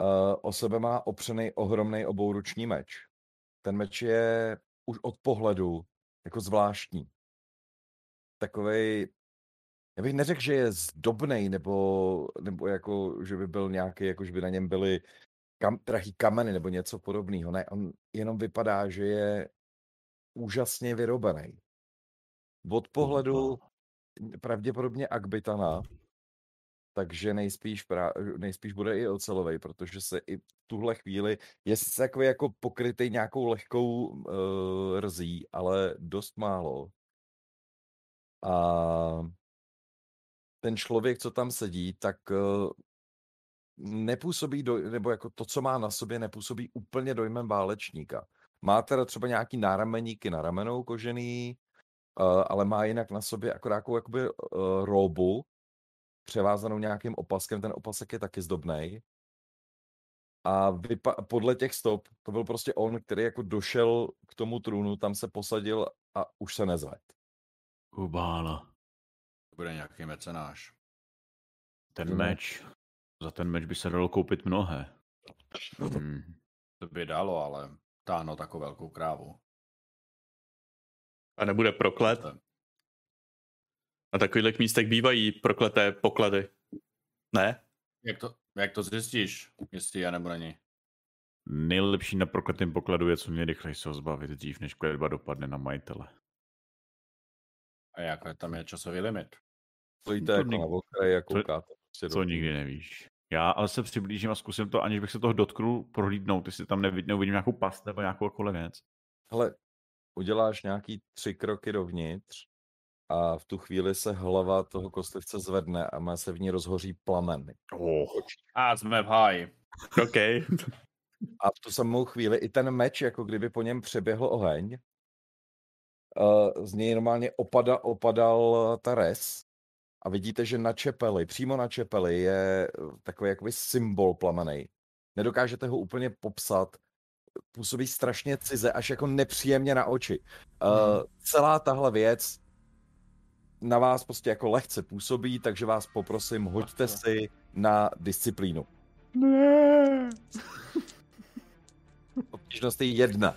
Uh, o sebe má opřený ohromný obouruční meč. Ten meč je už od pohledu jako zvláštní. Takovej, já bych neřekl, že je zdobnej, nebo, nebo jako, že by byl nějaký, jako že by na něm byly kam, drahý kameny nebo něco podobného. Ne, on jenom vypadá, že je úžasně vyrobený. Od pohledu pravděpodobně Akbitana, takže nejspíš, pra, nejspíš bude i ocelovej, protože se i v tuhle chvíli je takový jako pokrytý nějakou lehkou uh, rzí, ale dost málo. A ten člověk, co tam sedí, tak uh, nepůsobí, do, nebo jako to, co má na sobě, nepůsobí úplně dojmem válečníka. Má teda třeba nějaký nárameníky na ramenou kožený, uh, ale má jinak na sobě akorát jako jakoby uh, robu, převázanou nějakým opaskem, ten opasek je taky zdobnej. A vypa- podle těch stop, to byl prostě on, který jako došel k tomu trůnu, tam se posadil a už se nezved. Kubála. To bude nějaký mecenáš. Ten Ano. meč. Za ten meč by se dalo koupit mnohé. Hmm. To by dalo, ale táhnout takovou velkou krávu. A nebude proklet. Na takových místech bývají prokleté poklady. Ne? Jak to, jak to zjistíš, jestli je nebo není? Nejlepší na prokletém pokladu je co nejrychleji se ho zbavit dřív, než kledba dopadne na majitele. A jak tam je časový limit? Stojíte To jako na okraji a to- koukáte. Prostě Co trůnu. nikdy nevíš. Já ale se přiblížím a zkusím to, aniž bych se toho dotknul, prohlídnout, jestli tam nevidím, neuvidím nějakou past nebo nějakou jakoukoliv věc. Hele, uděláš nějaký tři kroky dovnitř a v tu chvíli se hlava toho kostlivce zvedne a má se v ní rozhoří plamen. Oh. A jsme v háji. OK. A v tu samou chvíli i ten meč, jako kdyby po něm přeběhl oheň, uh, z něj normálně opada, opadal ta res a vidíte, že na čepeli, přímo na čepeli je eh, takový jakoby symbol plamenej. Nedokážete ho úplně popsat, působí strašně cize, až jako nepříjemně na oči. Uh, celá tahle věc na vás prostě jako lehce působí, takže vás poprosím, hoďte si na disciplínu. Ne. Obtížnost je jedna.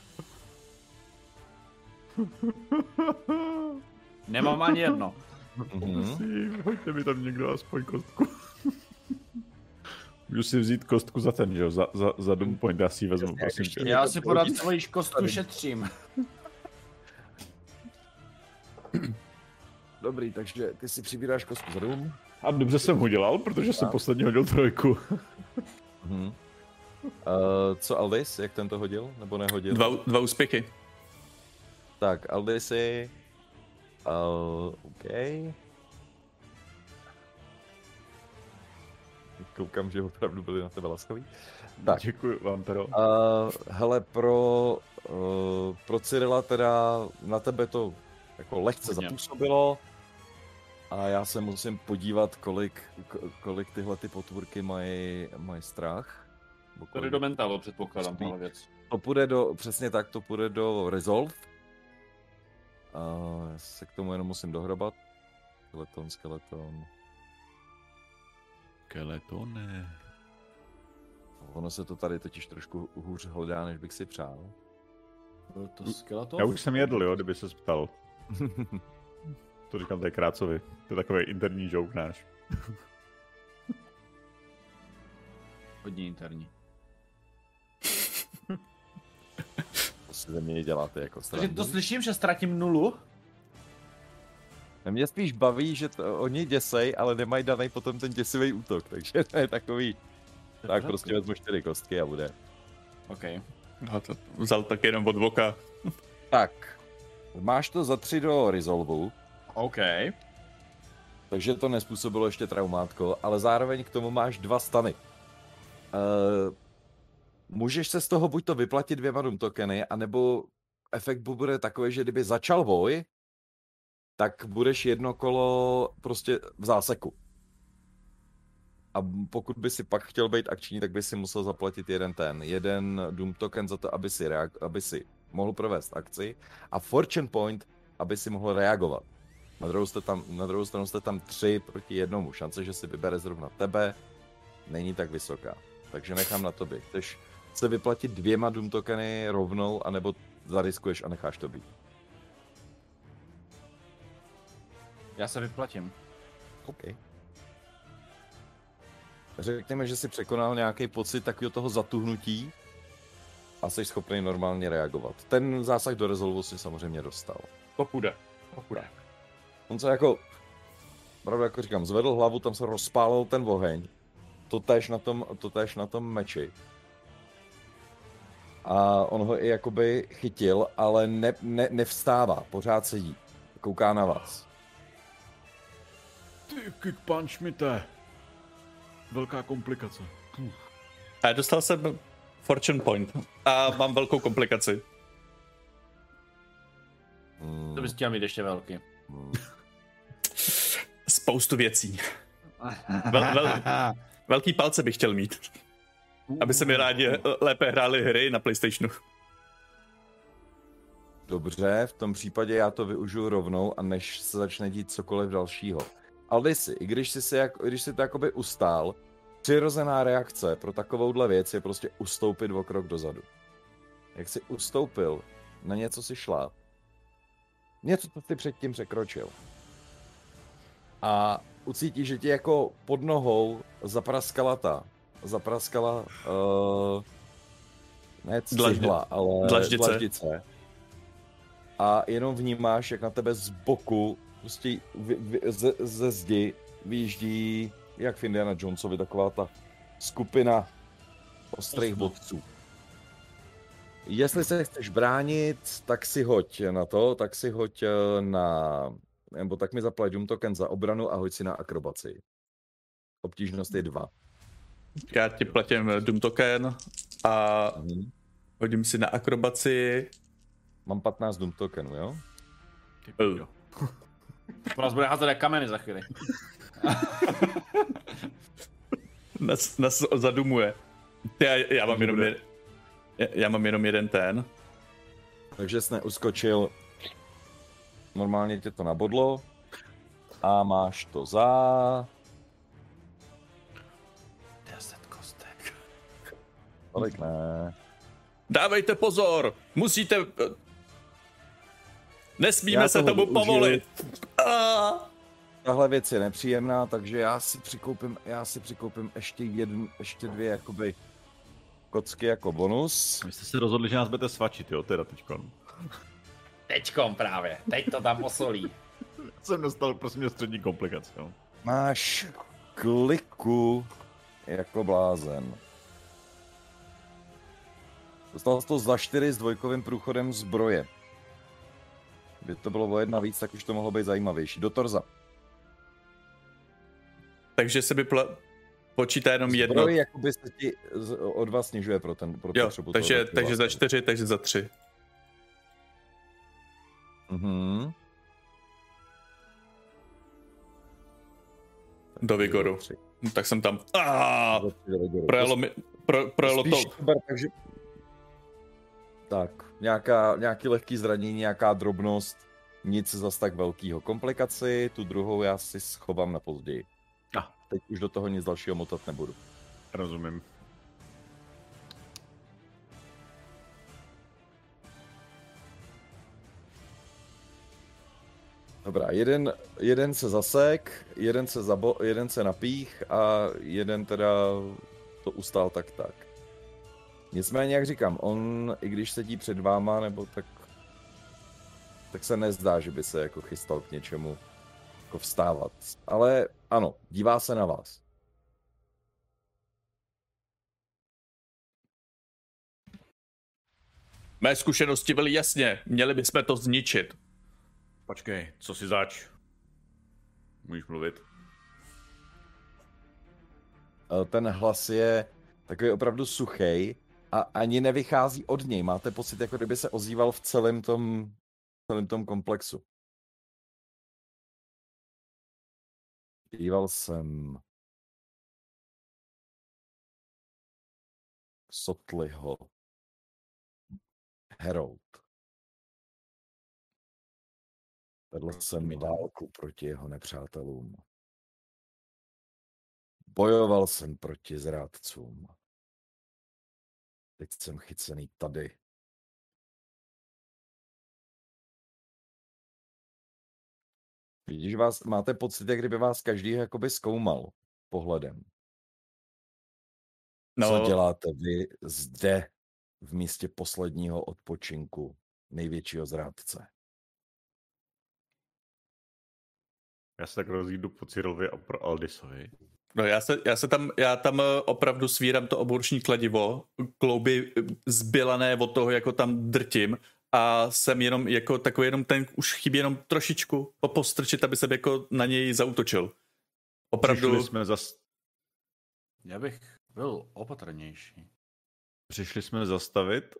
Nemám ani jedno. Mhm. Prosím, hoďte mi tam někdo aspoň kostku. Můžu si vzít kostku za ten, že jo, za, za, za Doom Point, já si ji vezmu, prosím tě. Já někdo si podat svoji kostku tady. šetřím. Dobrý, takže ty si přibíráš kostku za dům. A dobře jsem ho dělal, protože jsem posledně hodil trojku. Mhm. Uh, co Aldis, jak ten to hodil, nebo nehodil? Dva, dva úspěchy. Tak, Aldisi... Uh, OK. koukám, že opravdu byli na tebe laskaví. Tak. Děkuji vám, Pero. Uh, hele, pro, uh, pro Cyrila teda na tebe to jako lehce Hodně. zapůsobilo a já se musím podívat, kolik, ko- kolik tyhle ty potvůrky mají, mají strach. Tady kolik- do mentalu předpokládám tahle věc. To půjde do, přesně tak, to půjde do Resolve. Já se k tomu jenom musím dohrabat. Skeleton, skeleton. Skeletone. Ono se to tady totiž trošku hůř hledá, než bych si přál. Byl to skeleton? Já už jsem jedl, jo, kdyby se ptal. To říkám tady Krácovi. To je takový interní joke náš. Hodně interní. To si ze mě děláte jako Takže to slyším, že ztratím nulu. Mě spíš baví, že to, oni děsej, ale nemají daný potom ten děsivý útok, takže to je takový, tak prostě vezmu čtyři kostky a bude. OK. No, to vzal tak jenom od voka. Tak, máš to za tři do Resolvu, OK. takže to nespůsobilo ještě traumátko, ale zároveň k tomu máš dva stany. Uh, můžeš se z toho buď to vyplatit dvěma Doom tokeny, anebo efekt bude takový, že kdyby začal boj, tak budeš jedno kolo prostě v záseku. A pokud by si pak chtěl být akční, tak by si musel zaplatit jeden ten, jeden Doom token za to, aby si, reag- aby si mohl provést akci a Fortune Point, aby si mohl reagovat. Na druhou, jste tam, na druhou stranu jste tam tři proti jednomu. Šance, že si vybere zrovna tebe, není tak vysoká. Takže nechám na tobě. Chceš se vyplatit dvěma Doom tokeny rovnou, anebo zariskuješ a necháš to být? Já se vyplatím. OK. Řekněme, že si překonal nějaký pocit takového toho zatuhnutí a jsi schopný normálně reagovat. Ten zásah do rezolvu si samozřejmě dostal. To půjde. To půjde. On se jako, pravda jako říkám, zvedl hlavu, tam se rozpálil ten oheň. To též na tom, to též na tom meči. A on ho i jakoby chytil, ale ne, ne, nevstává, pořád sedí. Kouká na vás. Ty kick punch mi te. Velká komplikace. A dostal jsem Fortune Point a mám velkou komplikaci. Hmm, To bys chtěl mít ještě velký. hmm. Spoustu věcí. Vel, vel, velký palce bych chtěl mít. Aby se mi rádi lépe hrály hry na Playstationu. Dobře, v tom případě já to využiju rovnou a než se začne dít cokoliv dalšího. Aldisi, i když jsi, se jak, když jsi to jakoby ustál, přirozená reakce pro takovouhle věc je prostě ustoupit o krok dozadu. Jak jsi ustoupil, na něco si šla, něco, co jsi předtím překročil. A ucítíš, že ti jako pod nohou zapraskala ta, zapraskala, uh, ne cihla, ale dlaždice. dlaždice. A jenom vnímáš, jak na tebe z boku, prostě vy, vy, ze, ze zdi vyjíždí, jak v Indiana Jonesovi, taková ta skupina ostrých bodců. Jestli se chceš bránit, tak si hoď na to, tak si hoď eh, na, nebo tak mi zaplať Doom token za obranu a hoď si na akrobaci. Obtížnost je dva. Já ti platím Doom Token a Mhm. hodím si na akrobaci. Mám 15 Doom tokenů, jo? Uh, Po nás bude házet jak kameny za chvíli. Nas, nas zadumuje. Já, já, mám jenom jeden, já, já mám jenom jeden ten. Takže jsi neuskočil. Normálně tě to nabodlo. A máš to za... Tolik ne. Dávejte pozor! Musíte... Nesmíme Já se tomu využiju. povolit! A... Tahle věc je nepříjemná, takže já si přikoupím, já si přikoupím ještě jedn, ještě dvě jakoby kocky jako bonus. Vy jste se rozhodli, že nás budete svačit, jo, teda teďkon. Teďkom právě. Teď to tam posolí. Jsem dostal prostě mě střední komplikace, jo. Máš kliku jako blázen. Dostal to za čtyři s dvojkovým průchodem zbroje. Kdyby to bylo o jedna víc, tak už to mohlo být zajímavější. Do torza. Takže se by pla... počítá jenom jedno. Zbroj jakoby se ti od vás snižuje pro ten pro Jo, potřebu takže, toho takže za čtyři, takže za tři. Mhm. Do Vigoru. Tak jsem tam. Projelo, mi, pro, projelo to. Ber, takže... Tak, nějaká, nějaký lehký zranění, nějaká drobnost, nic zas tak velkýho. Komplikaci, tu druhou já si schovám na později. Ah. Teď už do toho nic dalšího motat nebudu. Rozumím. Dobrá, jeden, jeden se zasek, jeden se, zabo, jeden se napích a jeden teda to ustál tak tak. Nicméně, jak říkám, on, i když sedí před váma, nebo tak, tak se nezdá, že by se jako chystal k něčemu jako vstávat. Ale ano, dívá se na vás. Mé zkušenosti byly jasně, měli bychom to zničit. Počkej, co si zač? Můžeš mluvit? Eh, Ten hlas je takový opravdu suchý a ani nevychází od něj. Máte pocit, jako kdyby se ozýval v celém tom, celém tom komplexu. Díval jsem Sotliho. Harold. Vedl jsem válku proti jeho nepřátelům. Bojoval jsem proti zrádcům. Teď jsem chycený tady. Vidíš, vás, máte pocit, jak kdyby vás každý jakoby zkoumal pohledem. No, Co děláte vy zde v místě posledního odpočinku největšího zrádce? Já se tak rozjídu po Cyrilovi a pro Aldisovi. No já, se, já se tam, já tam eh, opravdu svírám to oburční kladivo, klouby eh, zbylané od toho, jako tam drtím a jsem jenom jako takový jenom ten, už chybí jenom trošičku popostrčit, aby jsem jako na něj zautočil. Opravdu, Přišli jsme, zas, Já bych byl opatrnější. přišli jsme zastavit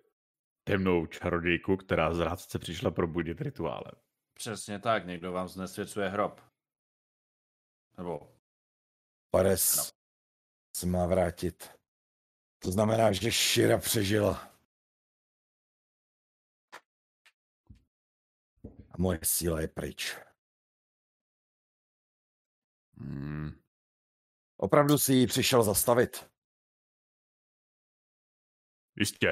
temnou čarodějku, která z rádce přišla probudit rituálem. Přesně tak, někdo vám znesvěcuje hrob. Nebo Pares se má vrátit. To znamená, že Shira přežila. A moje síla je pryč. Hmm. Opravdu si ji přišel zastavit. Jistě.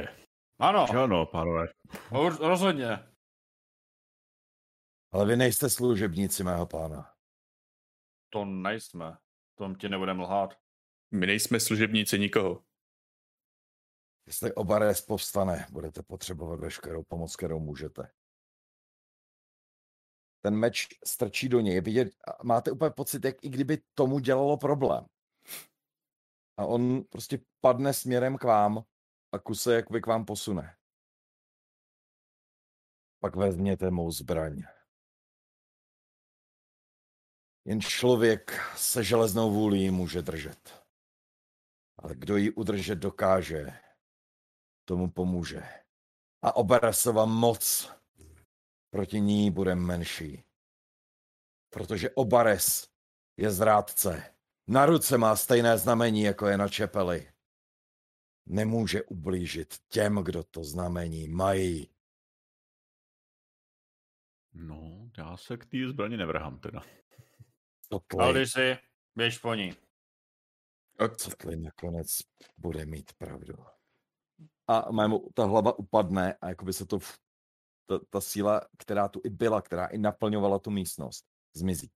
Ano, Že Ano, pánové. ur- rozhodně. Ale vy nejste služebníci mého pána. To nejsme. Tom ti nebudeme lhát. my nejsme služebníci nikoho. Jestli Obares povstane, budete potřebovat veškerou pomoc, kterou můžete. Ten meč strčí do něj. Vidět, máte úplně pocit, jak i kdyby tomu dělalo problém. A on prostě padne směrem k vám a kuse jakoby k vám posune. Pak vezměte mou zbraň. Jen člověk se železnou vůlí může držet. Ale kdo ji udržet dokáže, tomu pomůže. A Oberesova moc proti ní bude menší. Protože Obares je zrádce. Na ruce má stejné znamení, jako je na čepeli. Nemůže ublížit těm, kdo to znamení mají. No, já se k té zbraně nevrhám teda. Aldi si, běž po ní. Cotli nakonec bude mít pravdu. A mému ta hlava upadne a jakoby se to, ta, ta síla, která tu i byla, která i naplňovala tu místnost, zmizí.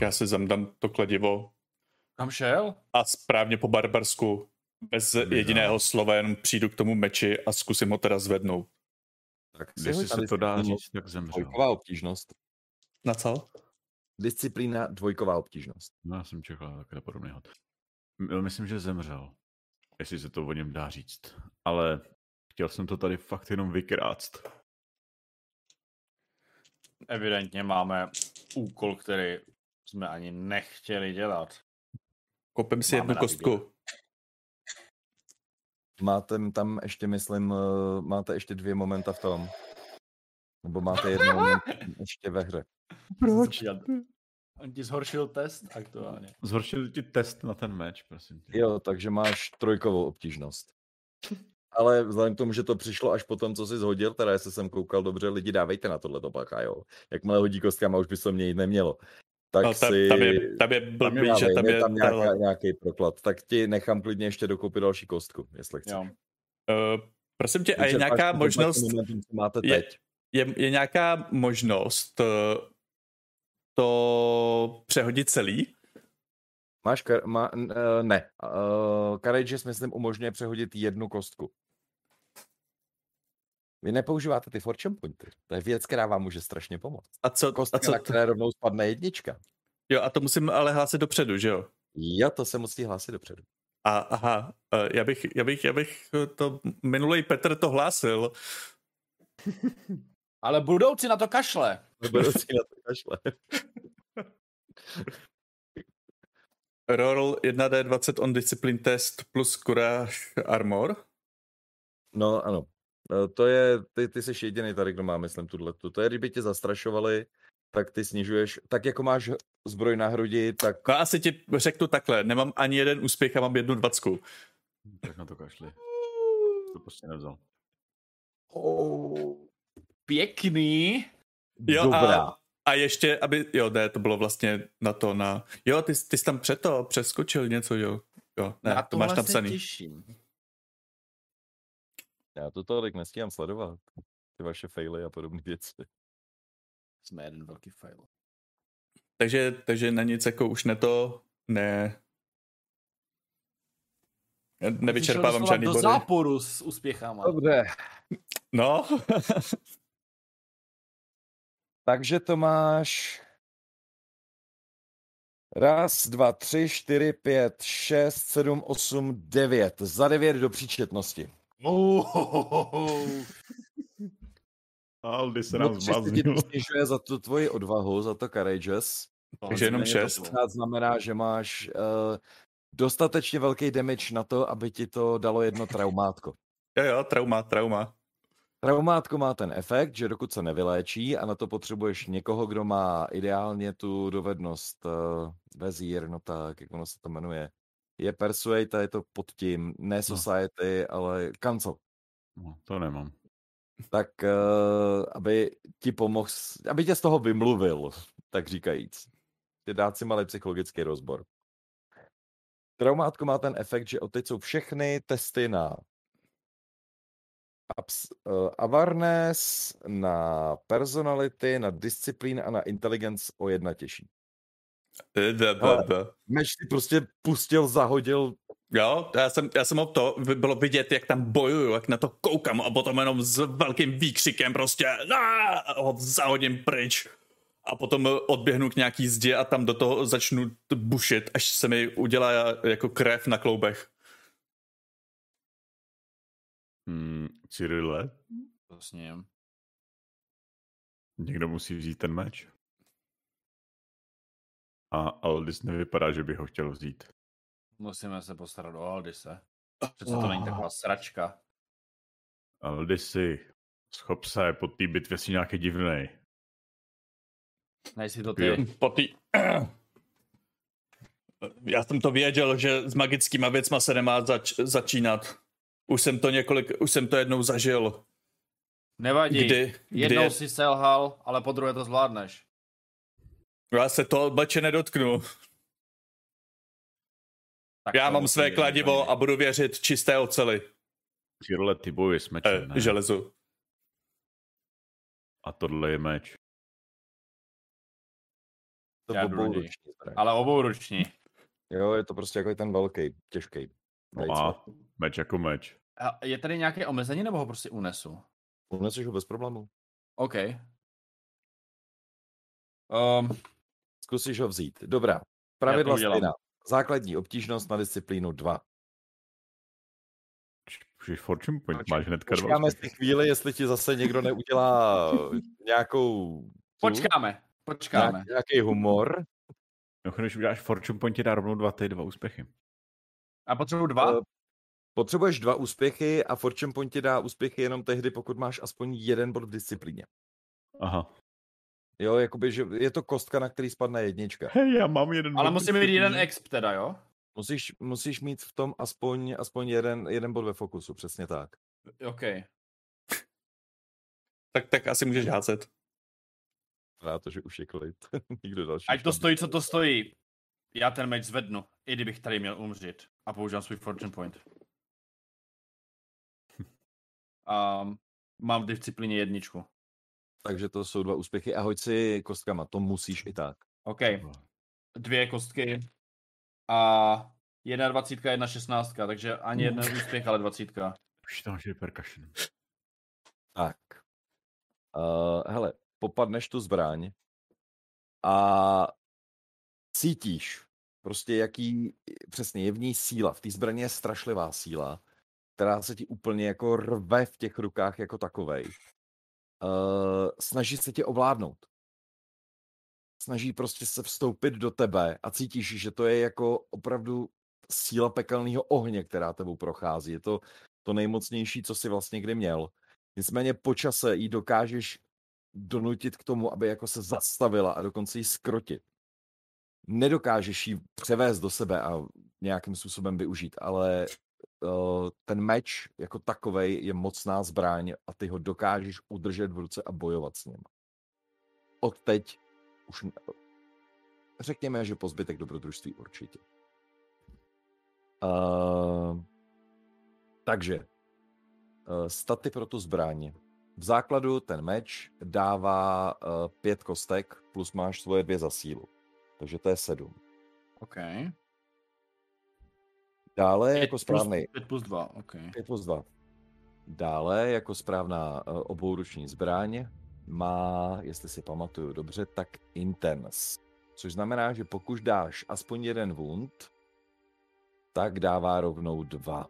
Já si zamdám to kladivo Kam šel? a správně po barbarsku, bez jediného slova, jenom přijdu k tomu meči a zkusím ho teda zvednout. Tak Jestli se to dá říct, tak zemřel. Dvojková obtížnost. Na co? Disciplína dvojková obtížnost. No, já jsem čekal takhle podobný hod. Myslím, že zemřel. Jestli se to o něm dá říct. Ale chtěl jsem to tady fakt jenom vykráct. Evidentně máme úkol, který jsme ani nechtěli dělat. Koupím si Máme jednu kostku. Máte tam ještě, myslím, eh, máte ještě dvě momenta v tom. Nebo máte jedno moment ještě ve hře. Proč? On ti zhoršil test aktuálně. Zhoršil ti test na ten meč, prosím tě. Jo, takže máš trojkovou obtížnost. Ale vzhledem k tomu, že to přišlo až po tom, co jsi zhodil, teda jestli jsem koukal dobře, lidi dávejte na tohle bacha, jo. Jakmile hodí kostkama, už by se mě jít nemělo. Tak No, tam, si... tam, je, tam je blbý, že dávej, tam je je... tam nějaká, nějaký proklad. Tak ti nechám klidně ještě dokoupit další kostku, jestli chceš. Jo. Uh, prosím tě, a je nějaká možnost, momentum, co máte teď. je, je nějaká možnost eh, to přehodit celý? Máš, kar- má, eh, ne. Uh, Courageous, myslím, umožňuje přehodit jednu kostku. Vy nepoužíváte ty fortune pointy. To je věc, která vám může strašně pomoct. A co, Kostka, a co na které rovnou spadne jednička. jo, a to musím ale hlásit dopředu, že jo? Jo, to se musí hlásit dopředu. A, aha, eh, já bych, já bych, já bych eh, to, minulý Petr to hlásil. Ale budoucí na to kašle. Budu si na to kašle. Roll 1d20 on discipline test plus courage armor. No ano. Eh, To je, ty, ty jsi jediný tady, kdo má, myslím, tuhle. To je, kdyby tě zastrašovali, tak ty snižuješ, tak jako máš zbroj na hrudi, tak No asi ti řeknu takhle, nemám ani jeden úspěch a mám jednu dvacku. Tak na to kašli. To prostě nevzal. Pěkný. Jo, dobrá. A, a ještě, aby, jo, ne, to bylo vlastně na to, na, jo, ty, ty jsi tam přeto přeskočil něco, jo. Jo, ne, na to máš tam psaný. těším. Já to tolik nestíhám sledovat. Ty vaše faily a podobné věci. Jsme jeden velký fail. Takže, takže na nic jako už ne to, ne, nevyčerpávám žádný do body. záporu s úspěchama. Dobře. No, Takže to máš raz, dva, tři, čtyři, pět, šest, sedm, osm, devět. Za devět do příčetnosti. Aldy se No, nám to zmaznil. snižuje za tu tvoji odvahu, za to courageous. Takže jenom to šest. pořád znamená, že máš uh, dostatečně velký damage na to, aby ti to dalo jedno traumátko. jo, jo, trauma, trauma. Traumátko má ten efekt, že dokud se nevyléčí a na to potřebuješ někoho, kdo má ideálně tu dovednost uh, vezír, no tak, jak ono se to jmenuje. Je Persuade a je to pod tím, ne Society, ale Cancel. No, to nemám. Tak, uh, aby ti pomohl, aby tě z toho vymluvil, tak říkajíc. Tě dát si malý psychologický rozbor. Traumátko má ten efekt, že odteď jsou všechny testy na awareness, na personality, na disciplín a na intelligence o jedna těžší. Da, da, Ale- da. Meč si prostě pustil, zahodil, Jo, já jsem, já jsem ho to, bylo vidět, jak tam bojuju, jak na to koukám a potom jenom s velkým výkřikem prostě "Ah!" ho zahodím pryč. A potom odběhnu k nějaký zdi a tam do toho začnu bušit, až se mi udělá jako krev na kloubech. Hmm, Cyrile, Vlastně. někdo musí vzít ten meč. A Aldis nevypadá, že by ho chtěl vzít. Musíme se postarat o Aldise. Přece to není taková sračka. Aldisi, schop se, po té bitvě si nějaký divnej. Nejsi to ty. Po tý... Já jsem to věděl, že s magickýma věcma se nemá zač- začínat. Už jsem to několik, už jsem to jednou zažil. Nevadí. Kdy, kdy Jednou je, si selhal, ale po druhé to zvládneš. já se to bače nedotknu. Tak Já mám své kladivo úplně. a budu věřit čisté oceli, Cyrille, ty bojuješ s mečem, eh, železu. A tohle je meč. to Já obouruční. Ale obouruční. Jo, je to prostě jako ten velký, těžký. No a meč jako meč. A je tady nějaké omezení, nebo ho prostě unesu? Uneseš ho bez problémů. OK. Um, Zkusíš ho vzít. Dobrá. Pravidla stejná. Základní obtížnost na disciplínu 2. Už fortune point Počkej, máš hnedka dva Počkáme si úspěchy. chvíli, jestli ti zase někdo neudělá nějakou... tu, počkáme. Počkáme. nějak- Nějaký humor. No, když uděláš Fortune Point, ti dá rovnou dva ty dva úspěchy. A potřebuji dva? Eh, Potřebuješ dva úspěchy a Fortune Point ti dá úspěchy jenom tehdy, pokud máš aspoň jeden bod v disciplíně. Aha. Jo, jakoby, že je to kostka, na který spadne jednička. Hej, já mám jeden Ale bod musím mít jeden exp teda, jo? Musíš, musíš mít v tom aspoň, aspoň jeden, jeden bod ve fokusu, přesně tak. OK. Tak, tak asi můžeš házet. Na to, že už je klid. Nikdo další. Ať to tam stojí, co to stojí. Já ten meč zvednu, i kdybych tady měl umřít. A používám svůj fortune point. A mám v disciplíně jedničku. Takže to jsou dva úspěchy a hoď si kostkama, to musíš i tak. OK. Dvě kostky. A jedna dvacítka, jedna šestnáctka, takže ani jeden úspěch, ale dvacítka. Už tam máš repercussion. Tak. Uh, hele, popadneš tu zbraň a cítíš prostě jaký, přesně je v ní síla. V té zbraně je strašlivá síla, která se ti úplně jako rve v těch rukách jako takovej. Uh, snaží se tě ovládnout. Snaží prostě se vstoupit do tebe a cítíš, že to je jako opravdu síla pekelného ohně, která tebou prochází. Je to to nejmocnější, co jsi vlastně kdy měl. Nicméně po čase jí dokážeš donutit k tomu, aby jako se zastavila a dokonce ji skrotit. Nedokážeš ji převést do sebe a nějakým způsobem využít, ale ten meč jako takovej je mocná zbraň a ty ho dokážeš udržet v ruce a bojovat s ním. Od teď už řekněme, že po zbytek dobrodružství určitě. Uh, takže uh, staty pro tu zbraň. V základu ten meč dává uh, pět kostek, plus máš svoje dvě za sílu. Takže to je sedm. OK. Dále jako plus- správný Pět plus dva, OK. 5 plus 2. Dále jako správná uh, obouruční zbraň má, jestli si pamatuju dobře, tak Intense. Což znamená, že pokud dáš aspoň jeden wound, tak dává rovnou dva.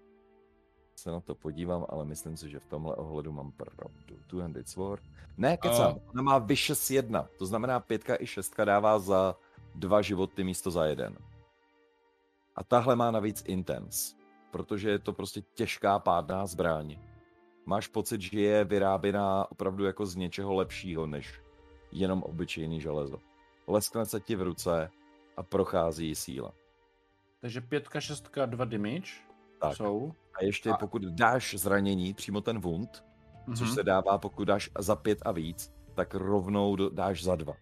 Se na to podívám, ale myslím si, že v tomhle ohledu mám pravdu. Two-handed sword. Ne, kecám, ona má vyšes jedna. To znamená, pětka i šestka dává za dva životy místo za jeden. A tahle má navíc Intense protože je to prostě těžká pádná zbraň. Máš pocit, že je vyráběná opravdu jako z něčeho lepšího, než jenom obyčejný železo. Leskne se ti v ruce a prochází síla. Takže pětka, šestka, dva damage Tak. jsou. A ještě A- pokud dáš zranění, přímo ten wound, což Mhm. se dává pokud dáš za pět a víc, tak rovnou dáš za dva.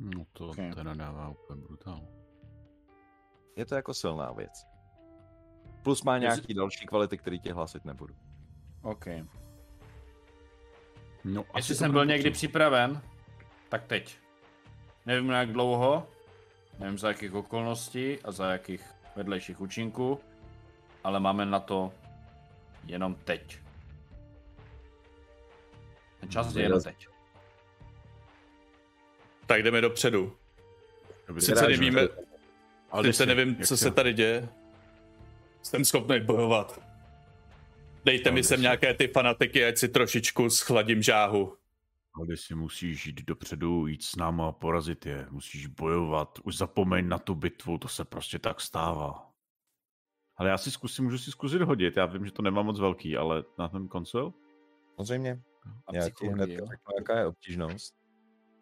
No to Ok. okay. teda dává úplně brutál. Je to jako silná věc. Plus má Jestli- nějaký další kvality, které tě hlásit nebudu. OK. No, Jestli jsem byl někdy připraven, tak teď. Nevím jak dlouho, nevím za jakých okolností a za jakých vedlejších účinků, ale máme na to jenom teď. Ten čas je jenom teď. Tak jdeme dopředu. Sice nevíme, ale sice si, nevím, co se tady děje. Jsem schopný bojovat. Dejte No, mi sem nějaké ty fanatiky, ať si trošičku schladím žáhu. Ale si musíš jít dopředu, jít s náma a porazit je. Musíš bojovat. Už zapomeň na tu bitvu, to se prostě tak stává. Ale já si zkusím, můžu si zkusit hodit. Já vím, že to nemá moc velký, ale na ten konsol? Samozřejmě. A Já ti hned jaká je obtížnost.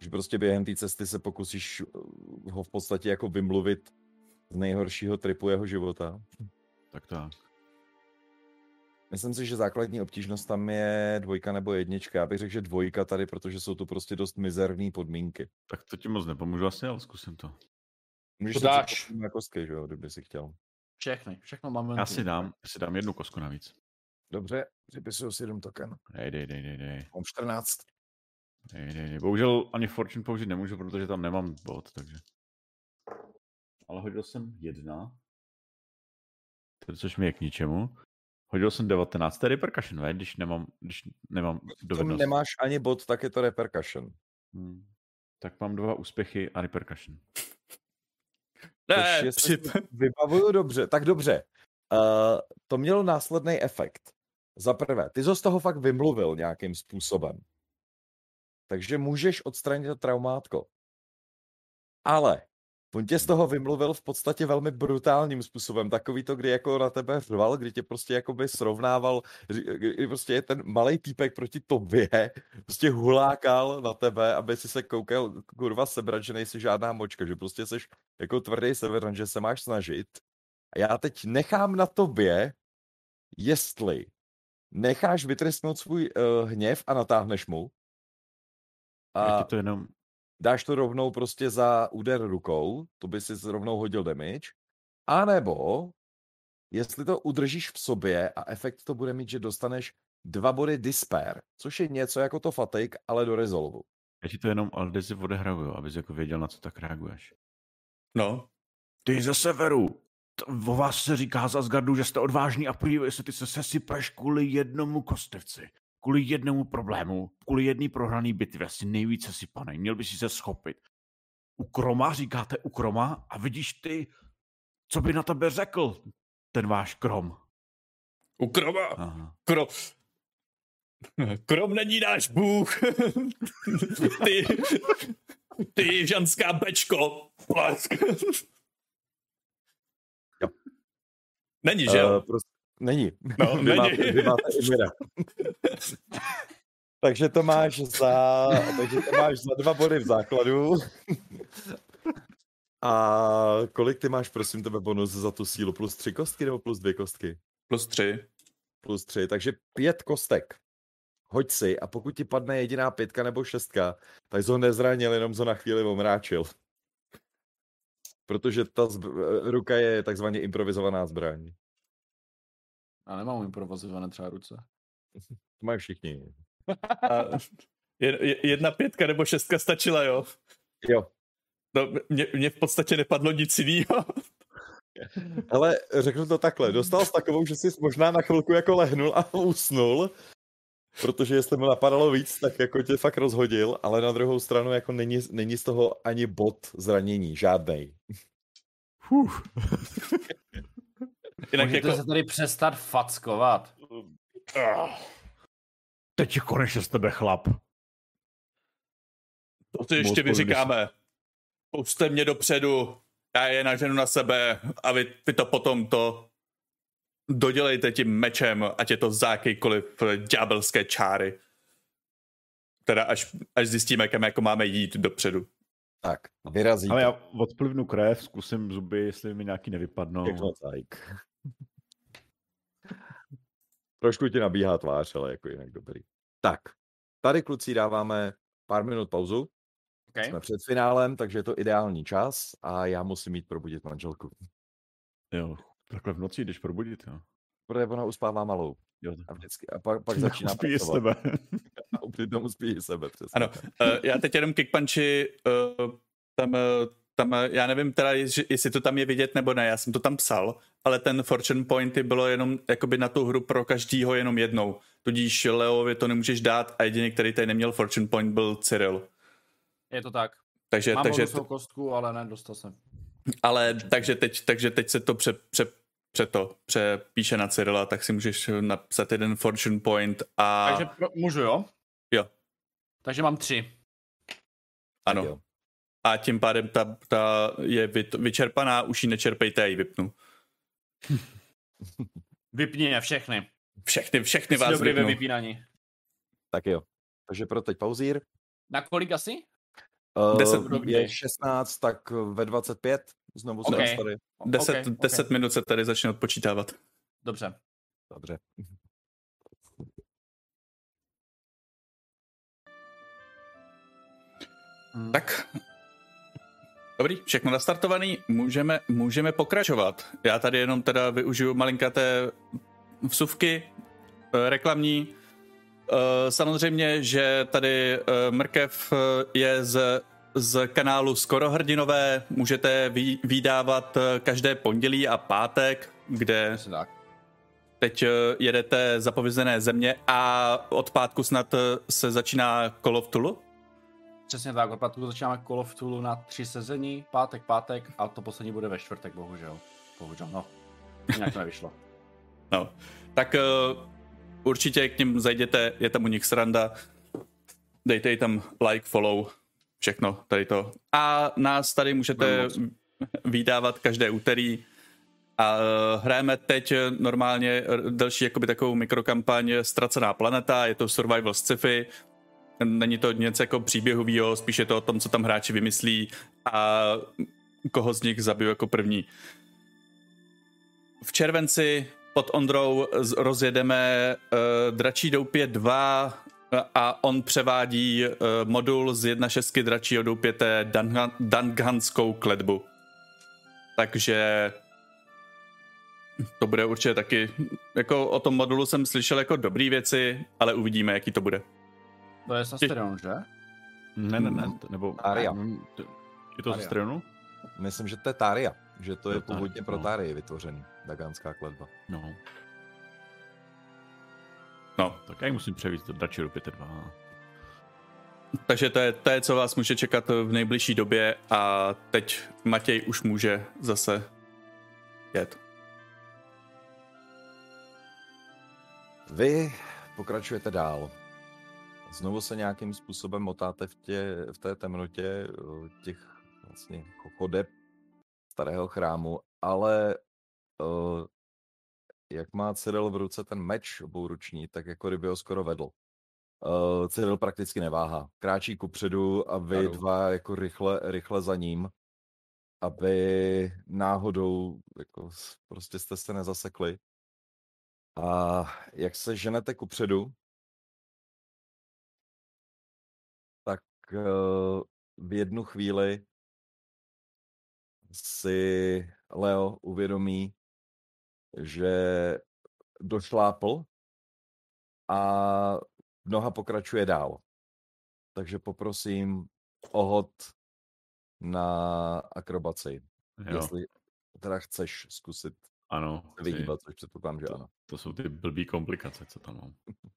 Že prostě během té cesty se pokusíš uh, ho v podstatě jako vymluvit z nejhoršího tripu jeho života. Tak tak. Myslím si, že základní obtížnost tam je dvojka nebo jednička. Já bych řekl, že dvojka tady, protože jsou tu prostě dost mizerné podmínky. Tak to ti moc nepomůžu asi, ale zkusím to. Můžeš To si dáš. na kostky, že jo, kdyby si chtěl. Všechny, všechno máme. Já si dám, já si dám jednu kosku navíc. Dobře, připisuju si jeden token. Dej, dej, dej, dej, dej. Mám 14. dej, dej, dej. Bohužel ani Fortune použít nemůžu, protože tam nemám bod, takže. Ale hodil jsem jedna. To, což mi je k ničemu. Hodil jsem 19, to je repercussion, ve? když nemám, když nemám dovednost. nemáš ani bod, tak je to repercussion. Hmm. Tak mám dva úspěchy a repercussion. Ne, Což jestli přip... vybavuju dobře, tak dobře. Uh, to mělo následný efekt. Za prvé, ty jsi z toho fakt vymluvil nějakým způsobem. Takže můžeš odstranit to traumátko. Ale on tě z toho vymluvil v podstatě velmi brutálním způsobem. Takový to, kdy jako na tebe řval, kdy tě prostě jakoby srovnával, kdy prostě je ten malý týpek proti tobě, prostě hulákal na tebe, aby si se koukal kurva sebrat, že nejsi žádná močka, že prostě jsi jako tvrdý severan, že se máš snažit. A já teď nechám na tobě, jestli necháš vytrestnout svůj uh, hněv a natáhneš mu. A to jenom... dáš to rovnou prostě za úder rukou, to by si rovnou hodil damage, a nebo jestli to udržíš v sobě a efekt to bude mít, že dostaneš dva body Despair, což je něco jako to fatigue, ale do rezolvu. Já ti to jenom ale si odehraju, abys jako věděl, na co tak reaguješ. No. Ty ze severu, o vás se říká z Asgardu, že jste odvážný a podívej se, ty se sesypeš kvůli jednomu kostevci, kvůli jednomu problému, kvůli jedné prohrané bitvě, asi nejvíce sypanej, měl by si se schopit. U Kroma říkáte u Kroma a vidíš ty, co by na tebe řekl ten váš Krom. U Kroma? Aha. Krom. Krom není náš bůh. ty, ty ženská bečko. Plask. Není, že jo? Uh, prostě, není. No, vy není. Máte, vy máte takže to máš za, takže to máš za dva body v základu. A kolik ty máš, prosím tebe, bonus za tu sílu? Plus tři kostky nebo plus dvě kostky? Plus tři. Plus tři, takže pět kostek. Hoď si a pokud ti padne jediná pětka nebo šestka, tak jsi ho nezranil, jenom ho na chvíli omráčil protože ta zb- ruka je takzvaně improvizovaná zbraň. A nemám improvizované třeba ruce. To mají všichni. A jedna pětka nebo šestka stačila, jo? Jo. No, mě, mě v podstatě nepadlo nic jiného. Ale řeknu to takhle, dostal s takovou, že jsi možná na chvilku jako lehnul a usnul, protože jestli mu napadalo víc, tak jako tě fakt rozhodil, ale na druhou stranu jako není, není z toho ani bod zranění, žádnej. Jinak Můžete jako... se tady přestat fackovat. Teď je konečně z tebe chlap. To si ještě vyříkáme. Puste mě dopředu, já je naženu na sebe a vy, vy to potom to dodělejte tím mečem, ať je to za jakýkoliv ďábelské čáry. Teda až, až zjistíme, kam jako máme jít dopředu. Tak, vyrazí. Ale já odplivnu krev, zkusím zuby, jestli mi nějaký nevypadnou. tak. Trošku ti nabíhá tvář, ale jako jinak dobrý. Tak, tady kluci dáváme pár minut pauzu. Okay. Jsme před finálem, takže je to ideální čas a já musím jít probudit manželku. Jo, takhle v noci jdeš probudit, jo. Protože ona uspává malou. Jo. A vždycky. A pak, pak začíná uspí pracovat. sebe. a přitom uspí sebe, přesně. Ano, uh, já teď jenom kickpunchi, uh, tam, uh, tam, uh, já nevím teda, jestli to tam je vidět nebo ne, já jsem to tam psal, ale ten fortune pointy bylo jenom jakoby na tu hru pro každýho jenom jednou. Tudíž Leovi to nemůžeš dát a jediný, který tady neměl fortune point, byl Cyril. Je to tak. Takže, Mám takže kostku, ale ne, dostal jsem. Ale takže teď, takže teď se to pře, pře, pře to, přepíše na Cyrila, tak si můžeš napsat jeden fortune point a... Takže pro, můžu, jo? Jo. Takže mám tři. Ano. Jo. A tím pádem ta, ta je vyčerpaná, už ji nečerpejte, já ji vypnu. Vypni je všechny. Všechny, všechny Jsi vás dobrý vypnu. ve vypínání. Tak jo. Takže pro teď pauzír. Na kolik asi? Uh, 10, je 16, tak ve 25 znovu se okay. tady. 10, okay, 10 okay. minut se tady začne odpočítávat. Dobře. Dobře. Tak. Dobrý, všechno nastartovaný, můžeme, můžeme pokračovat. Já tady jenom teda využiju malinkaté vsuvky eh, reklamní. Eh, samozřejmě, že tady eh, Mrkev je z, z kanálu Skorohrdinové. Můžete vydávat každé pondělí a pátek, kde teď jedete zapovězené země a od pátku snad se začíná Call of Tulu. Přesně tak, od pátku začínáme Call of Tulu na tři sezení, pátek, pátek a to poslední bude ve čtvrtek, bohužel. Bohužel, no. Jinak to nevyšlo. no, tak uh, určitě k ním zajděte, je tam u nich sranda. Dejte tam like, follow všechno tady to. A nás tady můžete vydávat každé úterý a uh, hrajeme teď normálně další jakoby takovou mikrokampaň Ztracená planeta, je to survival sci-fi, není to něco jako příběhovýho, spíš je to o tom, co tam hráči vymyslí a koho z nich zabiju jako první. V červenci pod Ondrou rozjedeme uh, Dračí doupě 2 a on převádí uh, modul z 1.6 Dračího doupěte Danganskou kledbu. Takže to bude určitě taky, jako o tom modulu jsem slyšel jako dobrý věci, ale uvidíme, jaký to bude. To je Sastrion, že? Ne, ne, ne, nebo... Taria. Je to Sastrionu? Myslím, že to je Taria, že to je původně pro no. Tarii vytvořený, Daganská kledba. No. No. Tak já musím převíct do Dači do 2. Takže to je, to je, co vás může čekat v nejbližší době a teď Matěj už může zase jet. Vy pokračujete dál. Znovu se nějakým způsobem motáte v, tě, v té temnotě těch vlastně chodeb starého chrámu, ale uh, jak má Cyril v ruce ten meč obouruční, tak jako kdyby ho skoro vedl. Uh, Cyril prakticky neváhá. Kráčí kupředu a vy Jadu. dva jako rychle, rychle za ním, aby náhodou jako prostě jste se nezasekli. A jak se ženete kupředu, v jednu chvíli si Leo uvědomí, že došlápl a noha pokračuje dál. Takže poprosím o hod na akrobaci. Jo. Jestli teda chceš zkusit ano, vyhýbat, což předpokládám, že to, ano. To jsou ty blbý komplikace, co tam mám.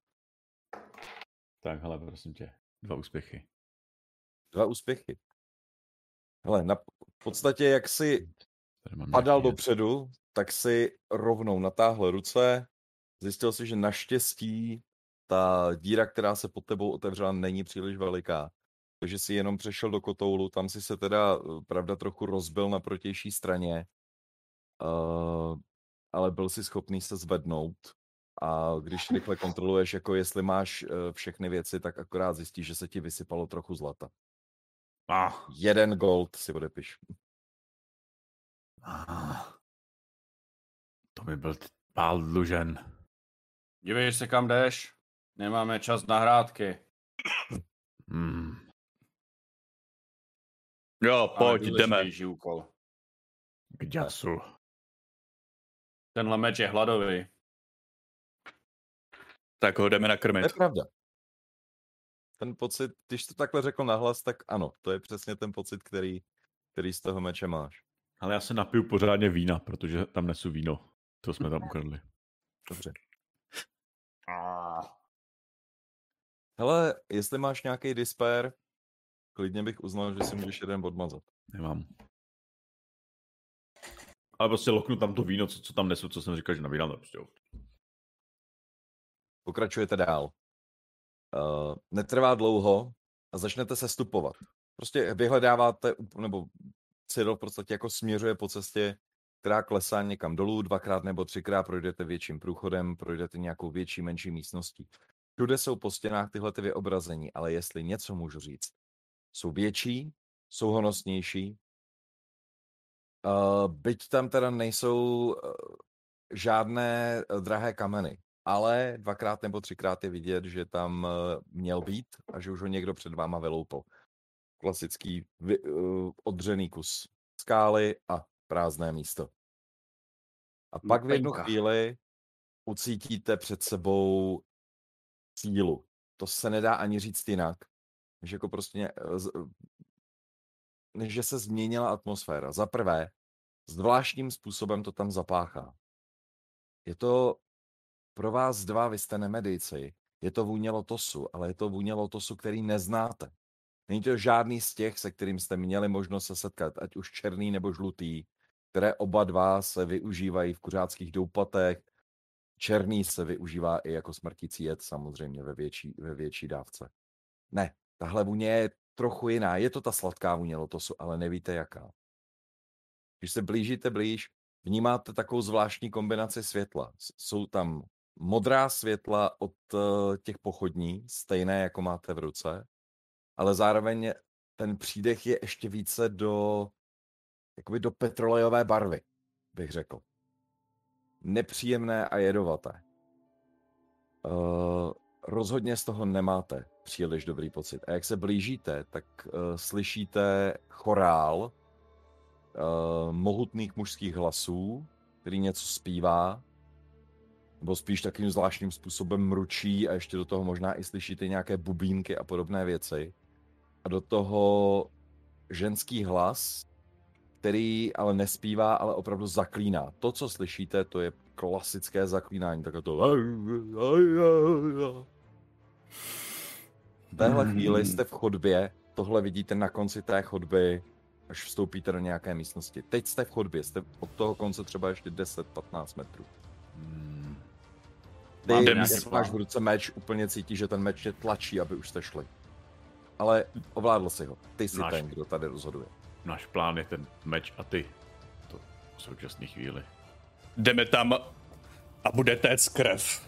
tak, hele, prosím tě, dva úspěchy. Dva úspěchy. Hele, na podstatě, jak si padal dopředu, tak si rovnou natáhl ruce, zjistil si, že naštěstí ta díra, která se pod tebou otevřela, není příliš veliká. Takže si jenom přešel do kotoulu, tam si se teda, eh, pravda, trochu rozbil na protější straně, uh, ale byl si schopný se zvednout. A když rychle kontroluješ, jako jestli máš uh, všechny věci, tak akorát zjistíš, že se ti vysypalo trochu zlata. Ah. Jeden gold si odepiš. Ah. To by byl pál dlužen. Dívej se, kam jdeš. Nemáme čas na hrátky. Hmm. Jo, pojď, jdeme. úkol. K děsu. Tenhle meč je hladový. Tak ho jdeme nakrmit. To je pravda. Ten pocit, když to takhle řekl nahlas, tak ano, to je přesně ten pocit, který, který z toho meče máš. Ale já se napiju pořádně vína, protože tam nesu víno. To jsme tam ukradli. Dobře. Hele, jestli máš nějaký disper, klidně bych uznal, že si můžeš jeden odmazat. Nemám. Ale prostě loknu tam to víno, co, co tam nesu, co jsem říkal, že nabírám, prostě Pokračujete dál. Uh, netrvá dlouho a začnete se stupovat. Prostě vyhledáváte, nebo Cyril v podstatě jako směřuje po cestě, která klesá někam dolů, dvakrát nebo třikrát projdete větším průchodem, projdete nějakou větší, menší místností. Všude jsou po stěnách tyhle ty vyobrazení, ale jestli něco můžu říct, jsou větší, jsou honosnější, uh, byť tam teda nejsou uh, žádné drahé kameny, ale dvakrát nebo třikrát je vidět, že tam uh, měl být a že už ho někdo před váma vyloupil. Klasický vy, uh, odřený kus skály a prázdné místo. A pak v jednu chvíli ucítíte před sebou sílu. To se nedá ani říct jinak. Že jako prostě, eh, než že se změnila atmosféra. Za prvé, zvláštním způsobem to tam zapáchá. Je to pro vás dva, vy jste nemedici, je to vůně lotosu, ale je to vůně lotosu, který neznáte. Není to žádný z těch, se kterým jste měli možnost se setkat, ať už černý nebo žlutý, které oba dva se využívají v kuřáckých doupatech, Černý se využívá i jako smrtící jed samozřejmě ve větší, ve větší dávce. Ne, tahle vůně je trochu jiná. Je to ta sladká vůně lotosu, ale nevíte jaká. Když se blížíte blíž, vnímáte takovou zvláštní kombinaci světla. Jsou tam modrá světla od eh, těch pochodní, stejné jako máte v ruce, ale zároveň ten přídech je ještě více do, jakoby do petrolejové barvy, bych řekl. Nepříjemné a jedovaté. Uh, rozhodně z toho nemáte příliš dobrý pocit. A jak se blížíte, tak uh, slyšíte chorál uh, mohutných mužských hlasů, který něco zpívá, nebo spíš takým zvláštním způsobem mručí a ještě do toho možná i slyšíte nějaké bubínky a podobné věci. A do toho ženský hlas, který ale nespívá, ale opravdu zaklíná. To, co slyšíte, to je klasické zaklínání, takové to... V téhle chvíli jste v chodbě, tohle vidíte na konci té chodby, až vstoupíte do nějaké místnosti. Teď jste v chodbě, jste od toho konce třeba ještě 10-15 metrů. Ty, Mám jak máš v ruce meč, úplně cítíš, že ten meč tě tlačí, aby už jste šli. Ale ovládl si ho. Ty jsi Máš. ten, kdo tady rozhoduje. Náš plán je ten meč a ty. To v současné chvíli. Jdeme tam a bude téct krev.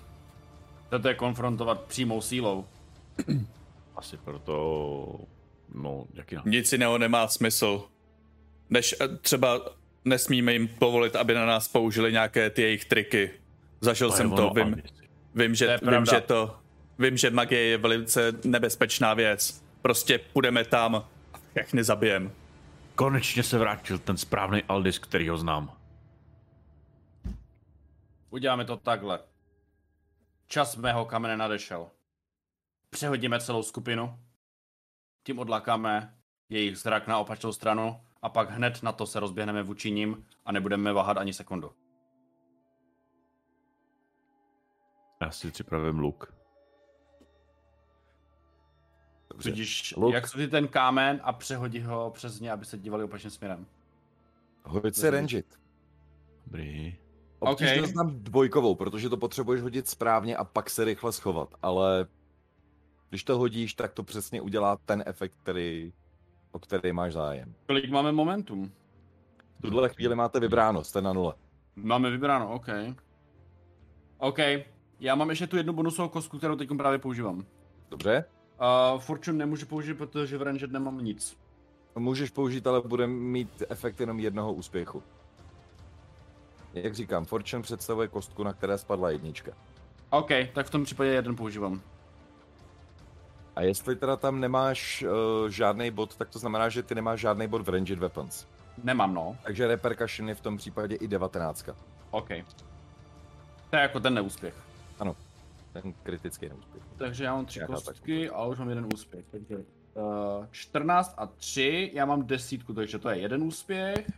Chcete je konfrontovat přímou sílou. Asi proto... No, jak jinak. Nic jiného nemá smysl, než eh, třeba nesmíme jim povolit, aby na nás použili nějaké ty jejich triky. Zažil je jsem to, vím, vím, To že, je vím, že to, vím, že magie je velice nebezpečná věc. Prostě půjdeme tam a všechny zabijem. Konečně se vrátil ten správný Aldis, který ho znám. Uděláme to takhle. Čas mého kamene nadešel. Přehodíme celou skupinu. Tím odlakáme jejich zrak na opačnou stranu a pak hned na to se rozběhneme vůči ním a nebudeme váhat ani sekundu. Já si připravím luk. Dobře. Tudíž Luk. jak si ten kámen a přehodí ho přes ně, aby se dívali opačným směrem. Hoď si rangeit. Dobrý. Obtížně Ok. znám dvojkovou, protože to potřebuješ hodit správně a pak se rychle schovat, ale když to hodíš, tak to přesně udělá ten efekt, který, o který máš zájem. Kolik máme momentum? V tuhle chvíli máte vybráno, jste na nule. Máme vybráno, OK. OK, já mám ještě tu jednu bonusovou kostku, kterou teď právě používám. Dobře? Uh, Fortune nemůžu použít, protože v Ranged nemám nic. Můžeš použít, ale bude mít efekt jenom jednoho úspěchu. Jak říkám, Fortune představuje kostku, na které spadla jednička. OK, tak v tom případě jeden používám. A jestli teda tam nemáš uh, žádný bod, tak to znamená, že ty nemáš žádný bod v Ranged Weapons. Nemám, no. Takže Repercussion je v tom případě i 19. OK. To je jako ten neúspěch. Ten kritický neúspěch. Takže já mám tři Nějaká kostky a už mám jeden úspěch. Takže uh, 14 a 3, já mám desítku, takže to je jeden úspěch.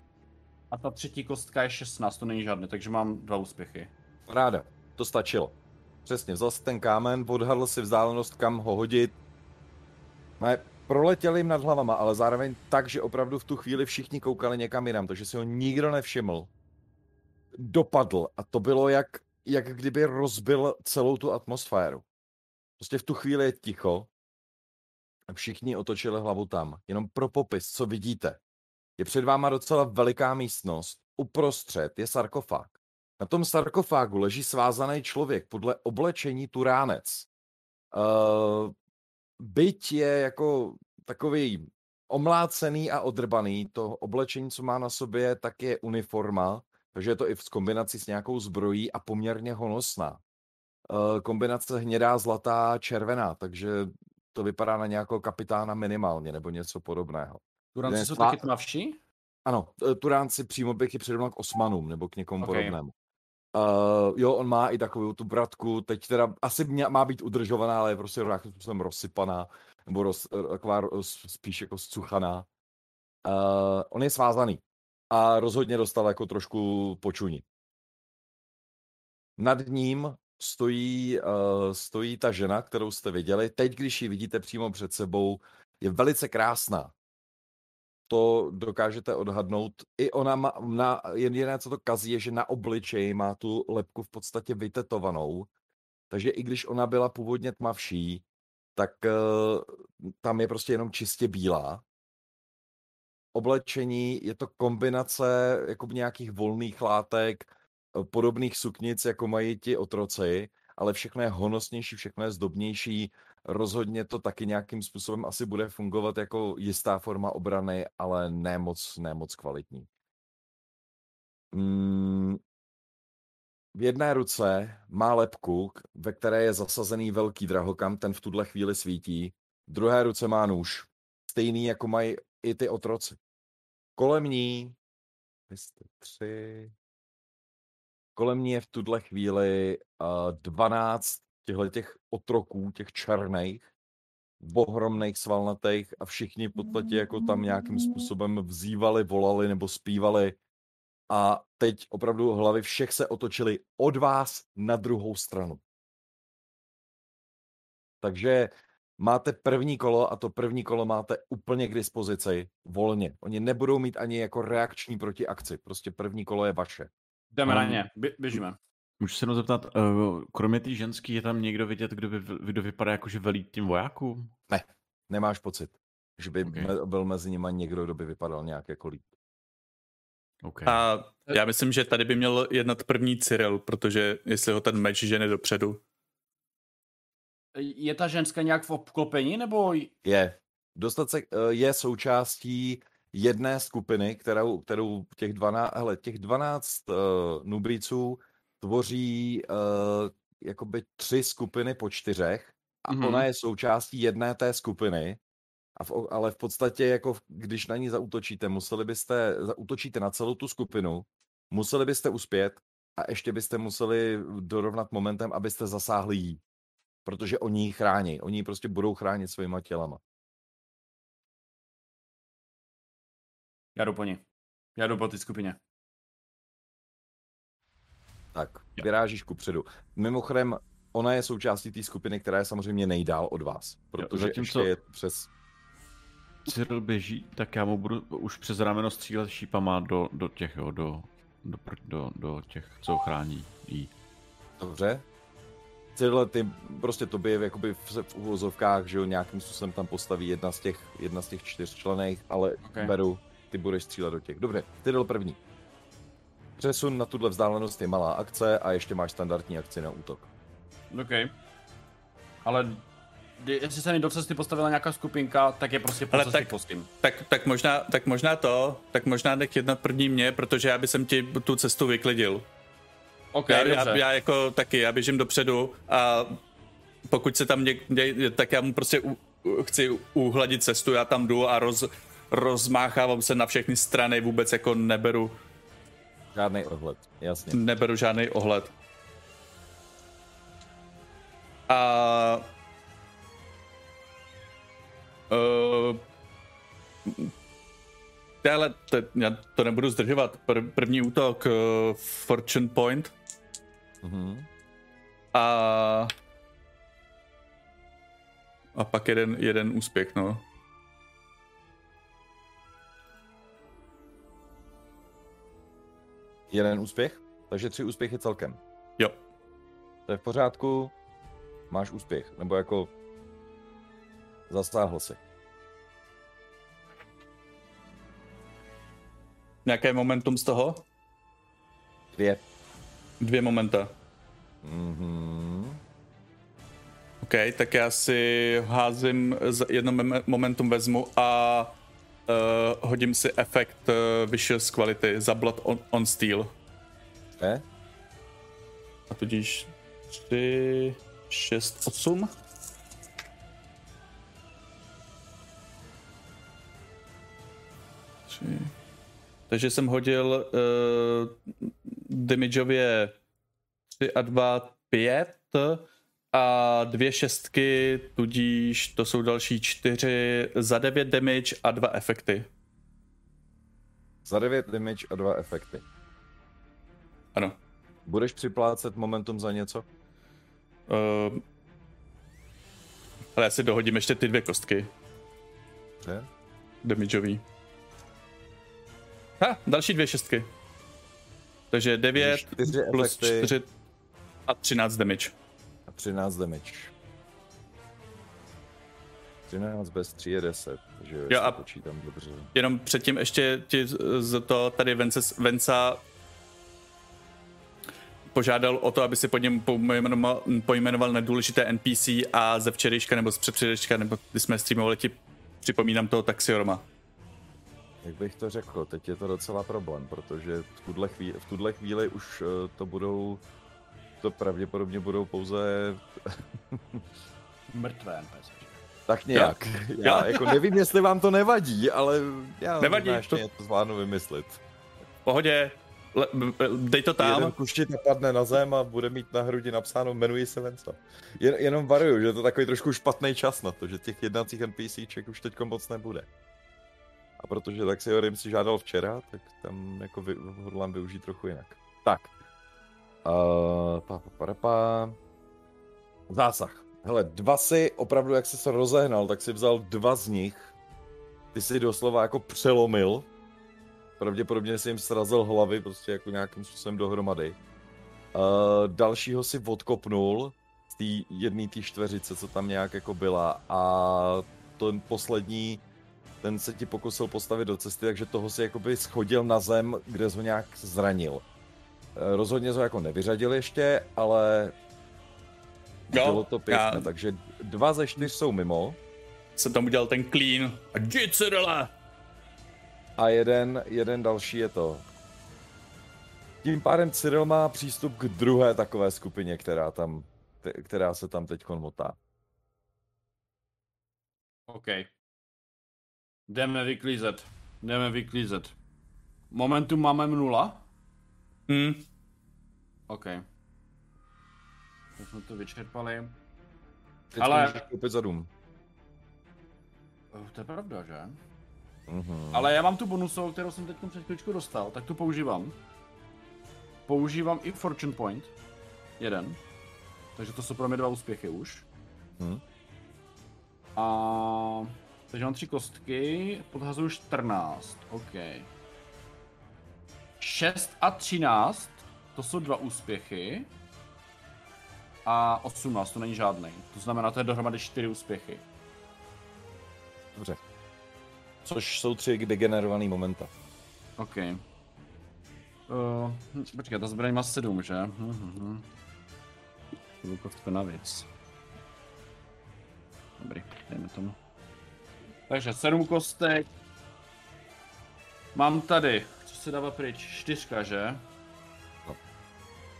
A ta třetí kostka je 16, to není žádný, takže mám dva úspěchy. Ráda, to stačilo. Přesně, vzal si ten kámen, odhadl si vzdálenost, kam ho hodit. Ne, proletěl jim nad hlavama, ale zároveň tak, že opravdu v tu chvíli všichni koukali někam jinam, takže si ho nikdo nevšiml. Dopadl a to bylo jak, jak kdyby rozbil celou tu atmosféru. Prostě v tu chvíli je ticho. Všichni otočili hlavu tam. Jenom pro popis, co vidíte. Je před váma docela veliká místnost. Uprostřed je sarkofág. Na tom sarkofágu leží svázaný člověk podle oblečení turánec. Uh, byť je jako takový omlácený a odrbaný, to oblečení, co má na sobě, tak je uniforma, takže je to i v kombinaci s nějakou zbrojí a poměrně honosná. Uh, kombinace hnědá, zlatá, červená, takže to vypadá na nějakého kapitána minimálně, nebo něco podobného. Turanci Ne, jsou taky tmavší? Ano, eh, Turánci přímo bych je přirovnal k Osmanům nebo k někomu Ok. okay. podobnému. Uh, jo, on má i takovou tu bratku, teď teda asi mě, má být udržovaná, ale je prostě nějakým způsobem rozsypaná, nebo roz, taková roz, spíš jako zcuchaná. Uh, on je svázaný a rozhodně dostal jako trošku počuní. Nad ním stojí, uh, stojí ta žena, kterou jste viděli. Teď, když ji vidíte přímo před sebou, je velice krásná to dokážete odhadnout. I ona má, na, jediné, co to kazí, je, že na obličeji má tu lepku v podstatě vytetovanou. Takže i když ona byla původně tmavší, tak eh, tam je prostě jenom čistě bílá. Oblečení je to kombinace jako nějakých volných látek, eh, podobných suknic, jako mají ti otroci, ale všechno je honosnější, všechno je zdobnější. Rozhodně to taky nějakým způsobem asi bude fungovat jako jistá forma obrany, ale ne moc, moc kvalitní. Mm, v jedné ruce má lepku, ve které je zasazený velký drahokam, ten v tuhle chvíli svítí. V druhé ruce má nůž, stejný jako mají i ty otroci. Kolem ní, vy jste tři, kolem ní je v tuhle chvíli uh, 12 těchto těch otroků, těch černých, ohromných svalnatých a všichni v podstatě jako tam nějakým způsobem vzývali, volali nebo zpívali a teď opravdu hlavy všech se otočily od vás na druhou stranu. Takže máte první kolo a to první kolo máte úplně k dispozici volně. Oni nebudou mít ani jako reakční protiakci. Prostě první kolo je vaše. Jdeme na ně, běžíme. Můžu se jenom zeptat, uh, kromě té ženský je tam někdo vidět, kdo, by, kdo vypadá jako, že velí tím vojákům? Ne, nemáš pocit, že by okay. byl mezi nimi někdo, kdo by vypadal nějak jako líp. Okay. A já myslím, že tady by měl jednat první Cyril, protože jestli ho ten meč žene dopředu. Je ta ženská nějak v obklopení, nebo... Je. Dostat se, eh, je součástí jedné skupiny, kterou, kterou těch 12, hele, těch 12 uh, nubríců tvoří uh, jakoby tři skupiny po čtyřech a mm-hmm. ona je součástí jedné té skupiny, a v, ale v podstatě, jako když na ní zautočíte, museli byste, zautočíte na celou tu skupinu, museli byste uspět a ještě byste museli dorovnat momentem, abyste zasáhli jí. Protože oni ji chrání. Oni ji prostě budou chránit svýma tělama. Já jdu po ní. Já jdu po té skupině. Tak, vyrážíš ku předu. Mimochodem, ona je součástí té skupiny, která je samozřejmě nejdál od vás. Protože jo, ještě je přes Cyril běží, tak já mu budu už přes rameno střílet šípama do, do těch, jo, do, do, do, do těch, co chrání jí. Dobře. Cyril, ty prostě tobě jakoby v, v uvozovkách, že jo, nějakým způsobem tam postaví jedna z těch, jedna z těch čtyř člených, ale okay. beru, ty budeš střílet do těch. Dobře, Cyril první. Přesun na tuhle vzdálenost je malá akce a ještě máš standardní akci na útok. OK. Ale jestli se mi do cesty postavila nějaká skupinka, tak je prostě po tak. Tak, tak, možná, tak možná to, tak možná nech jedna první mě, protože já bych ti tu cestu vyklidil. Ok, já, já, já, jako taky, já běžím dopředu a pokud se tam někde, tak já mu prostě u, chci uhladit cestu, já tam jdu a roz, rozmáchávám se na všechny strany, vůbec jako neberu Žádný ohled, jasně. Neberu žádný ohled. A Uh, ale to, já to nebudu zdržovat. Pr- první útok uh, Fortune Point. Mm-hmm. A a pak jeden, jeden úspěch, no. Jeden úspěch? Takže tři úspěchy celkem. Jo. To je v pořádku. Máš úspěch. Nebo jako Zasáhl si. Nějaké momentum z toho? Dvě. Dvě momenta. Mhm. OK, tak já si házím, jedno momentum vezmu a uh, hodím si efekt uh, Vicious Quality za Blood on, on Steel. Okay. A tudíž 3, 6, 8. Tři. Takže jsem hodil uh, damageově 3 a 2, 5 a dvě šestky, tudíž to jsou další čtyři za 9 damage a dva efekty. Za 9 damage a dva efekty. Ano. Budeš připlácet momentum za něco? Uh, ale já si dohodím ještě ty dvě kostky. Ne? Damageový. Ha, další dvě šestky. Takže 9 plus 4 a 13 damage. A 13 damage. 13 bez 3 je 10, takže jo, a... počítám dobře. Jenom předtím ještě ti z- to tady Vence, Venca požádal o to, aby si pod něm pojmenoval, pojmenoval nedůležité NPC a ze včerejška nebo z předvčerejška, nebo když jsme streamovali ti připomínám toho Taxiorma. Jak bych to řekl, teď je to docela problém, protože v tuhle chvíli, v tuhle chvíli už eh, to budou, to pravděpodobně budou pouze Mrtvé NPC. tak nějak. Já jako nevím, jestli vám to nevadí, ale já Nevadí, ještě to- něco zvládnu vymyslet. V pohodě, le, dej to Jeden tam. kuštit padne na zem a bude mít na hrudi napsáno jmenuji se Venca. Jen, jenom varuju, že je to takový trošku špatný čas na to, že těch jednacích NPCček už teď moc nebude. A protože tak si Jorim si žádal včera, tak tam jako vy, hodlám využít trochu jinak. Tak. Uh, pa, pa, pa, pa. Zásah. Hele, dva si opravdu, jak jsi se rozehnal, tak si vzal dva z nich. Ty si doslova jako přelomil. Pravděpodobně si jim srazil hlavy, prostě jako nějakým způsobem dohromady. Uh, dalšího si odkopnul z té jedné té čtveřice, co tam nějak jako byla a ten poslední, ten se ti pokusil postavit do cesty, takže toho si jakoby schodil na zem, kde jsi ho nějak zranil. Eh, Rozhodně jsi ho jako nevyřadil ještě, ale Jo, bylo to pěkné, já- takže dva ze čtyř jsou mimo Jsem tam udělal ten clean. A jdi, Cyrila! a jeden, jeden další je to. Tím pádem Cyril má přístup k druhé takové skupině, která, tam, te- která se tam teď motá. OK. Jdeme vyklízet. Jdeme vyklízet. Momentum máme nula? Hm, OK. Tak jsme to vyčerpali. Teď Ale- koupit za dům. Oh, to je pravda, že? Mhm. Ale já mám tu bonusovou, kterou jsem teď před chvíličku dostal, tak tu používám. Používám i Fortune Point. Jeden. Takže to jsou pro mě dva úspěchy už. Hm. A... Takže mám tři kostky, podhazuju 14, OK. 6 a 13, to jsou dva úspěchy. A 18, to není žádný. To znamená, to je dohromady 4 úspěchy. Dobře. Což jsou tři degenerovaný momenta. OK. Uh, počkej, ta zbraň má 7, že? Hm, hm, hm. Budu kostku navíc. Dobrý, dejme tomu. Takže 7 kostek. Mám tady, co se dává pryč, čtyřka, že? No.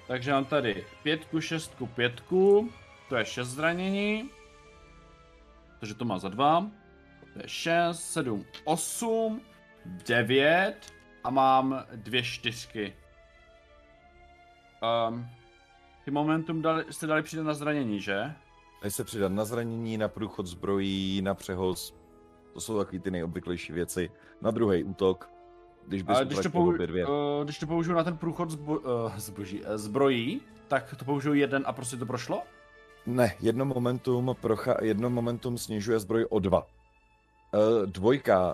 Takže mám tady pětku, šestku, pětku, to je 6 zranění. Takže to má za dva. To je 6, 7, 8, 9 a mám dvě čtyřky. Um, ty momentum dali, jste dali přidat na zranění, že? Dají se přidat na zranění, na průchod zbrojí, na přehoz. To jsou takový ty nejobvyklejší věci. Na druhý útok. Když bys Ale když to, utratil pou, obě dvě. uh, když to použiju na ten průchod zbo, uh, zboží, uh, zbrojí, tak to použiju jeden a prostě to prošlo? Ne, jedno momentum, procha, jedno momentum snižuje zbroj o dva. Uh, dvojka,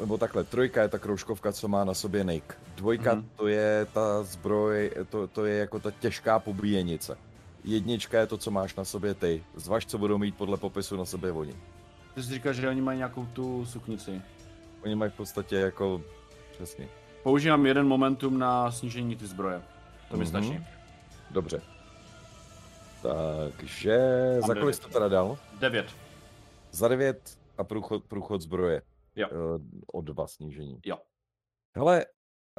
nebo takhle, trojka je ta kroužkovka, co má na sobě Nick. Dvojka Mhm. to je ta zbroj, to, to je jako ta těžká pobíjenice. Jednička je to, co máš na sobě ty. Zvaž, co budou mít podle popisu na sobě oni. Ty jsi říkal, že oni mají nějakou tu suknici. Oni mají v podstatě jako, přesně. Používám jeden momentum na snížení ty zbroje. To mi Mhm. stačí. Dobře. Takže, Mám za kolik devět. jsi to teda dal? 9. Za devět a průchod, průchod zbroje. Jo. Eh, O dva snížení. Jo. Hele,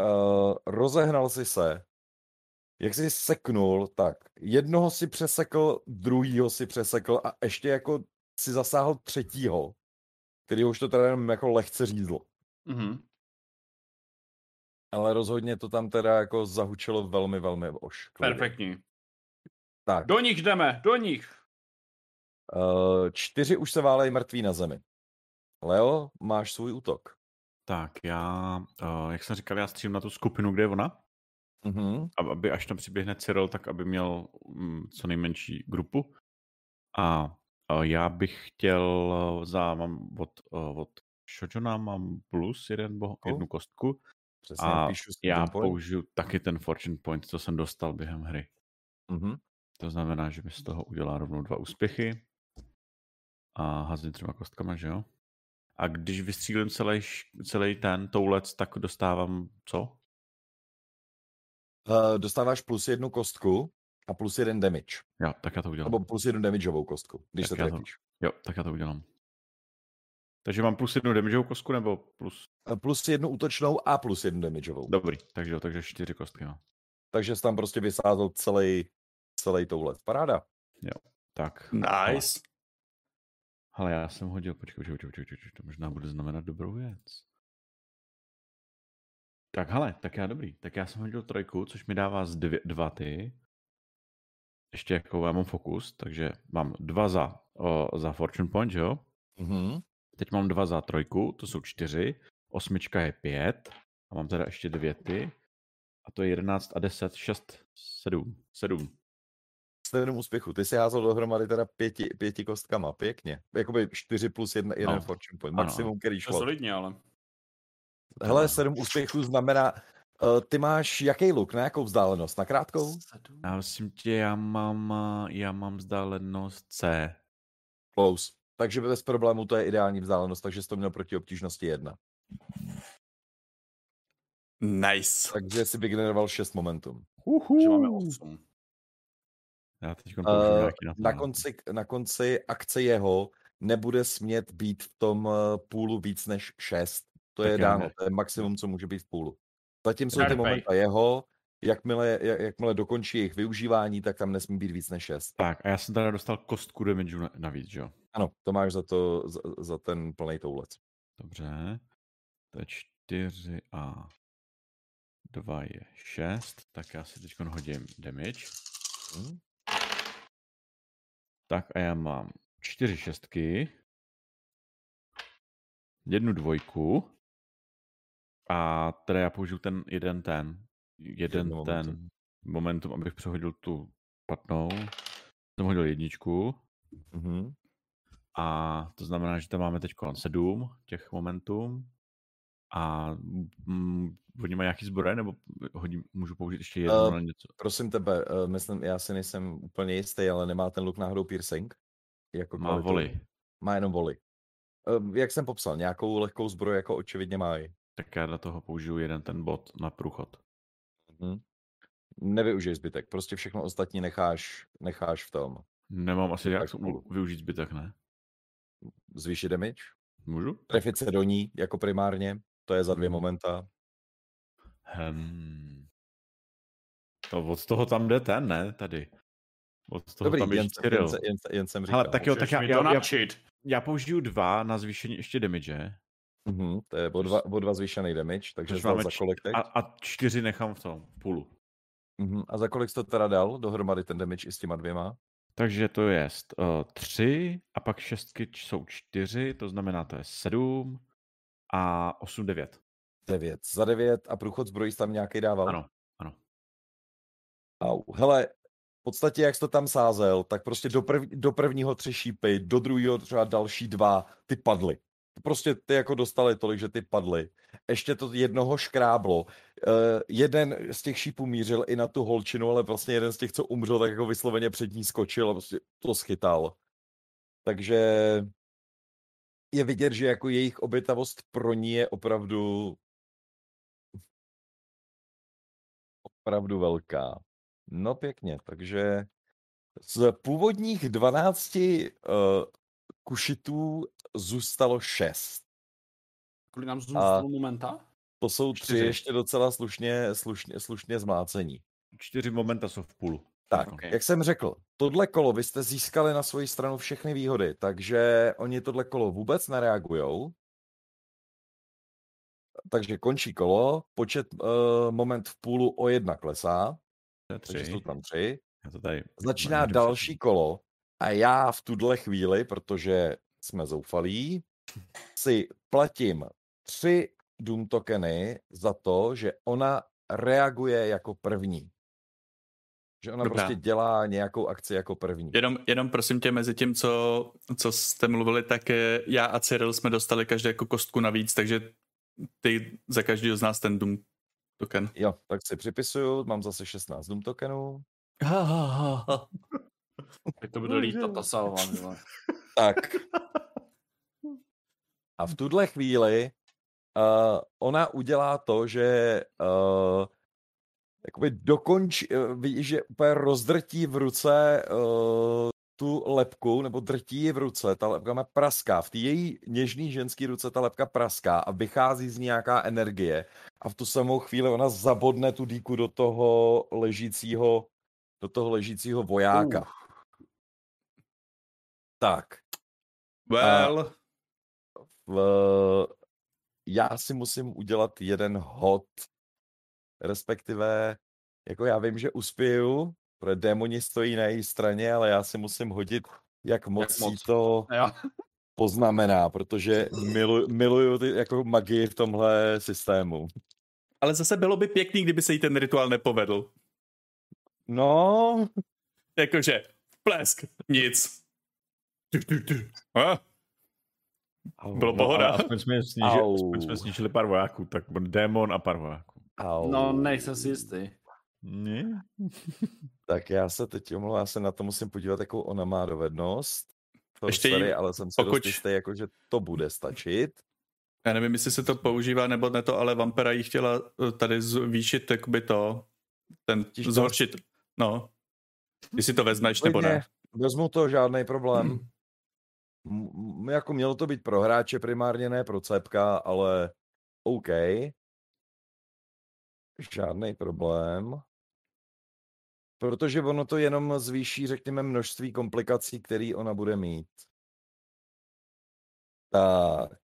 uh, rozehnal jsi se. Jak jsi seknul, tak jednoho si přesekl, druhýho si přesekl a ještě jako si zasáhl třetího, který už to teda jenom jako lehce řízl. Mhm. Ale rozhodně to tam teda jako zahučilo velmi, velmi ošklivě. Perfektní. Tak, Do nich jdeme, do nich. uh, čtyři už se válejí mrtví na zemi. Leo, máš svůj útok. Tak já, uh, jak jsem říkal, já střílím na tu skupinu, kde je ona, Mhm. ab- aby až tam přiběhne Cyril, tak aby měl mm, co nejmenší grupu. A já bych chtěl uh, za, mám od, uh, od Shojona mám plus jeden, bo, jednu kostku Přesně, a píšu já ten point. použiju taky ten fortune point, co jsem dostal během hry. Mhm. To znamená, že mi z toho udělá rovnou dva úspěchy. a házím třema kostkama, že jo? A když vystřílím celý, celý ten toulec, tak dostávám co? Uh, dostáváš plus jednu kostku a plus jeden damage. Jo, tak já to udělám. Nebo plus jednu damageovou kostku, když Tak se já to- trefíš. Jo, tak já to udělám. Takže mám plus jednu damageovou kostku, nebo plus... Uh, plus jednu útočnou a plus jednu damageovou. Dobrý, takže jo, takže čtyři kostky, no. Takže jsi tam prostě vysázel celý, celý toulet. Paráda. Tak. hele. Nice. Ale já jsem hodil, počkej, počkej, počkej, počkej, to možná bude znamenat dobrou věc. Tak hele, tak já dobrý. Tak já jsem hodil trojku, což mi dává z dvě, dva ty. Ještě jako já mám fokus, takže mám dva za, o, za Fortune Point, že jo? Mhm. Teď mám dva za trojku, to jsou čtyři. Osmička je pět. A mám teda ještě dvě ty. A to je jedenáct a deset, šest, sedm. Sedm. Sedm úspěchů. Ty si házel dohromady teda pěti, pěti kostkama. Pěkně. Jakoby čtyři plus jedna, jeden Ano. fortune point. Ano, Maximum, který To šlo. solidně, ale. Hele, sedm úspěchů znamená, ty máš jaký luk, na jakou vzdálenost? Na krátkou? Já myslím tě, já mám, a, já mám vzdálenost C. Close. Takže bez problému to je ideální vzdálenost, takže jsi to měl proti obtížnosti jedna. Nice. Takže si vygeneroval 6 momentum. Takže máme osm. Já teď Uh, na na, konci, na konci akce jeho nebude smět být v tom eh, půlu víc než 6. To Tak je dáno, ne. to je maximum, co může být v půlu. Zatím jsou ty momenta jeho, jakmile, jak- jakmile dokončí jejich využívání, tak tam nesmí být víc než 6. Tak a já jsem teda dostal kostku damage na- navíc, že jo? Ano, to máš za, to, za, za ten plný toulec. Dobře. To je čtyři a dva je šest. Tak já si teď hodím damage. Hm? Tak a já mám čtyři šestky. Jednu dvojku. A teda já použiju ten jeden ten. Jeden Jedno ten momentum. momentum, abych přehodil tu špatnou. Jsem hodil jedničku. Mhm. A to znamená, že tam máme teď sedm těch momentů. A mm, oni mají nějaký zbroj, nebo hodím, můžu použít ještě Eh, na něco? Prosím tebe, uh, myslím, já si nejsem úplně jistý, ale nemá ten luk náhodou piercing? Jako Má kvalitu? voli. Má jenom voli. Uh, jak jsem popsal, nějakou lehkou zbroj jako očividně mají. Tak já do toho použiju jeden ten bod na průchod. Mhm. Nevyužij zbytek, prostě všechno ostatní necháš, necháš v tom. Nemám asi jak využít zbytek, ne? Zvýšit damage, Můžu? trefit se do ní jako primárně, to je za dvě Mhm. momenta. Hmm. To od toho tam jde ten, ne? Tady. Od toho Dobrý, tam jen, jsem- jen, jen, jen jsem říkal. Hele, tak jo, tak já, já, já, já použiju dva na zvýšení ještě damage. Mhm, to je o dva, o dva zvýšený damage, takže zdal za kolik teď? A, a čtyři nechám v tom, v půlu. Mhm, a za kolik jsi to teda dal dohromady ten damage i s těma dvěma? Takže to je uh, tři a pak šestky jsou čtyři, to znamená to je sedm a osm, devět. Devět. Za devět a průchod zbrojí jsi tam nějaký dával? Ano, ano. Au. Hele, v podstatě jak jsi to tam sázel, tak prostě do, prv, do prvního tři šípy, do druhého třeba další dva, ty padly. Prostě ty jako dostali tolik, že ty padly. Ještě to jednoho škráblo. Uh, jeden z těch šípů mířil i na tu holčinu, ale vlastně jeden z těch, co umřel, tak jako vysloveně před ní skočil a prostě to schytal. Takže je vidět, že jako jejich obětavost pro ní je opravdu opravdu velká. No pěkně, takže z původních 12 uh, kušitů zůstalo 6. Kolik nám zůstalo momenta? To jsou tři Čtyři. ještě docela slušně, slušně, slušně zmácení. Čtyři momenta jsou v půlu. Tak, Teďkon. Ok. jak jsem řekl, tohle kolo vy jste získali na svoji stranu všechny výhody, takže oni tohle kolo vůbec nereagujou. Takže končí kolo, počet uh, moment v půlu o jedna klesá, To je takže tři. jsou tam tři. Já to tady Začíná další všechny. kolo a já v tuhle chvíli, protože jsme zoufalí, si platím tři Doom tokeny za to, že ona reaguje jako první. Že ona Dobrá. prostě dělá nějakou akci jako první. Jenom, jenom prosím tě, mezi tím, co, co jste mluvili, tak eh, já a Cyril jsme dostali každé jako kostku navíc, takže ty za každého z nás ten Doom token. Jo, tak si připisuju, mám zase 16 Doom tokenů. Ha, ha, ha, ha. Jak to bude lítat ta salva. Tak. A v tuhle chvíli uh, ona udělá to, že uh, jakoby dokončí, uh, vidí, že úplně rozdrtí v ruce uh, tu lepku, nebo drtí ji v ruce, ta lepka má praská. V té její něžný ženský ruce ta lepka praská a vychází z ní nějaká energie. A v tu samou chvíli ona zabodne tu díku do toho ležícího, do toho ležícího vojáka. Uh. Tak. Well. v, já si musím udělat jeden hod, respektive, jako já vím, že uspěju, protože démoni stojí na její straně, ale já si musím hodit, jak moc, jak moc. to jo. poznamená, protože milu, miluju ty, jako magii v tomhle systému. Ale zase bylo by pěkný, kdyby se jí ten rituál nepovedl. No. Jakože, plesk, nic. A? Bylo pohoda. No, aspoň, jsme snížili, aspoň jsme snížili pár vojáků, tak démon a pár vojáků. Au. No, nejsem si jistý. Ne? tak já se teď omlouvám, já se na to musím podívat, jakou ona má dovednost. To Ještě sorry, jí, ale jsem si pokud... dost jistý, jako, že to bude stačit. Já nevím, jestli se to používá nebo ne to, ale Vampira jí chtěla eh, tady zvýšit jakoby to, ten zhoršit. No. Jestli to vezmeš nebo ne. Vezmu to, žádný problém. M- jako mělo to být pro hráče primárně, ne pro cepka, ale OK. Žádný problém. Protože ono to jenom zvýší, řekněme, množství komplikací, které ona bude mít. Tak.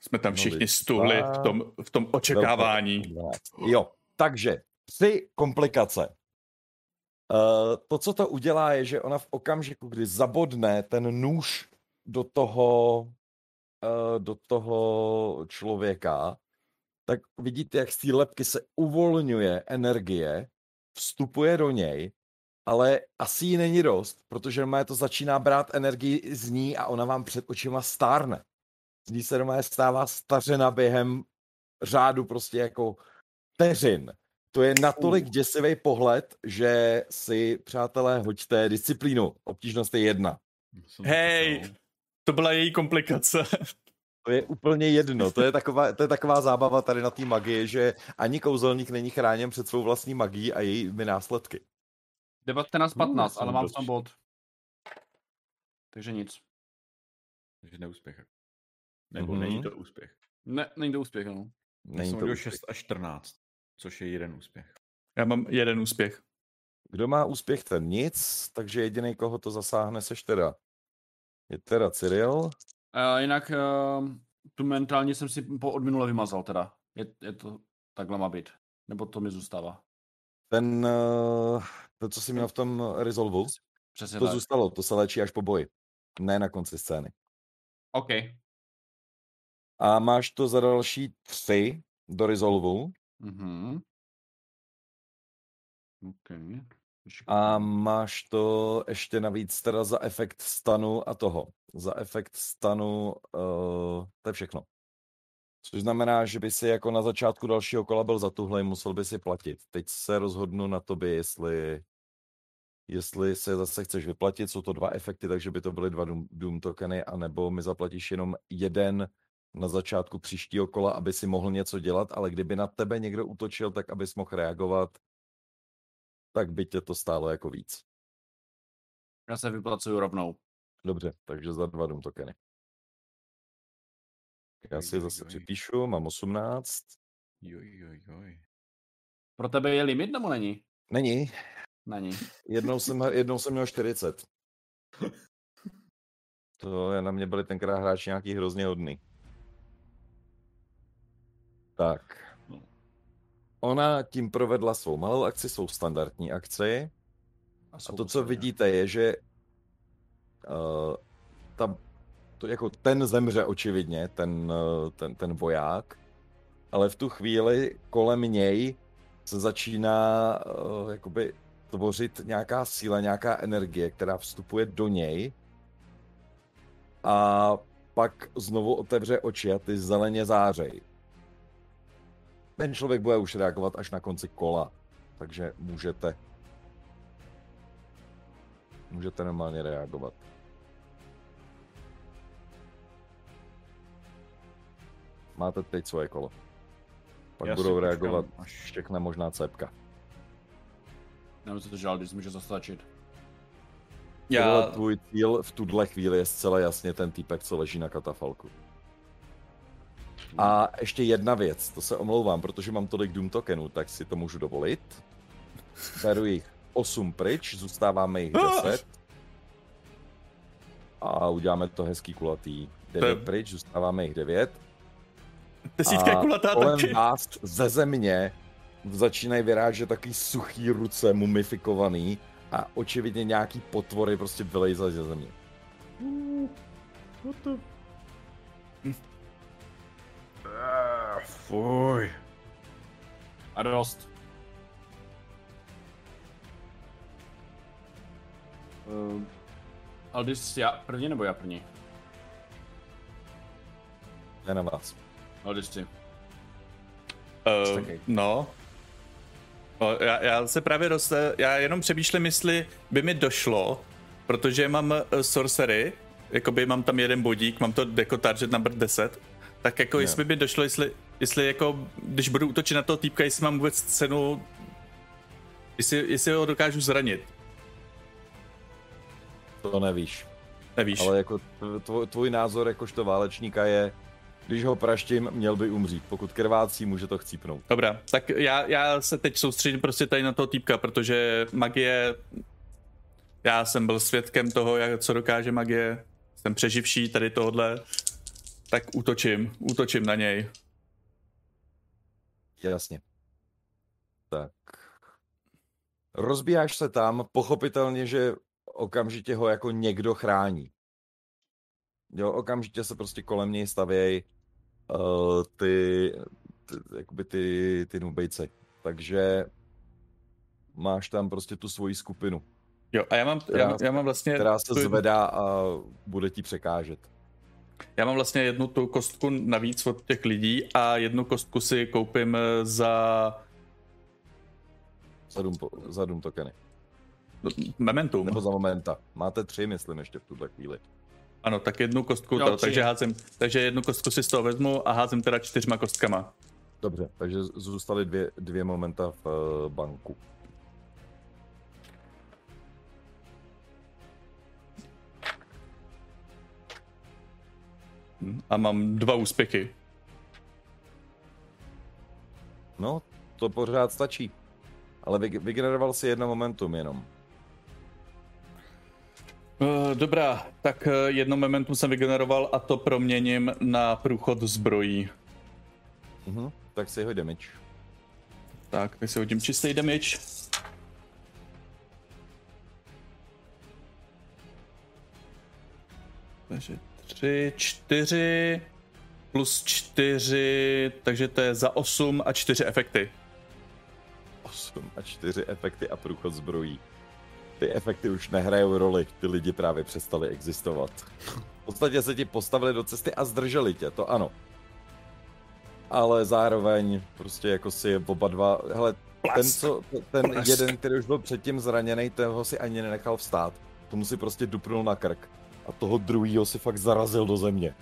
Jsme tam všichni stuhli v tom, v tom očekávání. Jo, takže tři komplikace. Uh, to, co to udělá, je, že ona v okamžiku, kdy zabodne ten nůž do toho, uh, do toho člověka, tak vidíte, jak z té lepky se uvolňuje energie, vstupuje do něj, ale asi jí není dost, protože má to začíná brát energii z ní a ona vám před očima stárne. Z ní se doma stává stařena během řádu prostě jako vteřin. To je natolik děsivý pohled, že si, přátelé, hoďte disciplínu. Obtížnost je jedna. Hej, to byla její komplikace. To je úplně jedno. To je taková, to je taková zábava tady na té magii, že ani kouzelník není chráněn před svou vlastní magií a jejími následky. 19-15, no, ale mám tam bod. Takže nic. Takže neúspěch. Nebo mm-hmm. není to úspěch. Ne, není to úspěch, no. Není to 6 až 14, což je jeden úspěch. Já mám jeden úspěch. Kdo má úspěch, ten nic, takže jediný, koho to zasáhne, seš teda. Je teda Cyril. Uh, jinak uh, tu mentálně jsem si po od minule vymazal teda. Je, je to takhle má být. Nebo to mi zůstává. Ten, uh, to, co jsi měl v tom Resolvu, Přesně to tak. zůstalo, to se léčí až po boji. Ne na konci scény. OK. A máš to za další tři do Resolvu. Mhm. OK. A máš to ještě navíc teda za efekt stanu a toho. Za efekt stanu, uh, to je všechno. Což znamená, že by si jako na začátku dalšího kola byl zatuhlej, musel by si platit. Teď se rozhodnu na tobě, jestli, jestli se zase chceš vyplatit. Jsou to dva efekty, takže by to byly dva Doom, Doom tokeny, anebo mi zaplatíš jenom jeden na začátku příštího kola, aby si mohl něco dělat, ale kdyby na tebe někdo útočil, tak abys mohl reagovat tak by tě to stálo jako víc. Já se vyplacuju rovnou. Dobře, takže za dva Doom tokeny. Já si je zase připíšu, mám 18. Joj, joj, joj. Pro tebe je limit nebo není? Není. Není. Jednou jsem, jednou jsem měl 40. To je na mě byli tenkrát hráči nějaký hrozně hodný. Tak. Ona tím provedla svou malou akci, svou standardní akci. A, a to, co vidíte, je, že uh, ta, to jako ten zemře očividně, ten, uh, ten, ten voják, ale v tu chvíli kolem něj se začíná uh, jakoby tvořit nějaká síla, nějaká energie, která vstupuje do něj. A pak znovu otevře oči a ty zeleně zářej ten člověk bude už reagovat až na konci kola, takže můžete Můžete normálně reagovat. Máte teď svoje kolo. Pak Já budou reagovat až- všechna možná cepka. Nemůžu to žál, když může zastačit. Já, Tohle tvůj cíl v tuhle chvíli je zcela jasně ten týpek, co leží na katafalku. A ještě jedna věc, to se omlouvám, protože mám tolik Doom tokenů, tak si to můžu dovolit. Beru jich 8 pryč, zůstáváme jich 10. A uděláme to hezký kulatý. 9 To- pryč, zůstáváme jich 9. desítka je kulatá kolem taky. vás ze země začínají vyrážet taky suchý ruce, mumifikovaný a očividně nějaký potvory prostě vylejzají ze země. What the... Ah, fuj. A dost. Uh, ale když já první nebo já první? Je na vás. Ale když ty. Uh, no. no já, já se právě roz, já jenom přemýšlím, jestli by mi došlo, protože mám uh, sorcery, jakoby mám tam jeden bodík, mám to jako target number 10, tak jako Ne. jestli by došlo, jestli, jestli jako, když budu útočit na toho týpka, jestli mám vůbec cenu, jestli, jestli ho dokážu zranit, To nevíš. nevíš. Ale jako tvoj, tvůj názor jakožto válečníka je, když ho praštím, měl by umřít. Pokud krvácí, může to chcípnout. Dobrá, tak já, já se teď soustředím prostě tady na toho týpka, protože magie, já jsem byl svědkem toho, jak, co dokáže magie, jsem přeživší tady tohle, tak útočím, útočím na něj. Jasně. Tak. Rozbíjáš se tam, pochopitelně, že okamžitě ho jako někdo chrání. Jo, okamžitě se prostě kolem něj stavějí uh, ty, ty, jakoby ty, ty nubejci. Takže máš tam prostě tu svoji skupinu, Jo, a já mám, Která- já, já mám vlastně, která se tu- zvedá a bude ti překážet. Já mám vlastně jednu tu kostku navíc od těch lidí a jednu kostku si koupím eh, za Za Doom, po- za Doom tokeny. Momentum. Nebo za momenta. Máte tři, myslím, ještě v tuhle chvíli. Ano, tak jednu kostku, Jo, to, takže házím, takže jednu kostku si z toho vezmu a házím teda čtyřma kostkama. Dobře, takže zůstaly dvě, dvě momenta v uh, banku. A mám dva úspěchy. No, to pořád stačí. Ale vy, vygeneroval si jedno momentum jenom. Uh, dobrá, tak uh, jedno momentum jsem vygeneroval a to proměním na průchod zbrojí. Mhm. Tak si ho damage. Tak, teď si hodím čistý damage. Takže tři, čtyři plus čtyři, takže to je za osm a čtyři efekty. 8 a 4 efekty a průchod zbrojí. Ty efekty už nehrajou roli, ty lidi právě přestali existovat. V podstatě se ti postavili do cesty a zdrželi tě, to ano. Ale zároveň prostě jako si oba dva, hele, ten, Plask. co, ten jeden, který už byl předtím zraněný, toho si ani nenechal vstát. Tomu si prostě dupnul na krk. A toho druhýho si fakt zarazil do země.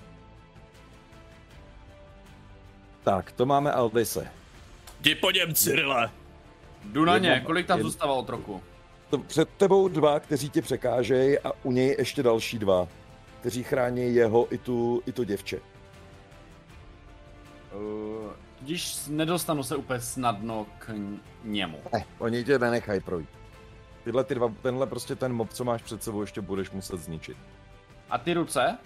Tak, to máme Aldise. Jdi po něm, Cyrile! Jdu na ně, kolik tam jed- zůstávalo trochu? To před tebou dva, kteří ti překážejí a u něj ještě další dva, kteří chrání jeho i tu, i to děvče. Uh, když nedostanu se úplně snadno k němu. Ne, oni tě nenechají projít. Tyhle ty dva, tenhle prostě ten mob, co máš před sebou, ještě budeš muset zničit. A ty ruce?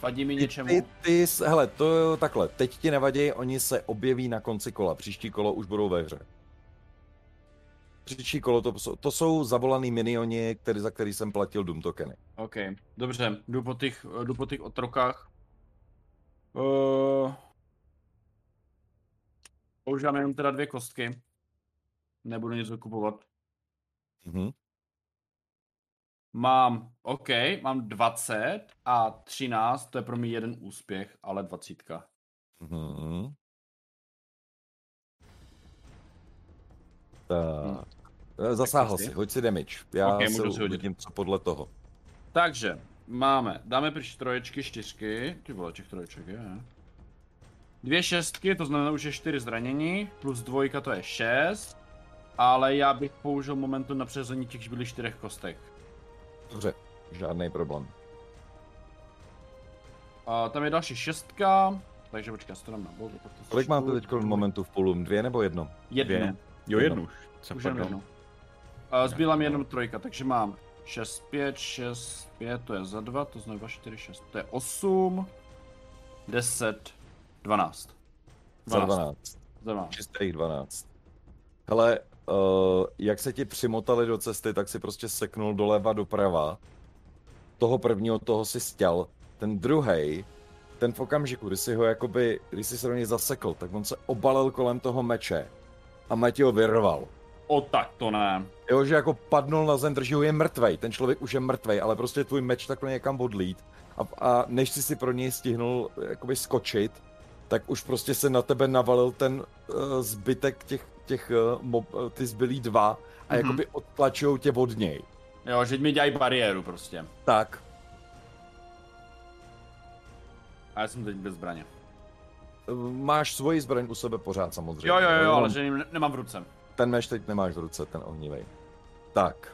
Vadí mi něčemu? Ty, ty, s- hele, to takhle, teď ti nevadí, oni se objeví na konci kola, příští kolo už budou ve hře. Příští kolo to, jsou- to jsou zavolaný minioni, který, za který jsem platil Doom tokeny. OK, dobře, jdu po těch, jdu po těch otrokách. Uh, používám jenom teda dvě kostky. Nebudu nic kupovat. Mhm. Mám, OK, mám 20 a 13, to je pro mě jeden úspěch, ale 20. Mhm. Tak. Eh, Zasáhl Tak si, si. hoď si damage. Já Ok, okay, můžu se si uvidím, co podle toho. Takže, máme, dáme pryč troječky, čtyřky, ty vole, těch troječek je. Dvě šestky, to znamená už je čtyři zranění, plus dvojka to je šest, ale já bych použil momentu na přezení těch zbylých čtyřech kostek. Dobře, žádný problém. A tam je další šestka, takže počkej, já si to dám na to Kolik máte teď momentu v půlu? Dvě nebo jedno? Jednu. Dvě. Jo, jednu už. Se Už jenom jednu. A zbývá mi jenom trojka, takže mám 6, 5, 6, 5, to je za 2, to znamená 4, 6, to je 8, 10, 12. Za 12. Za 12. Čistých 12. Hele, uh, jak se ti přimotali do cesty, tak si prostě seknul doleva doprava. Toho prvního toho si stěl. Ten druhý, ten v okamžiku, kdy si ho jakoby, když si se do něj zasekl, tak on se obalil kolem toho meče a Mati ho vyrval. O tak to ne. Jo, že jako padnul na zem, drží ho je mrtvej, ten člověk už je mrtvej, ale prostě tvůj meč takhle někam odlít a, a než jsi si pro něj stihnul jakoby skočit, tak už prostě se na tebe navalil ten uh, zbytek těch, těch uh, mob, uh, ty zbylí dva a Mhm. mm-hmm. jakoby odtlačujou tě od něj. Jo, že mi dělají bariéru prostě. Tak, A já jsem teď bez zbraně. uh, máš svoji zbraň u sebe pořád samozřejmě. Jo, jo, jo, ale že ne- nemám v ruce. Ten meč teď nemáš v ruce, ten ohnivej. Tak.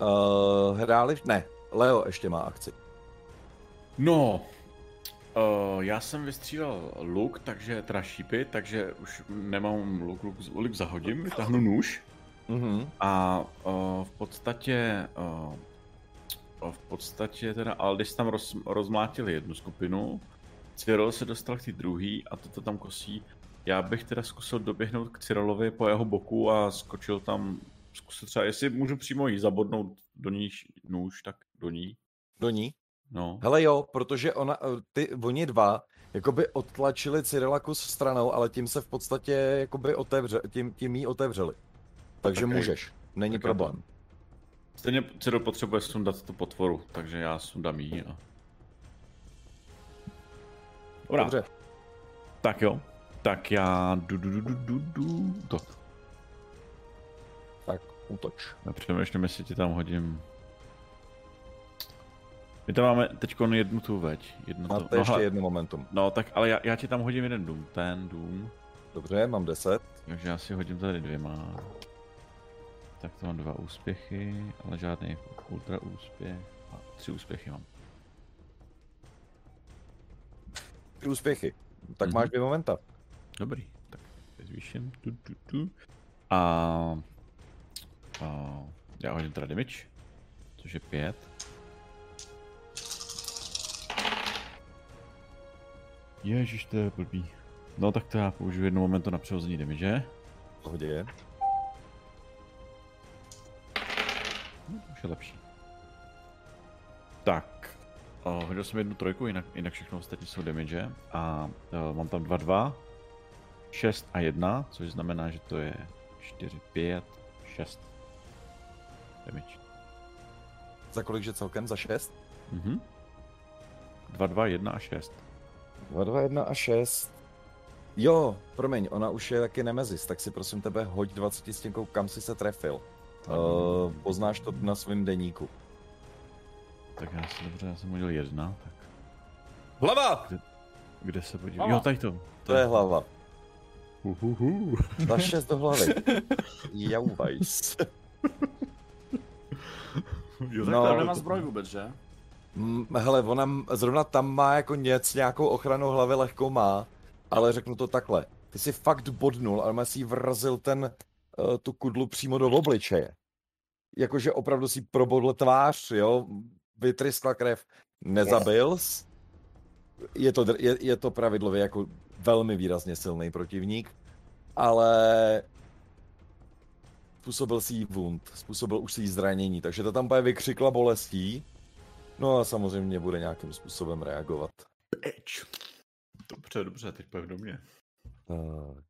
Uh, hráli? Ne, Leo ještě má akci. No, uh, já jsem vystřílel luk, takže teda šípy, takže už nemám luk, luk, luk zahodím, vytáhnu nůž Mhm. a uh, v podstatě uh, v podstatě teda Aldis tam roz, rozmlátil jednu skupinu, Cyril se dostal k té druhé a toto tam kosí. Já bych teda zkusil doběhnout k Cyrilovi po jeho boku a skočil tam, zkusil třeba, jestli můžu přímo jí zabodnout do ní nůž, tak do ní. Do ní? No. Hele jo, protože ona, eh, ty, oni dva, jakoby odtlačili Cyrila kus stranou, ale tím se v podstatě jakoby otevře, tím, tím jí otevřeli. Takže Tak, můžeš, není tak problém. Stejně Cyril potřebuje sundat tu potvoru, takže já sundám jí. A... Dobrá, Dobře, tak jo. Tak já du, du, du, du, du, du, to. tak útoč. Já přemýšlím, jestli ti tam hodím. My tam máme teď jednu tu veď. Jednu. Máte no, ještě jedno momentum. no tak ale já, já ti tam hodím jeden dům, ten dům. Dobře, mám 10. Takže já si hodím tady dvěma. Tak to mám dva úspěchy, ale žádný ultra úspěch. A tři úspěchy mám. Tři úspěchy. Tak Mhm. máš dvě momenta. Dobrý, tak zvýším. Tu, tu, tu. A, a já hodím teda damage, což je pět. Ježiš, to je blbý. No tak to já použiju jedno momentu na přehození damage. V pohodě. No, to už je lepší. Tak, o, hodil jsem jednu trojku, jinak, jinak všechno ostatní jsou damage. A o, mám tam 2-2, 6 a 1, což znamená, že to je 4, 5, 6 damage. Za kolik, že celkem? Za 6? Mhm. 2, 2, 1 a 6. 2, 2, 1 a 6. Jo, promiň, ona už je taky Nemezis, tak si prosím tebe hoď 20 stěnkou, kam si se trefil. Uh, poznáš to na svém deníku. Tak já si dobře, já jsem hodil jedna, tak Hlava! kde se podívám? Jo, tady to. To je hlava. Uhuhu. Za 6 do hlavy. Jauvajs. Jo, No, Tam to- nemá zbroj vůbec, že? Hele, ona zrovna tam má jako něco, nějakou ochranu hlavy lehkou má, ale řeknu to takhle. Ty si fakt bodnul, ale si vrazil ten, uh, tu kudlu přímo do obličeje. Jakože opravdu si probodl tvář, jo, vytryskla krev, nezabil jsi. Je to, je, je to pravidlově jako velmi výrazně silný protivník, ale způsobil si jí wound, způsobil už si jí zranění, takže to tam úplně vykřikla bolestí. No a samozřejmě bude nějakým způsobem reagovat. Bitch. Dobře, dobře, teď pojď do mě. Tak.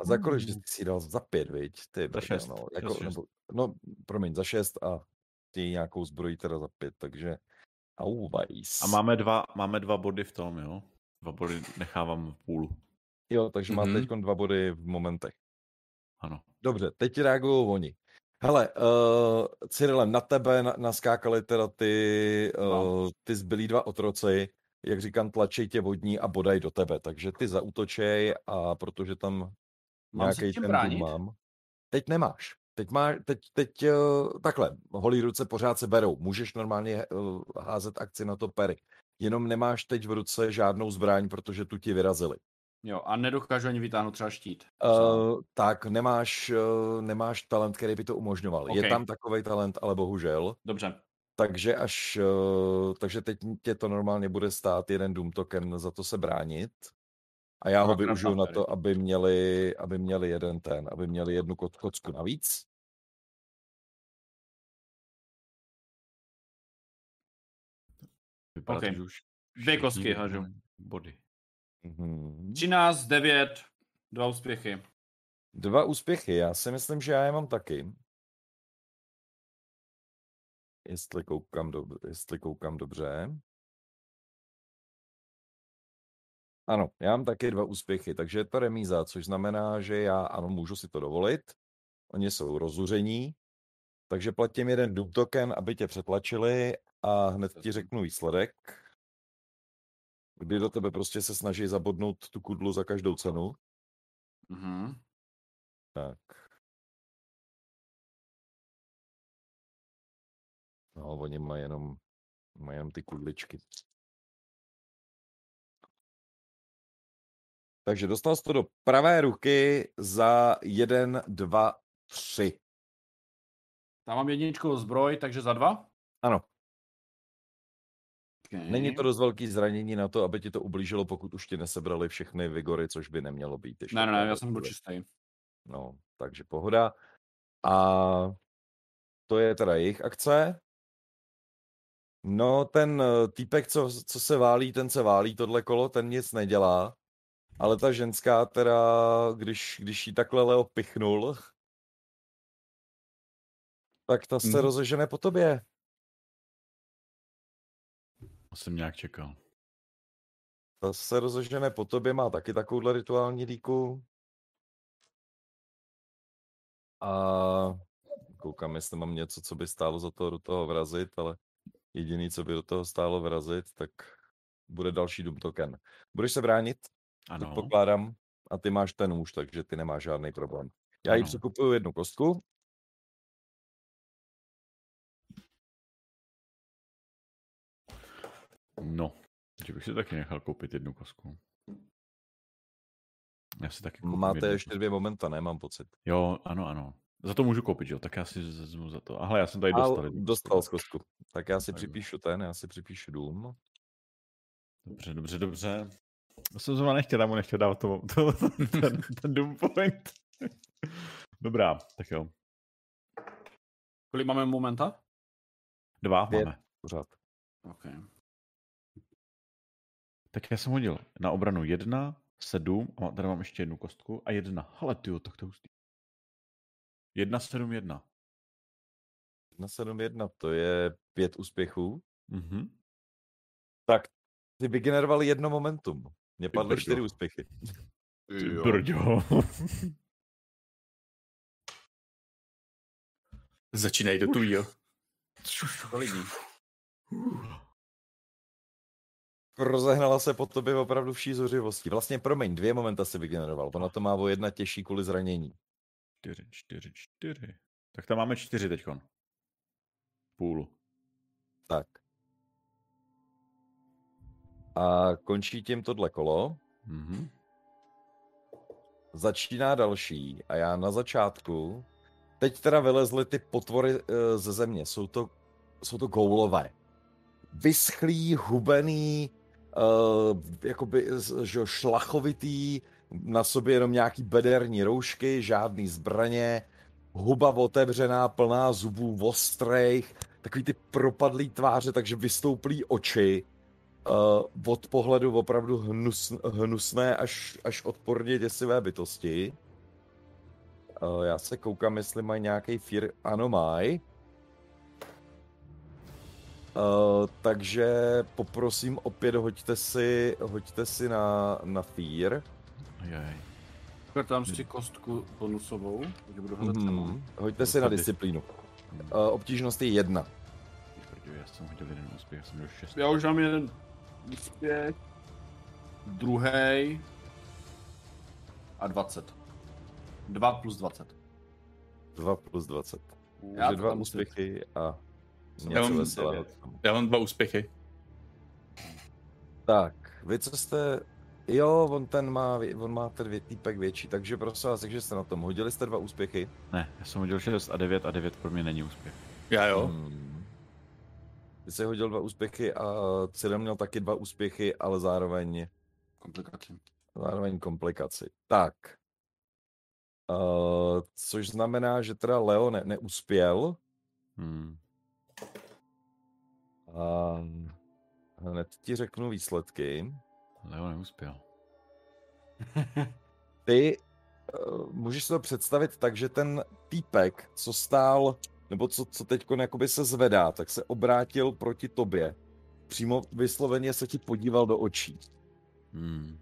A za kolik, jsi si dal za pět, viď? Ty, brďo, šest, No, za jako, šest. nebo, no, promiň, za šest a ty nějakou zbrojí teda za pět, takže auvajs. A máme dva, máme dva body v tom, jo? Dva body nechávám v půlu. Jo, takže mm-hmm. Mhm. má teď dva body v momentech. ano. Dobře, teď reagují oni. Hele, uh, Cyrile, na tebe na, naskákali teda ty, uh, No. ty zbylí dva otroci, jak říkám, tlačej tě vodní a bodaj do tebe, takže ty zautočej a protože tam nějaký ten bránit? mám. Teď nemáš. Teď máš, teď, teď uh, takhle, holí ruce pořád se berou. Můžeš normálně uh, házet akci na to pery. Jenom nemáš teď v ruce žádnou zbraň, protože tu ti vyrazili. Jo, a nedokážu ani vytáhnout třeba štít. Uh, tak nemáš, uh, nemáš talent, který by to umožňoval. Okay. Je tam takový talent, ale bohužel. Dobře. Takže až, uh, takže teď tě to normálně bude stát jeden Doom token za to se bránit. A já ho Dvakrát využiju na to, aby měli, aby měli jeden ten, aby měli jednu ko- kocku navíc. Vypadá OK. to, že už Dvě kostky hažu. Body. Mhm. 13, 9, dva úspěchy. Dva úspěchy, já si myslím, že já je mám taky. Jestli koukám, dob- jestli koukám dobře. Ano, já mám taky dva úspěchy, takže je to remíza, což znamená, že já ano, můžu si to dovolit. Oni jsou rozuření, takže platím jeden Doom token, aby tě přetlačili a hned ti řeknu výsledek. Kdy do tebe prostě se snaží zabodnout tu kudlu za každou cenu. Mhm. Tak. No, oni mají jenom, mají jenom ty kudličky. Takže dostal jsi to do pravé ruky za jeden, dva, tři. Tam mám jedničkovou zbroj, takže za dva? Ano, Okay. není to dost velký zranění na to, aby ti to ublížilo, pokud už ti nesebrali všechny vigory, což by nemělo být. Ještě Ne, ne, ne, já jsem byl čistý. No, takže pohoda. A to je teda jejich akce. No, ten eh, týpek, co, co se válí, ten se válí tohle kolo, ten nic nedělá. Ale ta ženská teda, když, když jí takhle Leo pichnul, tak ta se Mhm. rozežene po tobě. To jsem nějak čekal. Ta se rozežene po tobě, má taky takovouhle rituální díku. A koukám, jestli mám něco, co by stálo za to do toho vrazit, ale jediný, co by do toho stálo vrazit, tak bude další Doom token. Budeš se bránit? Ano. Předpokládám. A ty máš ten nůž, takže ty nemáš žádný problém. Já jí Ano. překupuju jednu kostku. No, takže bych si taky nechal koupit jednu kosku. Já si taky koupím Máte jednu ještě kosku. dvě momenta, ne? Mám pocit. Jo, ano, ano. Za to můžu koupit, jo, tak já si vezmu za to. Aha, já jsem tady dostal. jednu dostal kostku. z kostku. Tak já si připíšu ten, já si připíšu Doom. Dobře, dobře, dobře. Já jsem zrovna nechtěl, já mu nechtěl dávat to, to, ten, ten Doom point. Dobrá, tak jo. Kolik máme momenta? Dva Pět. máme. Pořád. OK. Tak já jsem hodil na obranu jedna, sedm, a tady mám ještě jednu kostku a jedna. Ale ty tak to hustý. Jedna, sedm, jedna. 171, to je pět úspěchů. Mhm. Tak ty vygenerovali jedno momentum. Mně Ty padly brďo. čtyři úspěchy. Ty brďo. Začínají do tvýho. Kolik dní? Rozehnala se po tobě opravdu vší zuřivosti. Vlastně, promiň, dvě momenta si vygeneroval. Ona to má o jedna těžší kvůli zranění. Čtyři, čtyři, čtyři. Tak tam máme čtyři teďkon. Půl. Tak. A končí tím tohle kolo. Mhm. Začíná další a já na začátku... Teď teda vylezly ty potvory uh, ze země. Jsou to, jsou to goulové. Vyschlý, hubený, uh, jakoby že šlachovitý, na sobě jenom nějaký bederní roušky, žádný zbraně, huba otevřená, plná zubů ostrejch, takový ty propadlý tváře, takže vystouplý oči. Uh, od pohledu opravdu hnus, hnusné až, až odporně děsivé bytosti. Uh, já se koukám, jestli mají nějaký fear. Ano, mají. Uh, takže poprosím opět, hoďte si, hoďte si na, na fear. Ajaj. Tam si kostku bonusovou, takže budu hledat Mhm. mm-hmm. Hoďte si na disciplínu. Uh, obtížnost je jedna. Já jsem hodil jeden úspěch, jsem měl šest. Já už mám jeden úspěch, druhý a 20. 2 plus 20. 2 plus 20. Já Takže dva úspěchy a Já mám. Já mám dva úspěchy. Tak, vy co jste... Jo, on ten má, on má ten vě- týpek větší, takže prosím vás, takže jste na tom. Hodili jste dva úspěchy? Ne, já jsem hodil 6 a 9 a 9 pro mě není úspěch. Já jo. Hmm. Ty jsi hodil dva úspěchy a Cyril měl taky dva úspěchy, ale zároveň, Komplikace. zároveň komplikaci. Tak. Uh, což znamená, že teda Leo ne, neuspěl. Hmm. A hned ti řeknu výsledky. Leo neuspěl. Ty uh, můžeš si to představit tak, že ten týpek, co stál, nebo co, co teď jakoby se zvedá, tak se obrátil proti tobě. Přímo vysloveně se ti podíval do očí. Hmm.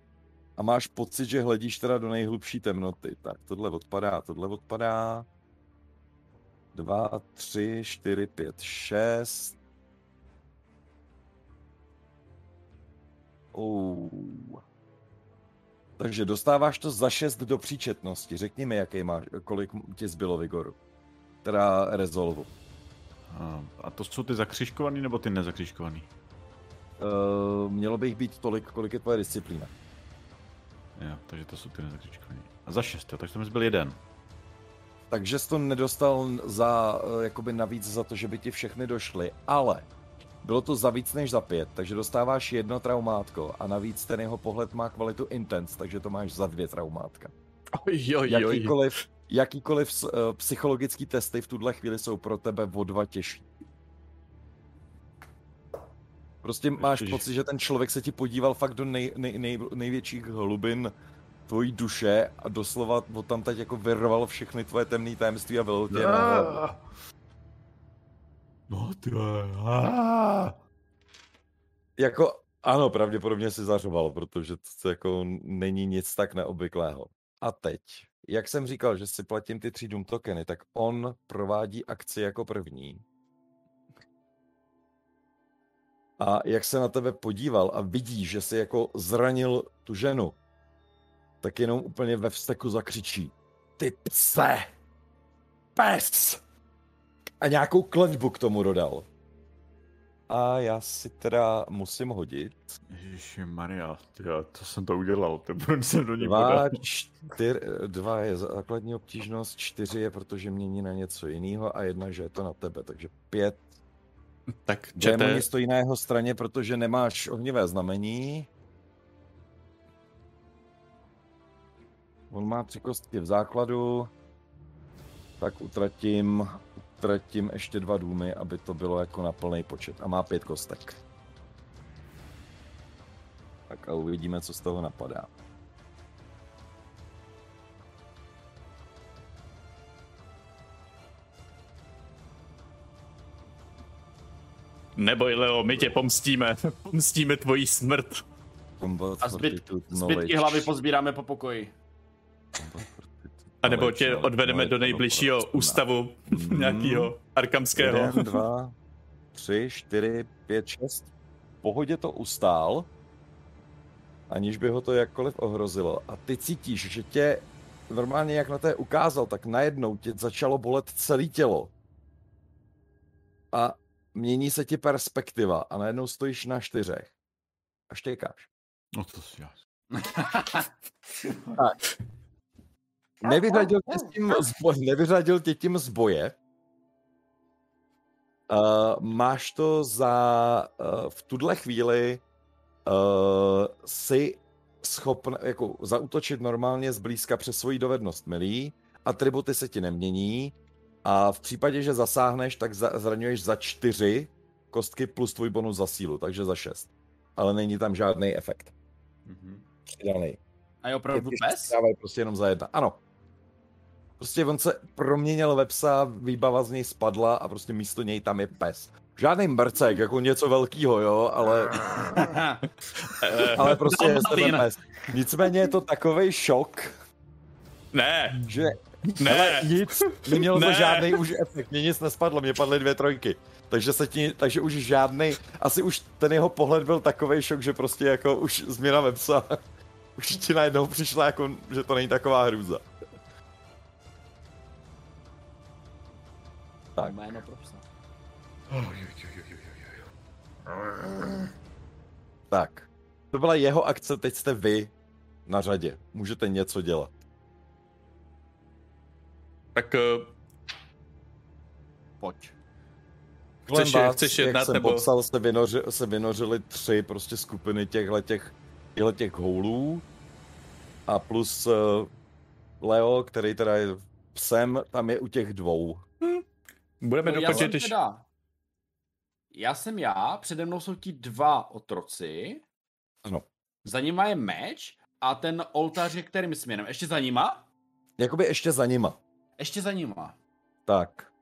A máš pocit, že hledíš teda do nejhlubší temnoty. Tak tohle odpadá, tohle odpadá. Dva, tři, čtyři, pět, šest. Oh. Takže dostáváš to za 6 do příčetnosti. Řekni mi, jaký máš, kolik ti zbylo Vigoru. Teda rezolvu. A, to jsou ty zakřiškovaný nebo ty nezakřiškovaný? Uh, mělo by jich být tolik, kolik je tvoje disciplína. Jo, takže to jsou ty nezakřiškovaný. A za 6, jo, takže to mi zbyl jeden. Takže jsi to nedostal za, eh, jakoby navíc za to, že by ti všechny došly, ale bylo to za víc než za pět, takže dostáváš jedno traumátko a navíc ten jeho pohled má kvalitu intense, takže to máš za dvě traumátka. Oj, oj. Jakýkoliv, jakýkoliv uh, psychologický testy v tuhle chvíli jsou pro tebe o dva těžší. Prostě máš Ježiš. pocit, že ten člověk se ti podíval fakt do nej, nej, nej, největších hlubin tvojí duše a doslova od tam teď jako vyrval všechny tvoje temné tajemství a vylil tě na hlavu. No ty. Jako, ano, pravděpodobně si zařoval, protože to jako není nic tak neobvyklého. A teď, jak jsem říkal, že si platím ty tři Doom tokeny, tak on provádí akci jako první. A jak se na tebe podíval a vidí, že si jako zranil tu ženu, tak jenom úplně ve vzteku zakřičí. Ty pse! Pes! A nějakou kletbu k tomu dodal. A já si teda musím hodit. Ježiši Maria, tyjo, to jsem to udělal, to proč jsem do ní Dva, čtyř, dva je základní obtížnost, čtyři je, protože mění na něco jiného a jedna, že je to na tebe, takže pět. Tak Démoni čete, stojí na jeho straně, protože nemáš ohnivé znamení. On má tři kostky v základu, tak utratím, utratím ještě dva důmy, aby to bylo jako na plný počet. A má pět kostek. Tak a uvidíme, co z toho napadá. neboj Leo, my tě pomstíme. Pomstíme tvoji smrt. Combat A zbyt, zbytky hlavy pozbíráme po pokoji. Combat A nebo tě odvedeme do nejbližšího ústavu nějakého arkamského. Jeden, dva, tři, čtyři, pět, šest. V pohodě to ustál, aniž by ho to jakkoliv ohrozilo. A ty cítíš, že tě normálně jak na té ukázal, tak najednou tě začalo bolet celé tělo. A mění se ti perspektiva a najednou stojíš na čtyřech. A štěkáš. No to si já. Nevyřadil tě, s tím z boje, nevyřadil tě tím z boje. Uh, máš to za... Uh, v tuhle chvíli uh, si schopn jako zautočit normálně zblízka přes svoji dovednost milí, atributy se ti nemění a v případě, že zasáhneš, tak za, zraňuješ za čtyři kostky plus tvůj bonus za sílu, takže za šest. Ale není tam žádný efekt. Mhm. Přidaný. A je opravdu pes? Dávají prostě jenom za jedna. Ano. Prostě on se proměnil ve psa, výbava z něj spadla a prostě místo něj tam je pes. Žádný mrcek, jako něco velkýho, jo, ale, ale prostě je Dalmatin. ten pes. Nicméně je to takový šok, Ne, že ne. Hele, nic, nemělo to Ne. žádný už efekt, mě nic nespadlo, mě padly dvě trojky. Takže, se ti, takže už žádný, asi už ten jeho pohled byl takový šok, že prostě jako už změna websa, už ti najednou přišla jako, že to není taková hrůza. Tak. Jméno pro psa. Tak, to byla jeho akce, teď jste vy na řadě. Můžete něco dělat. Tak eh, Pojď. Kolem Chceš- chceš jak jednat, jsem nebo- popsal, se, vynoři, se vynořily tři prostě skupiny těchhle těch, těchhle těch houlů a plus uh, Leo, který teda je psem, tam je u těch dvou. Budeme No, dokončit, když... teda... Já jsem já, přede mnou jsou ti dva otroci. Ano. Za nima je meč a ten oltář je kterým směrem? Ještě za nima? Jakoby ještě za nima. Ještě za nima. Tak,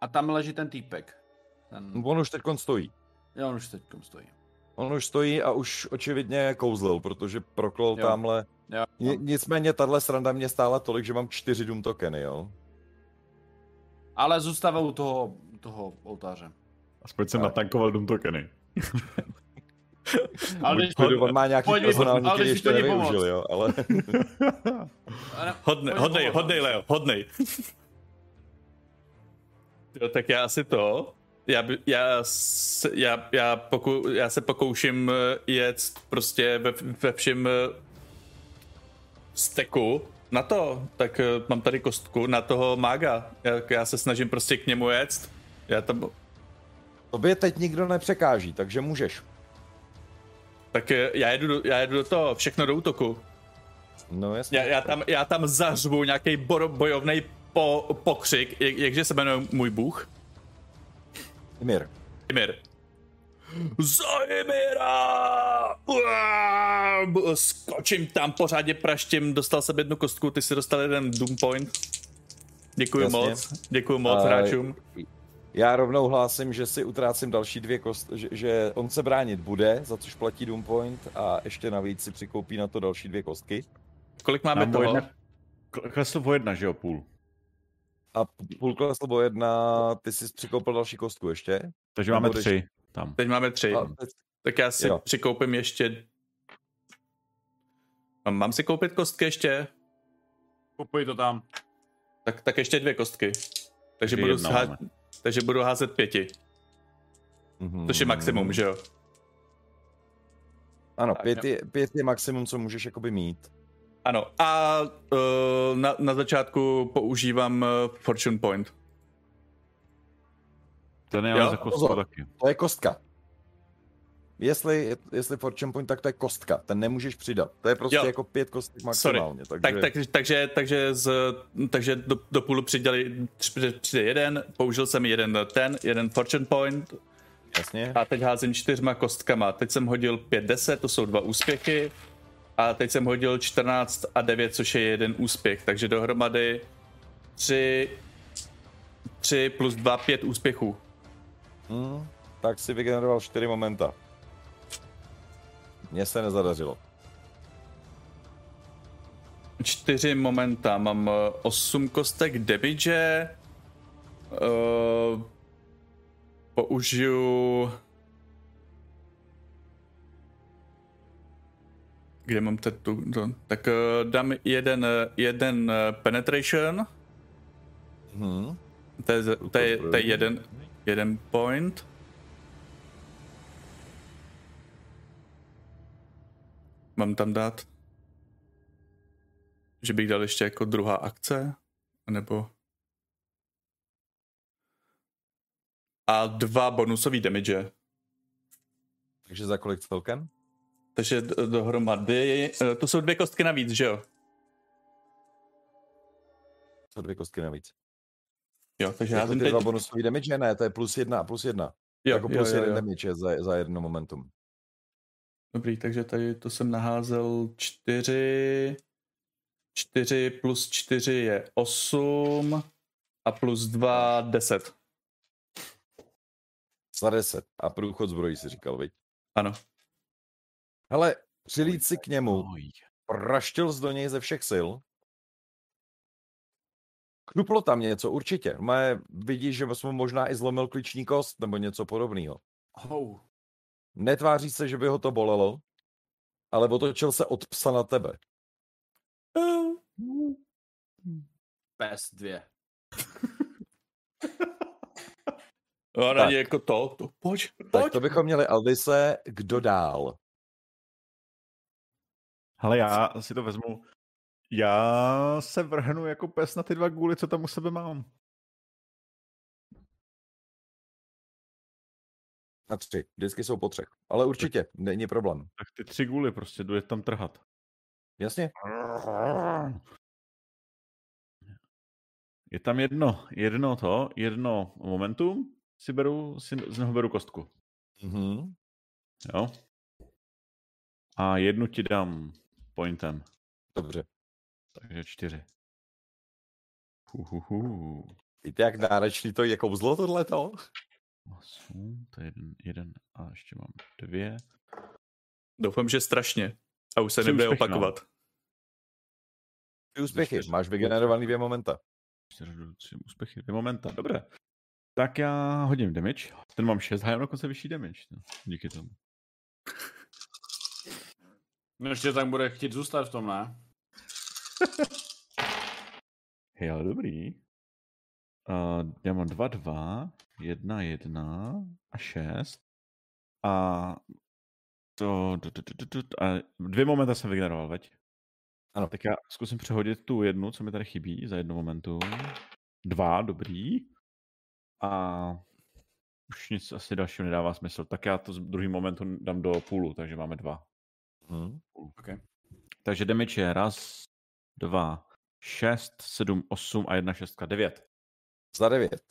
A tam leží ten týpek. Ten... on už teď stojí. Jo, on už teď stojí. On už stojí a už očividně kouzlil, protože proklol Jo. tamhle. Jo. Ni- Nicméně tahle sranda mě stála tolik, že mám čtyři Doom tokeny, jo. Ale zůstává u toho, toho oltáře. Aspoň jsem Tak. natankoval Doom tokeny. Ale když, klidu, on má nějaký pojď personální, ale který když ještě to nevyužil, jo, ale... Hodnej, hodnej, hodnej, Leo, hodnej. Jo, tak já asi to. Já, by- já, já, já, poku, já se pokouším eh, jet prostě ve, ve všem eh, steku na to, tak eh, mám tady kostku na toho mága. Já, já se snažím prostě k němu jet. Já tam, Tobě teď nikdo nepřekáží, takže můžeš. tak eh, já jedu, do, já jedu do toho, všechno do útoku. No jasně. Já, já, tam, já tam zařvu nějaký bojovný po, pokřik, jak, jakže se jmenuje můj bůh? Mir. Emir. Zajmira! Uá! Skočím tam, pořádně praštím, dostal jsem jednu kostku, ty si dostal jeden Doom Point. Děkuji Jasně. moc, děkuji moc A- hráčům. Já rovnou hlásím, že si utrácím další dvě kost, že, že on se bránit bude, za což platí Doom Point a ještě navíc si přikoupí na to další dvě kostky. Kolik máme Mám o toho? jedna- Kl- Klesl o jedna, že jo, půl. A půl klesl o jedna, ty jsi přikoupil další kostku ještě. Takže máme tři tam. Teď máme tři, A teď, tak já si Jo. přikoupím ještě... Mám, mám si koupit kostky ještě? Kupuj to tam. Tak, tak ještě dvě kostky. Takže budu, há... takže budu házet pěti, mhm. což je maximum, že jo? Ano, Tak, pět je, pět je maximum, co můžeš jakoby mít. Ano, a uh, na, na začátku používám uh, Fortune Point. Ten je Jo, ale za kostku pozor. taky. To je kostka. Jestli, jestli Fortune Point, tak to je kostka. Ten nemůžeš přidat. To je prostě Jo. jako pět kostek Sorry. maximálně. Takže... Tak, tak, takže, takže, z, takže do, do půlu přidali, při- přijde jeden, použil jsem jeden ten, jeden Fortune Point Jasně. a teď házím čtyřma kostkama. Teď jsem hodil 5-10, to jsou dva úspěchy. A teď jsem hodil 14 a 9, což je jeden úspěch. Takže dohromady 3, 3 plus 2, 5 úspěchů. Hmm, tak si vygeneroval čtyři momenta. Mně se nezadařilo. čtyři momenta, mám 8 kostek damage, uh, použiju... Kde mám teď tu, to, tak uh, dám jeden, jeden eh, penetration, Hmm. to je, to je, to je jeden, jeden point. Mám tam dát, že bych dal ještě jako druhá akce, nebo a dva bonusový damage. Takže za kolik celkem? Takže dohromady, eh, to jsou dvě kostky navíc, že jo? Co dvě kostky navíc. Jo, takže já Jako jsem ty teď... dva bonusový damage? Ne, to je plus jedna a plus jedna. Jo, jako jo, plus jo, jeden jo. damage za, za jedno momentum. Dobrý, takže tady to jsem naházel čtyři, čtyři plus čtyři je osm a plus dva deset. Za deset. A průchod zbrojí si říkal, viď? Ano. Hele, přilít si k němu, praštil jsi do něj ze všech sil Knuplo tam něco, určitě. Mé vidíš, že jsme možná i zlomil klíční kost nebo něco podobného. Oh. Netváří se, že by ho to bolelo, ale otočil se od psa na tebe. Pes dvě. A Tak. jako to, to pojď, Tak pojď. to bychom měli Alvise, kdo dál? Hele, já si to vezmu. Já se vrhnu jako pes na ty dva guly, co tam u sebe mám. Na tři. Vždycky jsou po třech. Ale určitě, není problém. Tak ty tři guly prostě, jdu je tam trhat. Jasně? Je tam jedno, jedno to, jedno momentum, si beru, si z něho beru kostku. Mhm. Jo? A jednu ti dám pointem, Dobře. Takže čtyři. Uhuhu. Víte, jak náročný to je kouzlo tohleto? Osm, to je jeden, jeden a ještě mám dvě. Doufám, že strašně. A už se nebude no. opakovat. Ty úspěchy. čtyři. Máš vygenerovaný dvě momenta. Čtyři, tři úspěchy, dvě momenta, dobré. Tak já hodím damage. Ten mám 6 a já mám dokonce vyšší damage. No. Díky tomu. No ještě tak bude chtít zůstat v tom, ne? Hej, ale dobrý. Uh, já mám 2, 2, 1, 1 a 6. A to, to, to, to, to, to a dvě momenta jsem vygeneroval, veď? Ano. Tak já zkusím přehodit tu jednu, co mi tady chybí za jedno momentu. Dva, dobrý. A už nic asi dalšího nedává smysl. Tak já to z druhý momentu dám do půlu, takže máme dva. Mhm. Takže damage je raz, dva, šest, sedm, osm a jedna šestka, devět. Za devět.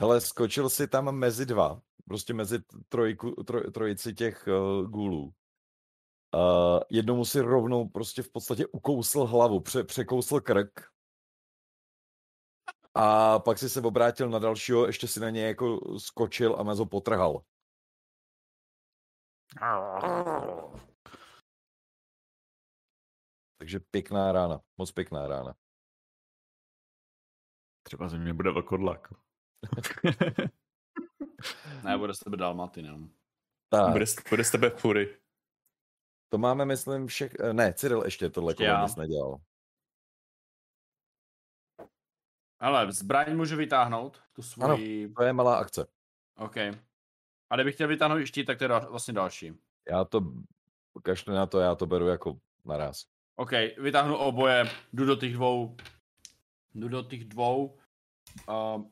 Hele, skočil si tam mezi dva. Prostě mezi trojku, troj, trojici těch uh, gůlů. Uh, jednomu si rovnou prostě v podstatě ukousl hlavu, pře, překousl krk. A pak si se obrátil na dalšího, ještě si na něj jako skočil a mezo potrhal. Takže pěkná rána, moc pěkná rána. Třeba ze mě bude vlkodlak. Ne, bude z tebe Dalmatinem. Tak, Bude, z- bude z tebe fury. to máme, myslím, všech... eh, Ne, Cyril ještě tohle Ještě kolo nic nedělal. Ale zbraň můžu vytáhnout, tu svoji... To je malá akce. OK. A kdybych chtěl vytáhnout i štít, tak to je vlastně další. Já to, kašli na to, já to beru jako naraz. OK, vytáhnu oboje, jdu do těch dvou, jdu do těch dvou. Uh,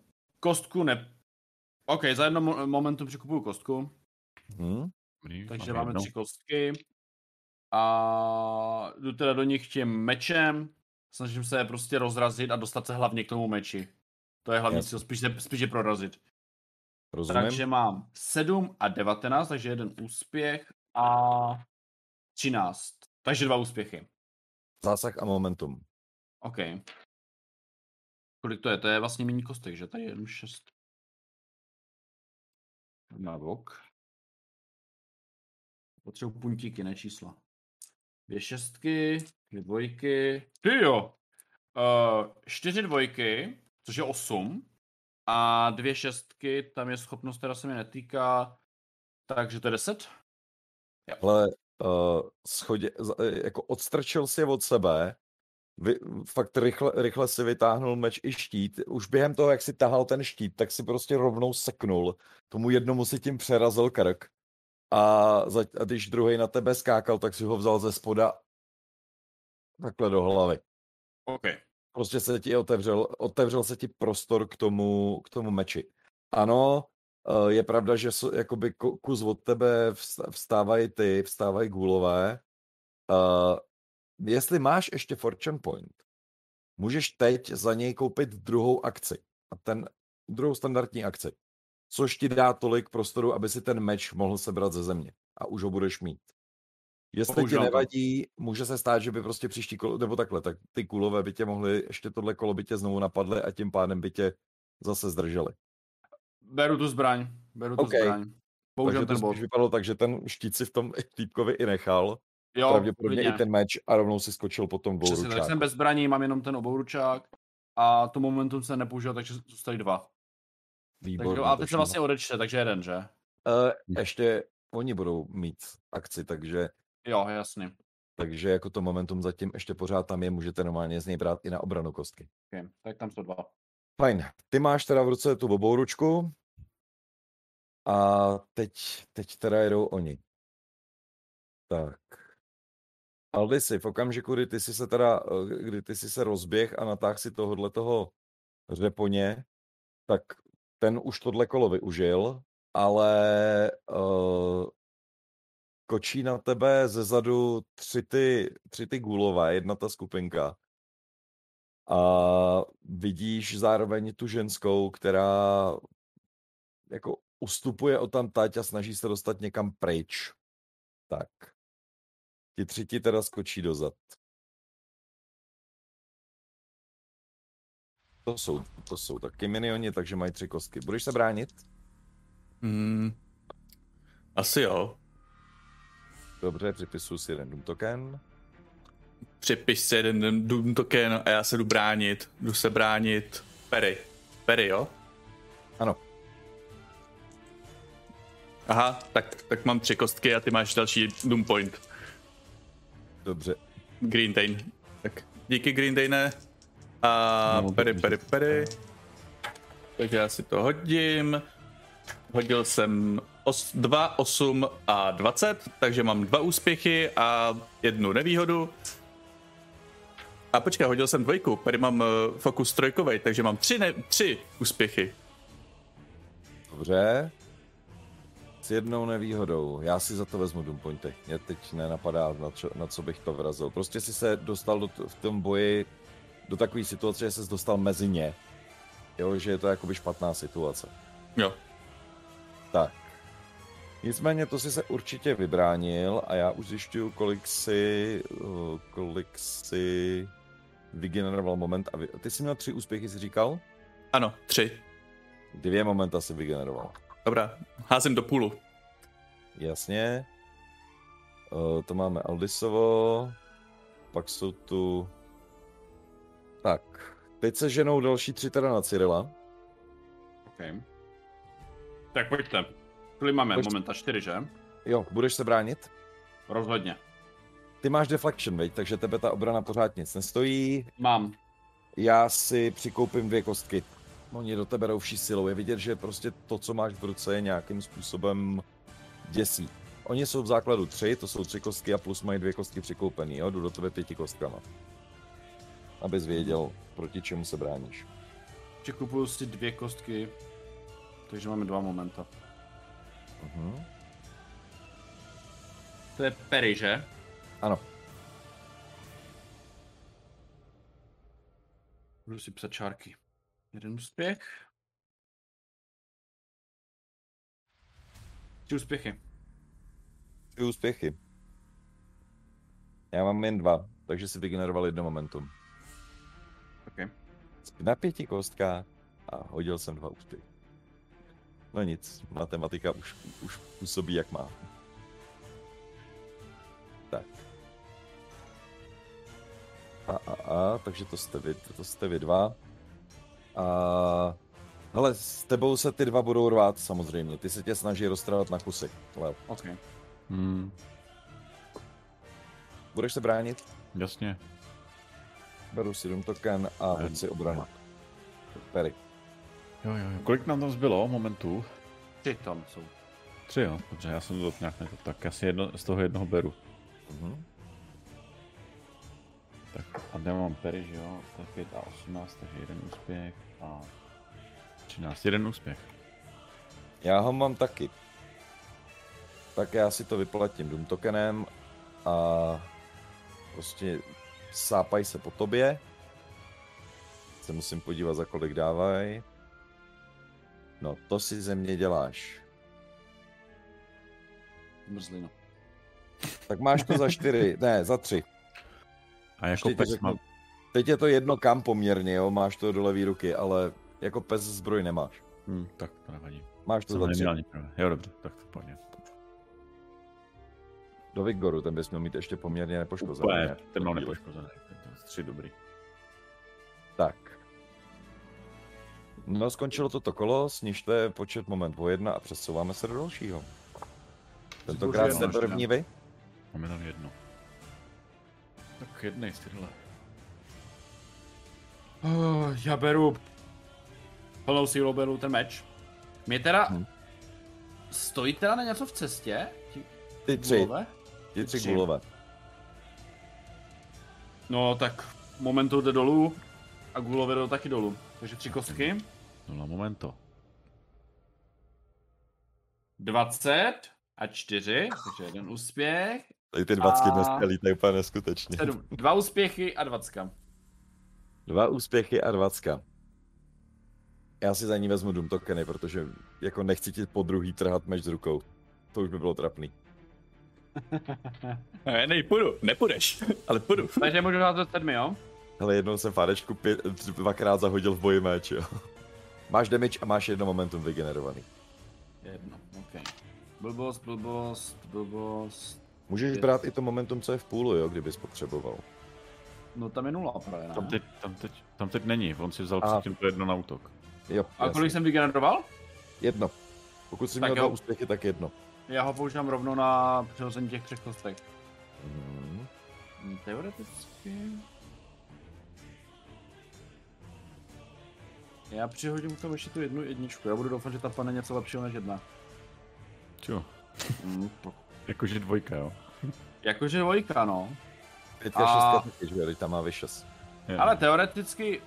kostku ne... OK, za jedno mo- momentum přikupuju kostku, Hm? Dobrý, takže mám máme jednu. tři kostky. A jdu teda do nich tím mečem, snažím se je prostě rozrazit a dostat se hlavně k tomu meči. To je hlavní cíl, spíš, je- spíš je prorazit. Rozumím? Takže mám 7 a 19, takže jeden úspěch a 13. Takže dva úspěchy. Zásah a momentum. OK. Kolik to je? To je vlastně méně kostek, že? Tady je jenom 6. Na bok. Potřebuji puntíky, ne čísla. Dvě šestky, dvě dvojky. Ty jo! Uh, čtyři dvojky, což je osm. A dvě šestky, tam je schopnost, která se mi netýká. Takže to je deset? Ale uh, schodě, eh, jako odstrčil si od sebe, vy, fakt rychle, rychle si vytáhnul meč i štít. Už během toho, jak si tahal ten štít, tak si prostě rovnou seknul. Tomu jednomu si tím přerazil krk. A, za, a když druhý na tebe skákal, tak si ho vzal ze spoda takhle do hlavy. OK. prostě se ti otevřel, otevřel se ti prostor k tomu, k tomu meči. Ano, je pravda, že jakoby ku- kus od tebe vstávají ty, vstávají gůlové. Uh, jestli máš ještě Fortune Point, můžeš teď za něj koupit druhou akci. A ten druhou standardní akci. Což ti dá tolik prostoru, aby si ten meč mohl sebrat ze země. A už ho budeš mít. Jestli ti Používám to. nevadí, může se stát, že by prostě příští kolo, nebo takhle, tak ty kulové by tě mohly, ještě tohle kolo by tě znovu napadly a tím pádem by tě zase zdrželi. Beru tu zbraň. Beru tu OK. zbraň. Používám Takže ten bod. vypadalo tak, že ten štít si v tom týpkovi i nechal, Jo, pravděpodobně klidně. i ten meč a rovnou si skočil po tom Přesně, tak jsem bez zbraní, mám jenom ten obouručák. A to momentum se nepoužil, takže zůstaly dva. Výborně. Takže, a teď se vlastně odečte, takže jeden, že? Eh, ještě oni budou mít akci, takže, Jo, jasně. takže jako to momentum zatím ještě pořád tam je, můžete normálně z něj brát i na obranu kostky. Okay. Tak tam jsou dva. Fajn. Ty máš teda v ruce tu bobou ručku a teď, teď teda jedou oni. Tak. Aldisi, v okamžiku, kdy ty si se teda, eh, kdy ty si se rozběh a natáh si tohohle toho řeponě, tak ten už tohle kolo využil, ale uh, kočí na tebe ze zadu tři ty, tři ty gulové, jedna ta skupinka. A vidíš zároveň tu ženskou, která jako ustupuje o tam tať a snaží se dostat někam pryč. Tak. Ti tři ti teda skočí dozad. To jsou, to jsou taky minioni, takže mají tři kostky. Budeš se bránit? Hmm. Asi jo. Dobře, připisuju si jeden Doom token. Připiš si jeden Doom token a já se jdu bránit. Jdu se bránit. Perry. Perry, jo? Ano. Aha, tak, tak mám tři kostky a ty máš další Doom point. Dobře. Green Dane. Tak díky Green Dane. A No, Perry, dobře. Perry, Perry. Takže já si to hodím. Hodil jsem os, 2, 8 a 20, takže mám dva úspěchy a jednu nevýhodu. A počkej, hodil jsem dvojku, tady mám uh, fokus trojkovej, takže mám tři, ne, tři úspěchy. Dobře. S jednou nevýhodou. Já si za to vezmu Doom pointy. Mě teď nenapadá, na, čo, na co bych to vrazil. Prostě si se dostal do, t- v tom boji do takové situace, že se dostal mezi ně. Jo, že je to jakoby špatná situace. Jo, Tak. Nicméně to si se určitě vybránil a já už zjišťuju, kolik si, uh, kolik si vygeneroval moment. A vy, ty jsi měl tři úspěchy, jsi říkal? ano, tři. Dvě momenta si vygeneroval. Dobrá, házím do půlu. Jasně. Uh, to máme Aldisovo. Pak jsou tu... Tak. Teď se ženou další tři teda na Cyrila. Okay. Tak pojďte. Kolik máme? Pojď. Momenta čtyři, že? Jo, budeš se bránit? Rozhodně. Ty máš deflection, veď, takže tebe ta obrana pořád nic nestojí. Mám. Já si přikoupím dvě kostky. Oni do tebe rovší silou. Je vidět, že prostě to, co máš v ruce, je nějakým způsobem děsí. Oni jsou v základu tři, to jsou tři kostky a plus mají dvě kostky přikoupený, jo? Jdu do tebe pěti kostkama. Abys věděl, proti čemu se bráníš. Přikupuju si dvě kostky, takže máme dva momenta. Mhm. To je Perry, že? Ano, Budu si psat čárky. Jeden úspěch. Tři úspěchy. tři úspěchy. Já mám jen dva, takže si vygeneroval jedno momentum. Okay. Na pěti kostkách a hodil jsem dva úspěchy. No nic, matematika už, už působí jak má. Tak. A, a, a, takže to jste vy, to jste vy dva. A hele, s tebou se ty dva budou rvát samozřejmě. Ty se tě snaží roztrhat na kusy. Leo, OK. Hmm, budeš se bránit? jasně. Beru si token a hoď si obranu. Perry. Jo, jo, jo. Kolik nám tam zbylo momentů? Tři tam jsou. Tři, jo. Dobře, já jsem to nějak nekl. Tak já si jedno, z toho jednoho beru. Mhm. Tak a já mám pery, že jo? To je 5 a 18, takže jeden úspěch a 13, jeden úspěch. Já ho mám taky. Tak já si to vyplatím Doom tokenem a prostě sápají se po tobě. Se musím podívat, za kolik dávají. No, to si ze mě děláš. Mrzlina. Tak máš to za čtyři, ne, za tři. A jako ti pes řeknu, mám, Teď je to jedno kam poměrně, jo, máš to do levý ruky, ale jako pes zbroj nemáš. hm, tak to nevadí. Máš to Jsem za. Jo, dobře, tak to pohodě. Do Vigoru, ten bys měl mít ještě poměrně nepoškozený. Úplně, ne? ten mám nepoškozený. Tři dobrý. Tak. No, skončilo toto kolo, snižte počet moment o jedna a přesouváme se do dalšího. Tentokrát jste první vy? Máme tam jedno. Tak jednej z tyhle. Oh, já beru plnou sílu, beru ten meč. Mě teda... Hm. Stojí teda na něco v cestě? Ti Ty tři, gulové? ty tři Tři. gulové. No tak momentu jde dolů a gulové jdou taky dolů. Takže tři kostky. No na momento. 20 a 4, takže jeden úspěch. Tady ty dvacky A- dneska lítají úplně neskutečně. 7, dva úspěchy a 20. Dva úspěchy a dvacka. Já si za ní vezmu Doom tokeny, protože jako nechci ti po druhý trhat meč z rukou. To už by bylo trapný. Ne, nej, půjdu, nepůjdeš, ale půjdu. Takže můžu házet sedmi, jo? Ale jednou jsem Fárečku pět, dvakrát zahodil v boji meč, jo. Máš damage a máš jedno momentum vygenerovaný. Jedno, ok. Blbost, blbost, blbost. Můžeš brát i to momentum, co je v půlu, jo, kdybys potřeboval. No tam je nula právě, ne? Tam teď, tam teď, tam teď není, on si vzal A- předtím to jedno na útok. Jo, A kolik jsem vygeneroval? Jedno. Pokud jsi Tak měl dva jo. úspěchy, tak jedno. Já ho používám rovnou na přehození těch třech kostek. Mhm. Hm, Teoreticky... Já přihodím k tomu ještě tu jednu jedničku. Já budu doufat, že ta pane něco lepšího než jedna. Čo? Hm, to- Jakože dvojka, jo. Jakože dvojka, no. Pětka, A- šestka taky, že jo, teď tam má vyšes. Ale no. teoreticky...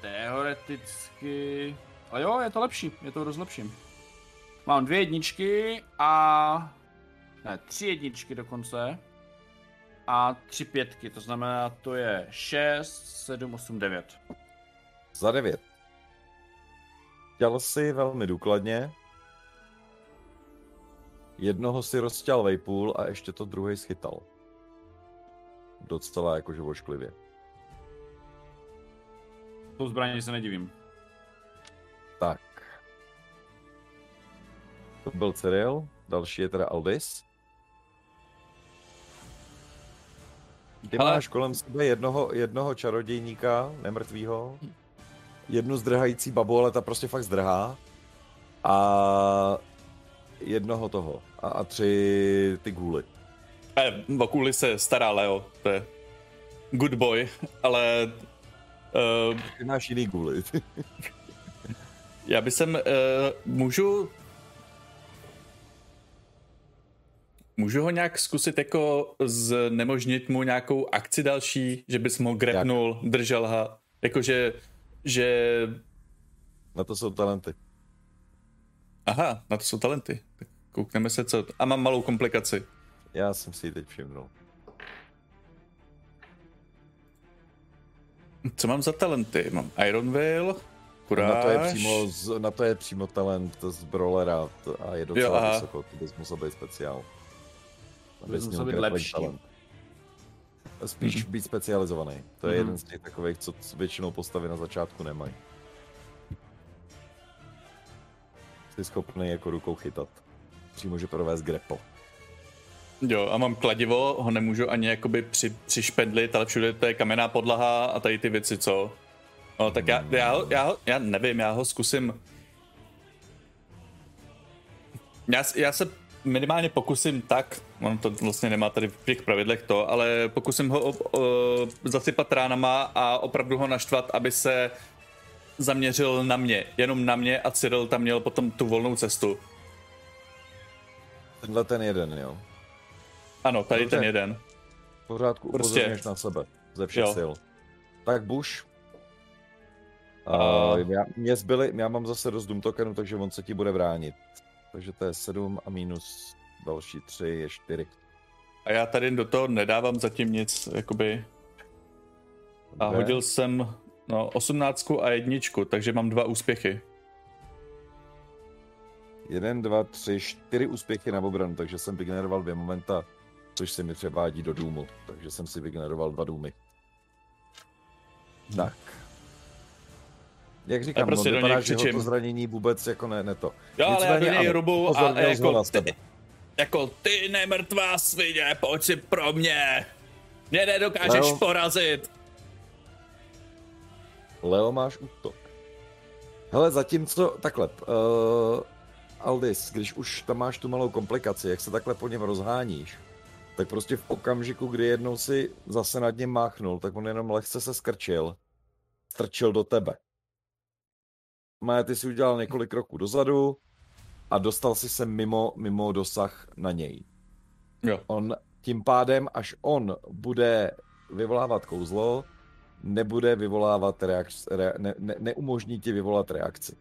Teoreticky... Ale jo, je to lepší, je to dost lepší. Mám dvě jedničky a... Ne, tři jedničky dokonce. A tři pětky, to znamená, to je 6, 7, 8, 9. Za devět. Chtěl si velmi důkladně. Jednoho si rozťal vejpůl a ještě to druhý schytal. Docela jakože vošklivě. Tu zbraní se nedivím. Tak. To byl Cyril, další je teda Aldis. Ty Hele. máš kolem sebe jednoho, jednoho čarodějníka, nemrtvýho, jednu zdrhající babu, ale ta prostě fakt zdrhá. A jednoho toho. A, a tři ty gůly. Eh, o kůli se stará Leo, to je good boy, ale uh, Ty máš jiný gůly. já bych sem, uh, můžu Můžu ho nějak zkusit jako znemožnit mu nějakou akci další, že bys mu grepnul, držel ho, jakože, že, Na to jsou talenty. Aha, na to jsou talenty. Tak koukneme se, co, a mám malou komplikaci. Já jsem si ji teď všimnul. Co mám za talenty? Mám Ironville, Kuráž. Na to, je přímo z, na to je přímo talent z Brawlera a je docela Jo, aha. vysoko, to bys musel být speciál. Abys musel být lepší. talent. Spíš být specializovaný. To je Mhm. jeden z těch takových, co většinou postavy na začátku nemají. Jsi schopný jako rukou chytat. Přímo, že provést grapple. Jo, a mám kladivo, ho nemůžu ani jakoby při, přišpendlit, ale všude to je kamenná podlaha a tady ty věci, co? No, tak já, já, ho, já, ho, já nevím, já ho zkusím. Já, já se minimálně pokusím tak, on to vlastně nemá tady v těch pravidlech to, ale pokusím ho o, o, zasypat ránama a opravdu ho naštvat, aby se zaměřil na mě, jenom na mě a Cyril tam měl potom tu volnou cestu. Tenhle ten jeden, jo. Ano, tady Dobře. ten jeden. V pořádku Prostě. upozorňuješ na sebe. Ze všech Jo. sil. Tak Bush. A- Uh, já, mě zbyli, já mám zase dost Doom tokenů, takže on se ti bude bránit. Takže to je 7 a minus další 3 je 4. A já tady do toho nedávám zatím nic, jakoby. A hodil jsem no, osmnáctku a jedničku, takže mám dva úspěchy. 1, 2, 3, 4 úspěchy na obranu, takže jsem vygeneroval dvě momenta, což se mi převádí do důmu. Takže jsem si vygeneroval dva důmy. Tak. Jak říkám, prostě no, vypadá, že ho to zranění vůbec jako ne, ne to. Jo, ale já do Nicméně něj ano, rubu a ho jako ty, jako ty nemrtvá svině, pojď si pro mě. Mě nedokážeš Leo. porazit. Leo máš útok. Hele, zatímco, takhle, uh, Aldis, když už tam máš tu malou komplikaci, jak se takhle po něm rozháníš, tak prostě v okamžiku, kdy jednou si zase nad ním máchnul, tak on jenom lehce se skrčil, strčil do tebe. Má, ty si udělal několik kroků dozadu a dostal si se mimo, mimo dosah na něj. Jo. On tím pádem, až on bude vyvolávat kouzlo, nebude vyvolávat reakci, re, ne, ne, neumožní ti vyvolat reakci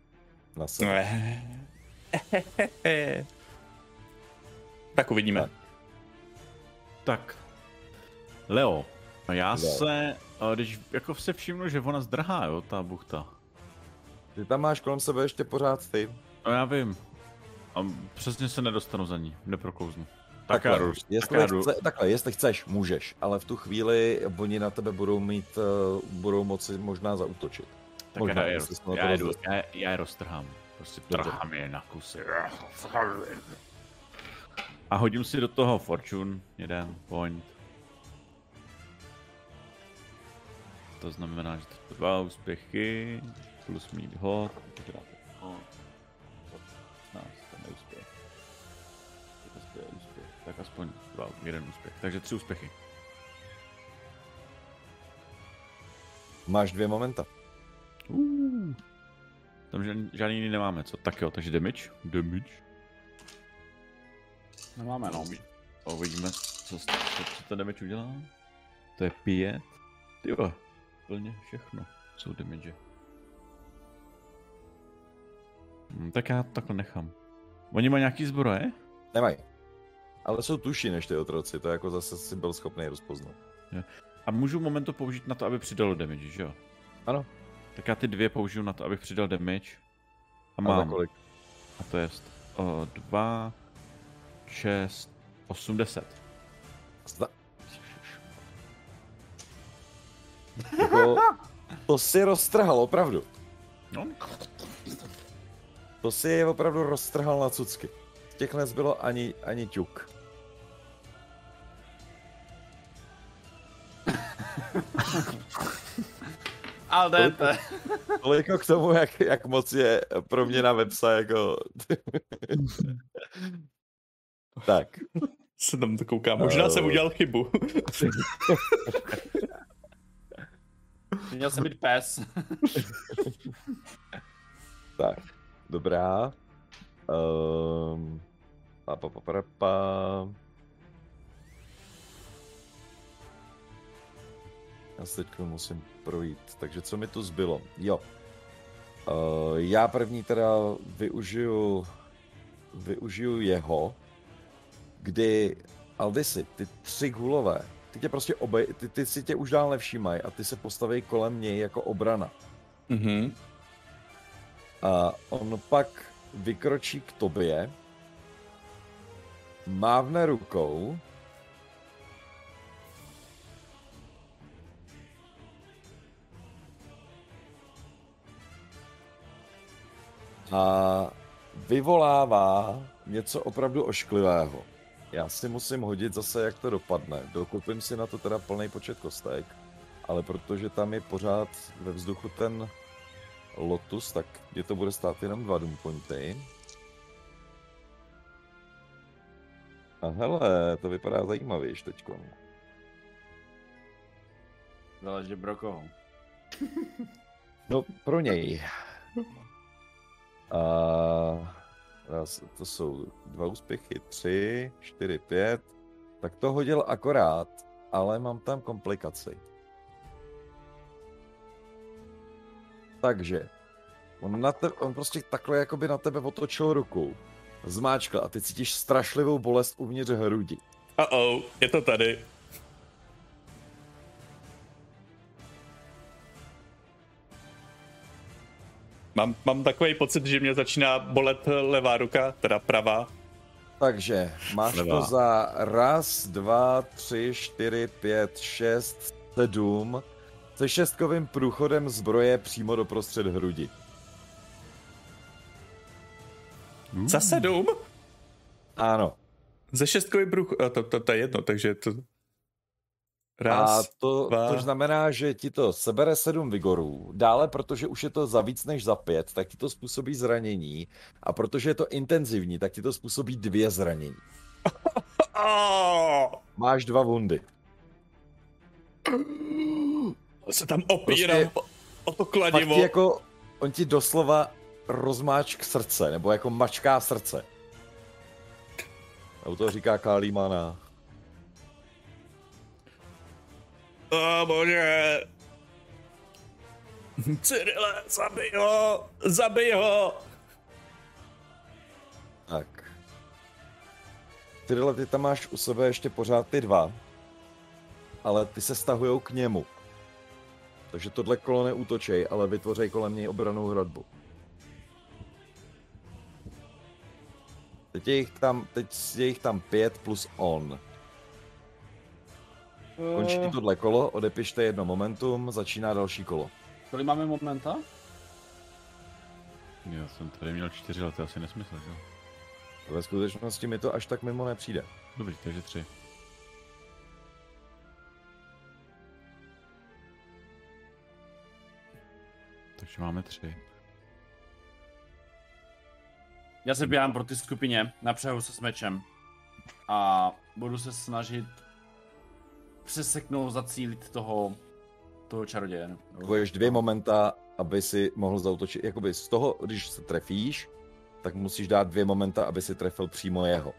na sebe. tak uvidíme. Tak. Tak. Leo, no já Leo. se, když jako se všimnu, že ona zdrhá, jo, ta buchta. Ty tam máš kolem sebe ještě pořád ty. No já vím. A přesně se nedostanu za ní, neproklouznu. Tak Takhle, já jdu, tak jestli jdu. chce, takhle, jestli chceš, můžeš, ale v tu chvíli oni na tebe budou mít, uh, budou moci možná zautočit. Tak možná, já, je, já, jedu, já, já je roztrhám. Prostě Dobře. trhám je na kusy. A hodím si do toho Fortune, jeden point. To znamená, že to jsou dva úspěchy, plus mít hod. Tak aspoň dva, jeden úspěch. Takže tři úspěchy. Máš dvě momenta. Uh. Tam žádný, žádný jiný nemáme, co? Tak jo, takže damage. Damage. Nemáme, no. A uvidíme, co, co, co ten damage udělá. To je pět. Ty jo, plně všechno jsou damage. Hm, tak já to takhle nechám. Oni mají nějaký zbroje? Nemají. Ale jsou tuší než ty otroci, to jako zase si byl schopný rozpoznat. A můžu moment to použít na to, aby přidalo damage, že jo? Ano. Tak já ty dvě použiju na to, abych přidal damage. A A mám. kolik? A to je 2, 6, 80. Zda... jako, to si roztrhal, opravdu. No, To si je opravdu roztrhal na cucky. Z těch nezbylo ani, ani ťuk. Al dente. Toliko k tomu, jak, jak moc je proměna websa jako... tak, Se tam to koukám. Možná jsem Eh. udělal chybu. Měl jsem být pes. tak, dobrá. Um, pa, pa, pa, pa, pa. Já se teď musím projít, takže co mi tu zbylo? Jo. Uh, já první teda využiju, využiju jeho, kdy Aldisi, ty tři gulové, ty tě prostě obej, ty, ty si tě už dál nevšímají a ty se postaví kolem něj jako obrana. Mhm. A on pak vykročí k tobě, mávne rukou a vyvolává něco opravdu ošklivého. Já si musím hodit zase, jak to dopadne. Dokupím si na to teda plný počet kostek, ale protože tam je pořád ve vzduchu ten Lotus, tak mě to bude stát jenom dva Doom pointy. A hele, to vypadá zajímavě již teďko. Záleží pro koho. No, pro něj. A raz, to jsou dva úspěchy, tři, čtyři, pět. Tak to hodil akorát, ale mám tam komplikaci. Takže, on, na te, on prostě takhle jakoby na tebe otočil ruku, zmáčkl a ty cítíš strašlivou bolest uvnitř hrudi. Uh-oh, je to tady. Mám, mám takový pocit, že mě začíná bolet levá ruka, teda pravá. Takže máš Levá. to za raz, dva, tři, čtyři, pět, šest, sedm, se šestkovým průchodem zbroje přímo do prostřed hrudi. Za sedm? Ano, Ze šestkový bruch, a to, to, to je jedno, takže to... Raz, a to, dva. to znamená, že ti to sebere sedm vigorů. Dále, protože už je to za víc než za pět, tak ti to způsobí zranění. A protože je to intenzivní, tak ti to způsobí dvě zranění. Máš dva vundy. Se tam opírám Prostě- o, to kladivo. ti jako, on ti doslova rozmáčk srdce, nebo jako mačká srdce. A u toho říká Kálímana. O bože. Cyrile, zabij ho, zabij ho. Tak. Tyhle ty tam máš u sebe ještě pořád ty dva, ale ty se stahujou k němu. Takže tohle kolo neútočej, ale vytvořej kolem něj obranou hradbu. Teď je jich tam, teď je jich tam pět plus on. Končí tohle kolo, odepište jedno momentum, začíná další kolo. Kolik máme momenta? Já jsem tady měl čtyři, ale to je asi nesmysl, že jo? Ve skutečnosti mi to až tak mimo nepřijde. Dobrý, takže tři. Takže máme tři. Já se běhám proti skupině, napřehu se s mečem. A budu se snažit přeseknout, zacílit toho, toho čaroděje. Potřebuješ dvě momenta, aby si mohl zautočit. Jakoby z toho, když se trefíš, tak musíš dát dvě momenta, aby si trefil přímo jeho.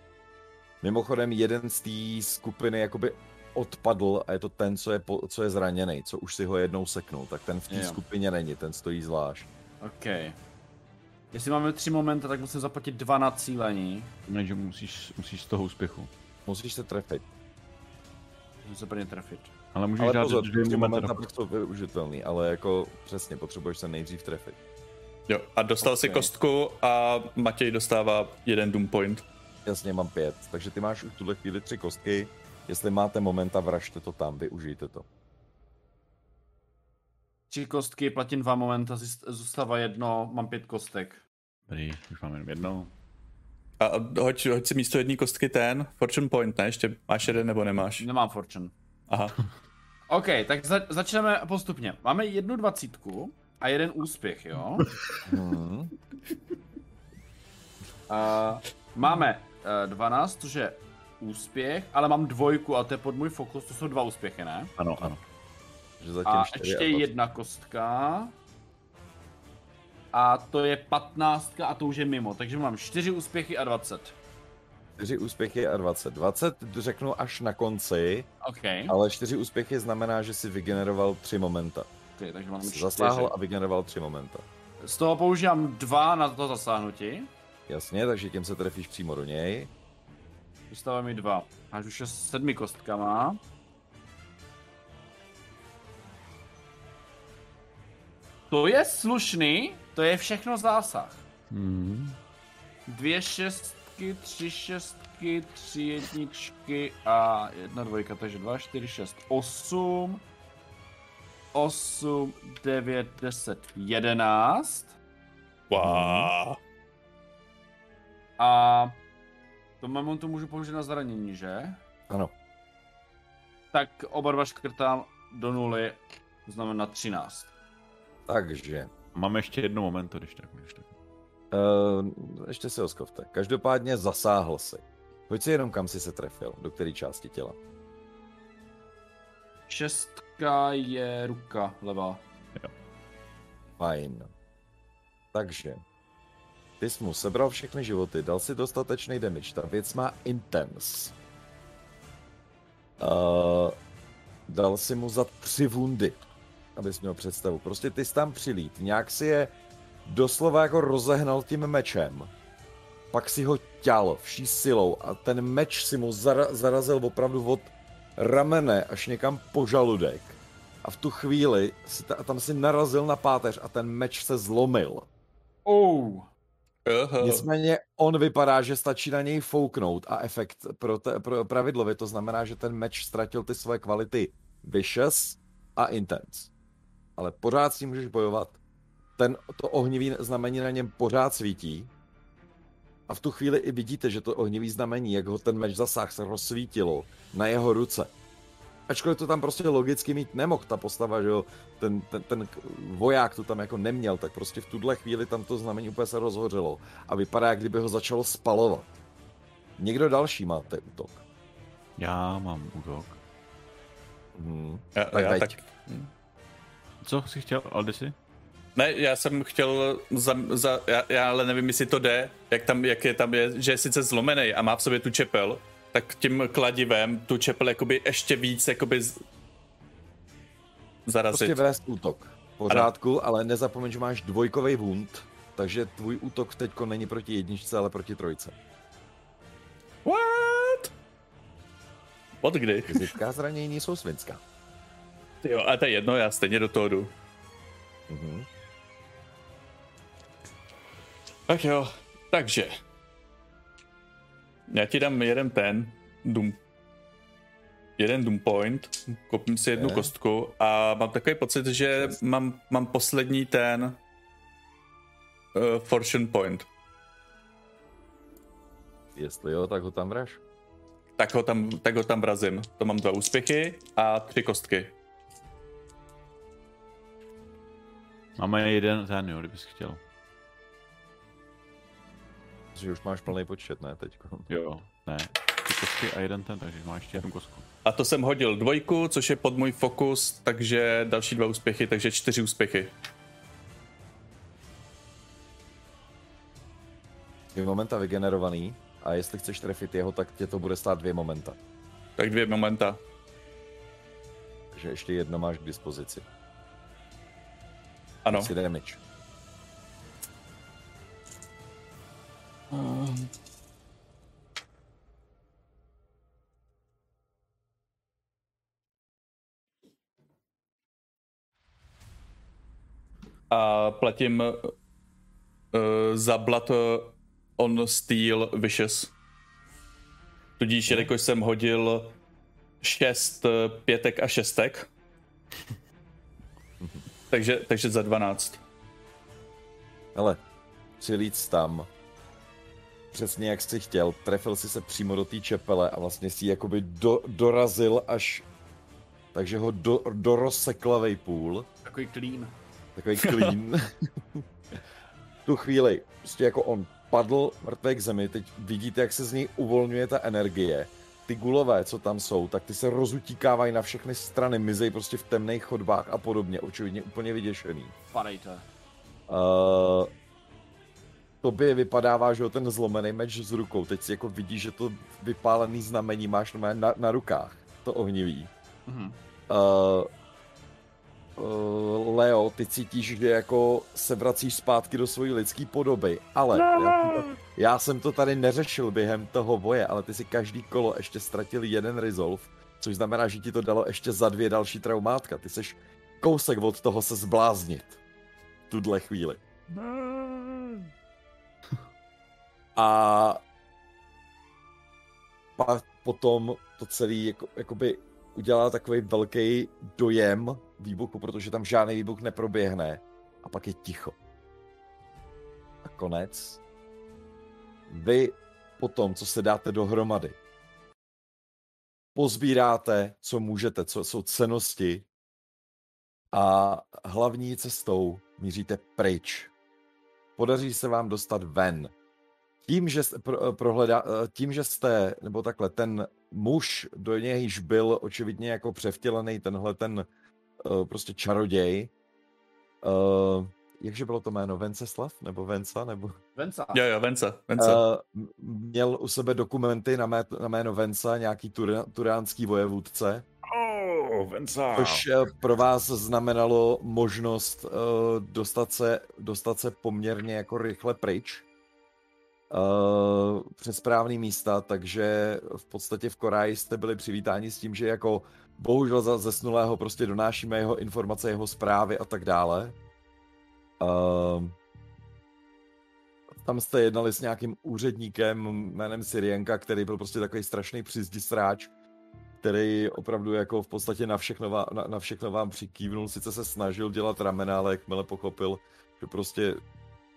Mimochodem, jeden z té skupiny jakoby odpadl a je to ten, co je, po, co je zraněný, co už si ho jednou seknul, tak ten v té skupině není, ten stojí zvlášť. OK. Jestli máme tři momenty, tak musím zaplatit dva na cílení. Ne, že musíš, musíš z toho úspěchu. Musíš se trefit. Se prvně trefit. Ale můžeš Ale dát pozor, dvě momenta pak jsou využitelný, ale jako přesně, potřebuješ se nejdřív trefit. Jo, a dostal si Ok. kostku a Matěj dostává jeden doom point. Jasně, mám pět, takže ty máš už v tuhle chvíli tři kostky. Jestli máte momenta, vražte to tam, využijte to. Tři kostky, platím dva momenta, zůstává jedno, mám pět kostek. Dobrý, už máme jenom jednou. A hoď, hoď si místo jedné kostky ten fortune point, ne? Ještě máš jeden nebo nemáš? Nemám fortune. Aha. OK, tak za- začneme postupně. Máme jednu dvacítku a jeden úspěch, jo? A máme uh, 12, což je úspěch, ale mám dvojku a to je pod můj fokus, to jsou dva úspěchy, ne? Ano, ano. Že zatím A čtyři ještě a jedna kostka. A to je 15 a to už je mimo, takže mám 4 úspěchy a 20. 4 úspěchy a 20. 20 řeknu až na konci, OK, ale 4 úspěchy znamená, že si vygeneroval 3 momenta. okay takže mám Jsi 4. Zasáhl a vygeneroval 3 momenta. Z toho používám 2 na to zasáhnutí. Jasně, takže tím se trefíš přímo do něj. Vystává mi 2. Až už je s sedmi kostkama. To je slušný, to je všechno zásah. Hmm. Dvě šestky, tři šestky, tři jedničky a jedna dvojka, takže dva, čtyři, šest, osm. Osm, devět, deset, jedenáct. Wow. A to momentu můžu použít na zranění, že? Ano. Tak oba dva škrtám do nuly, to znamená 13. Takže, Máme ještě jedno momentu, když tak můžeš tak. uh, ještě si ho zkovte. Každopádně zasáhl si. Pojď si jenom kam si se trefil, do které části těla. Šestka je ruka levá. Fajn. Takže, ty jsi mu sebral všechny životy, dal si dostatečný damage, ta věc má intense. Uh, dal si mu za tři vundy, abys měl představu. Prostě ty jsi tam přilít, nějak si je doslova jako rozehnal tím mečem. Pak si ho ťal vší silou a ten meč si mu zara- zarazil opravdu od ramene až někam po žaludek. A v tu chvíli si ta, tam si narazil na páteř a ten meč se zlomil. Oh. Aha. Nicméně on vypadá, že stačí na něj fouknout a efekt pro, te, pro pravidlově to znamená, že ten meč ztratil ty svoje kvality Vicious a Intense. Ale pořád s ním můžeš bojovat. Ten, to ohnivý znamení na něm pořád svítí. A v tu chvíli i vidíte, že to ohnivý znamení, jak ho ten meč zasáh, se rozsvítilo na jeho ruce. Ačkoliv to tam prostě logicky mít nemohl, ta postava, že jo, ten, ten, ten voják to tam jako neměl, tak prostě v tuhle chvíli tam to znamení úplně se rozhořelo a vypadá, jak kdyby ho začalo spalovat. Někdo další máte útok. Já mám útok. Mhm. Já, Tak já veď. tak, Co jsi chtěl, Aldisi? ne, já jsem chtěl, za, za, já, já, ale nevím, jestli to jde, jak tam, jak je tam je, že je sice zlomený a má v sobě tu čepel, tak tím kladivem tu čepel jakoby ještě víc jakoby z... zarazit. Prostě vést útok. V pořádku, ale nezapomeň, že máš dvojkový wound, takže tvůj útok teďko není proti jedničce, ale proti trojce. What? Od kdy? Fyzická zranění jsou svinská. Jo, a to je jedno, já stejně do toho jdu. Mhm. Tak jo, takže. Já ti dám jeden ten, Doom. Jeden Doom Point, koupím si jednu Ne. kostku a mám takový pocit, že mám, mám poslední ten uh, Fortune Point. Jestli jo, tak ho tam vraž. Tak ho, tam, tak ho tam vrazím. To mám dva úspěchy a tři kostky. Máme jeden ten, jo, kdybys chtěl. Že už máš plný počet, ne, teďko. Jo, ne. Tři kostky a jeden ten, takže máš ještě jednu kostku. A to jsem hodil dvojku, což je pod můj fokus, takže další dva úspěchy, takže čtyři úspěchy. Dvě momenta vygenerovaný a jestli chceš trefit jeho, tak tě to bude stát dvě momenta. Tak dvě momenta. Takže ještě jedno máš k dispozici. Ano. Si damage. A platím uh, za Blood on Steel Vicious. Tudíž, jelikož jsem hodil šest eh, pětek a šestek. Takže, takže za 12. Hele, přilíc tam. Přesně jak jsi chtěl, trefil si se přímo do té čepele a vlastně si jakoby do, dorazil až... Takže ho do, dorozseklavej půl. Takový clean. Takový clean. v tu chvíli, prostě jako on padl mrtvý k zemi, teď vidíte, jak se z něj uvolňuje ta energie. Ty gulové, co tam jsou, tak ty se rozutíkávají na všechny strany, mizej prostě v temných chodbách a podobně, očividně úplně vyděšený. Padejte. Uh, tobě vypadává, že jo, ten zlomený meč s rukou. Teď si jako vidíš, že to vypálený znamení máš na, na, rukách. To ohnivý. Mhm. Uh, uh, Leo, ty cítíš, že jako se vracíš zpátky do svojí lidské podoby, ale já, já jsem to tady neřešil během toho boje, ale ty si každý kolo ještě ztratil jeden resolve, což znamená, že ti to dalo ještě za dvě další traumátka. Ty seš kousek od toho se zbláznit. V tuhle chvíli. A pak potom to celý jako, jakoby udělá takový velký dojem výbuchu, protože tam žádný výbuch neproběhne a pak je ticho. A konec. Vy potom, co se dáte dohromady, pozbíráte, co můžete, co jsou cenosti a hlavní cestou míříte pryč. Podaří se vám dostat ven. Tím, že jste, pro, prohledá, tím, že jste, nebo takhle, ten muž, do nějž byl očividně jako převtělený tenhle ten uh, prostě čaroděj, uh, jakže bylo to jméno, Venceslav, nebo Venca, nebo Venca. Jo, jo, Vence, Vence. uh, měl u sebe dokumenty na, mé, na jméno Venca, nějaký tur, turánský vojevůdce, Oh, Venca. což pro vás znamenalo možnost uh, dostat, se, dostat se poměrně jako rychle pryč uh, přes správný místa, takže v podstatě v Koraji jste byli přivítáni s tím, že jako bohužel za zesnulého prostě donášíme jeho informace, jeho zprávy a tak dále. Uh, tam jste jednali s nějakým úředníkem jménem Syrienka, který byl prostě takový strašný přizdisráč, který opravdu jako v podstatě na všechno, vám, na, na všechno vám přikývnul, sice se snažil dělat ramena, ale jakmile pochopil, že prostě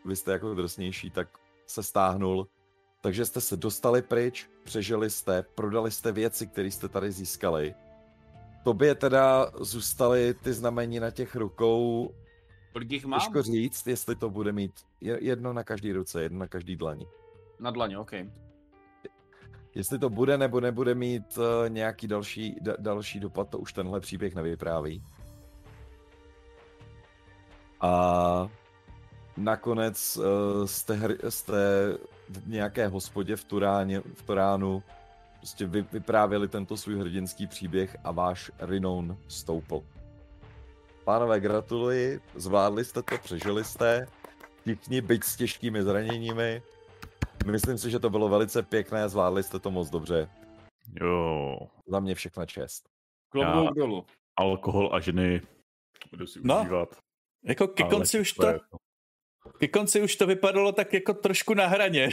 vy jste jako drsnější, tak se stáhnul. Takže jste se dostali pryč, přežili jste, prodali jste věci, které jste tady získali tobě teda zůstaly ty znamení na těch rukou. Kolik jich mám? Těžko říct, jestli to bude mít je- jedno na každý ruce, jedno na každý dlani. Na dlaně, OK. Jestli to bude nebo nebude mít uh, nějaký další, da, další dopad, to už tenhle příběh nevypráví. A nakonec uh, jste, hr, jste v nějaké hospodě v, Turáně, v Turánu prostě vy, vyprávěli tento svůj hrdinský příběh a váš renown stoupl. Pánové, gratuluji, zvládli jste to, přežili jste, všichni, byť s těžkými zraněními. Myslím si, že to bylo velice pěkné, zvládli jste to moc dobře. Jo, Za mě všechna čest. Klobouk dolů. alkohol a ženy budu si No, užívat. Jako ke konci už to, je- ke konci už to vypadalo tak jako trošku na hraně.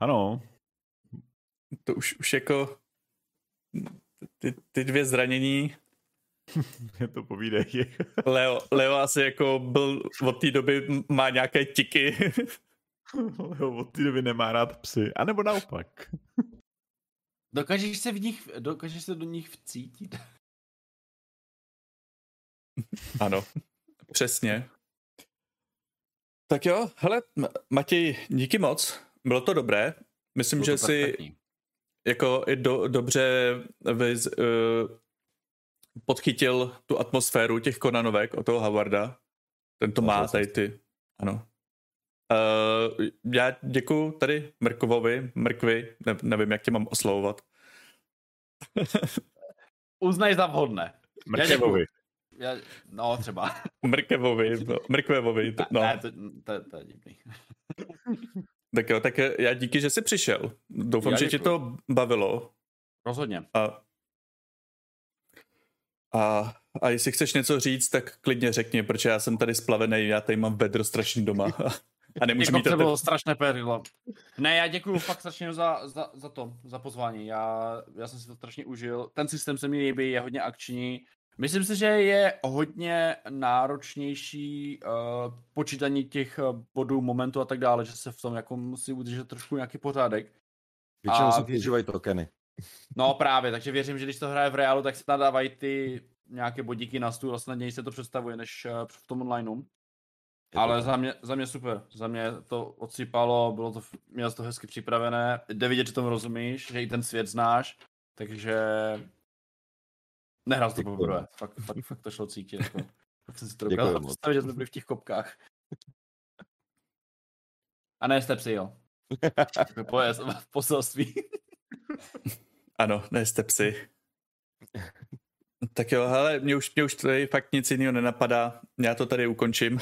Ano, to už, už jako ty, ty dvě zranění. je to povídej. Leo, Leo asi jako byl od té doby má nějaké tiky. Jo, od té doby nemá rád psy. A nebo naopak. Dokážeš se v nich, dokážeš se do nich vcítit? Ano, přesně. Tak jo, hele, Matěj, díky moc. Bylo to dobré. Myslím, Bylo že si jako i do, dobře vyz, uh, podchytil tu atmosféru těch Konanovek od toho Howarda. Ten to má tady ty. Ano. Uh, já děkuji tady Mrkovovi, Mrkvi, ne, nevím, jak tě mám oslovovat. Uznej za vhodné. Mrkevovi. Já, no, třeba. Mrkevovi, no, Mrkvevovi, to- no. Ne, to, to, to je divný. Tak jo, tak já díky, že jsi přišel. Doufám, Já že tě děkuju. to bavilo. Rozhodně. A, a, a jestli chceš něco říct, tak klidně řekni, protože já jsem tady splavený, já tady mám vedro strašný doma. A nemůžu Jako mít to to bylo strašné perilo. Ne, já děkuju fakt strašně za, za, za to, za pozvání. Já, já jsem si to strašně užil. Ten systém se mi líbí, je hodně akční. Myslím si, že je hodně náročnější uh, počítání těch uh, bodů, momentů a tak dále, že se v tom jako musí udržet trošku nějaký pořádek. Většinou A se používají tokeny. No právě, takže věřím, že když to hraje v reálu, tak se nadávají ty nějaké bodíky na stůl a snadněji se to představuje, než uh, v tom onlineu. Je Ale za mě, za mě super. Za mě to odsypalo, bylo to, měl to hezky připravené. Jde vidět, že tomu rozumíš, že i ten svět znáš, takže nehrál jsi to poprvé. Fakt, fakt, fakt to šlo cítit. Jako. Fakt jsem si to dokázal představit, že jsme byli v těch kopkách. A ne jste psi, jo. To je v poselství. Ano, nejste psy. Tak jo, hele, mě už, mě už tady fakt nic jiného nenapadá. Já to tady ukončím.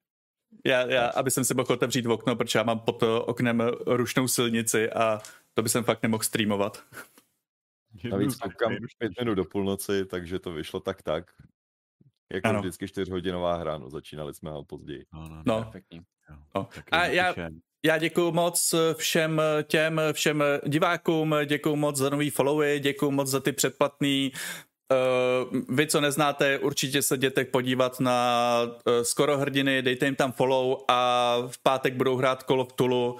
já, já, aby jsem si mohl otevřít okno, protože já mám pod oknem rušnou silnici a to by jsem fakt nemohl streamovat. Navíc koukám už pět minut do půlnoci, takže to vyšlo tak tak. Jako Ano. vždycky čtyřhodinová hra, no začínali jsme ale později. No, no, No, Perfektní. no. A já, já děkuji moc všem těm, všem divákům, děkuji moc za nový followy, děkuji moc za ty předplatný. Uh, vy, co neznáte, určitě se jděte podívat na uh, Skoro hrdiny, dejte jim tam follow a v pátek budou hrát Call of Tulu,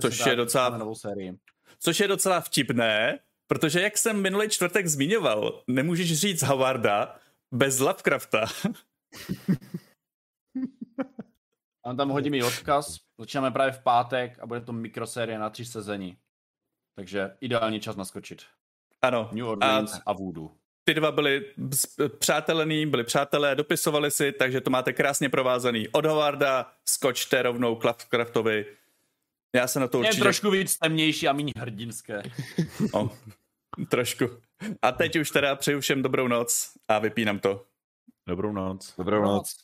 což je docela. Což je docela vtipné, protože jak jsem minulý čtvrtek zmiňoval, nemůžeš říct Howarda bez Lovecrafta. A tam hodí mi odkaz, začínáme právě v pátek a bude to mikrosérie na tři sezení. Takže ideální čas naskočit. Ano, New a Orleans a Voodoo. ty dva byli přátelený, byli přátelé, dopisovali si, takže to máte krásně provázaný. Od Howarda skočte rovnou k Lovecraftovi. Já se na to Je určitě... trošku víc temnější a méně hrdinské. O, trošku. A teď už teda přeju všem dobrou noc a vypínám to. Dobrou noc. Dobrou noc.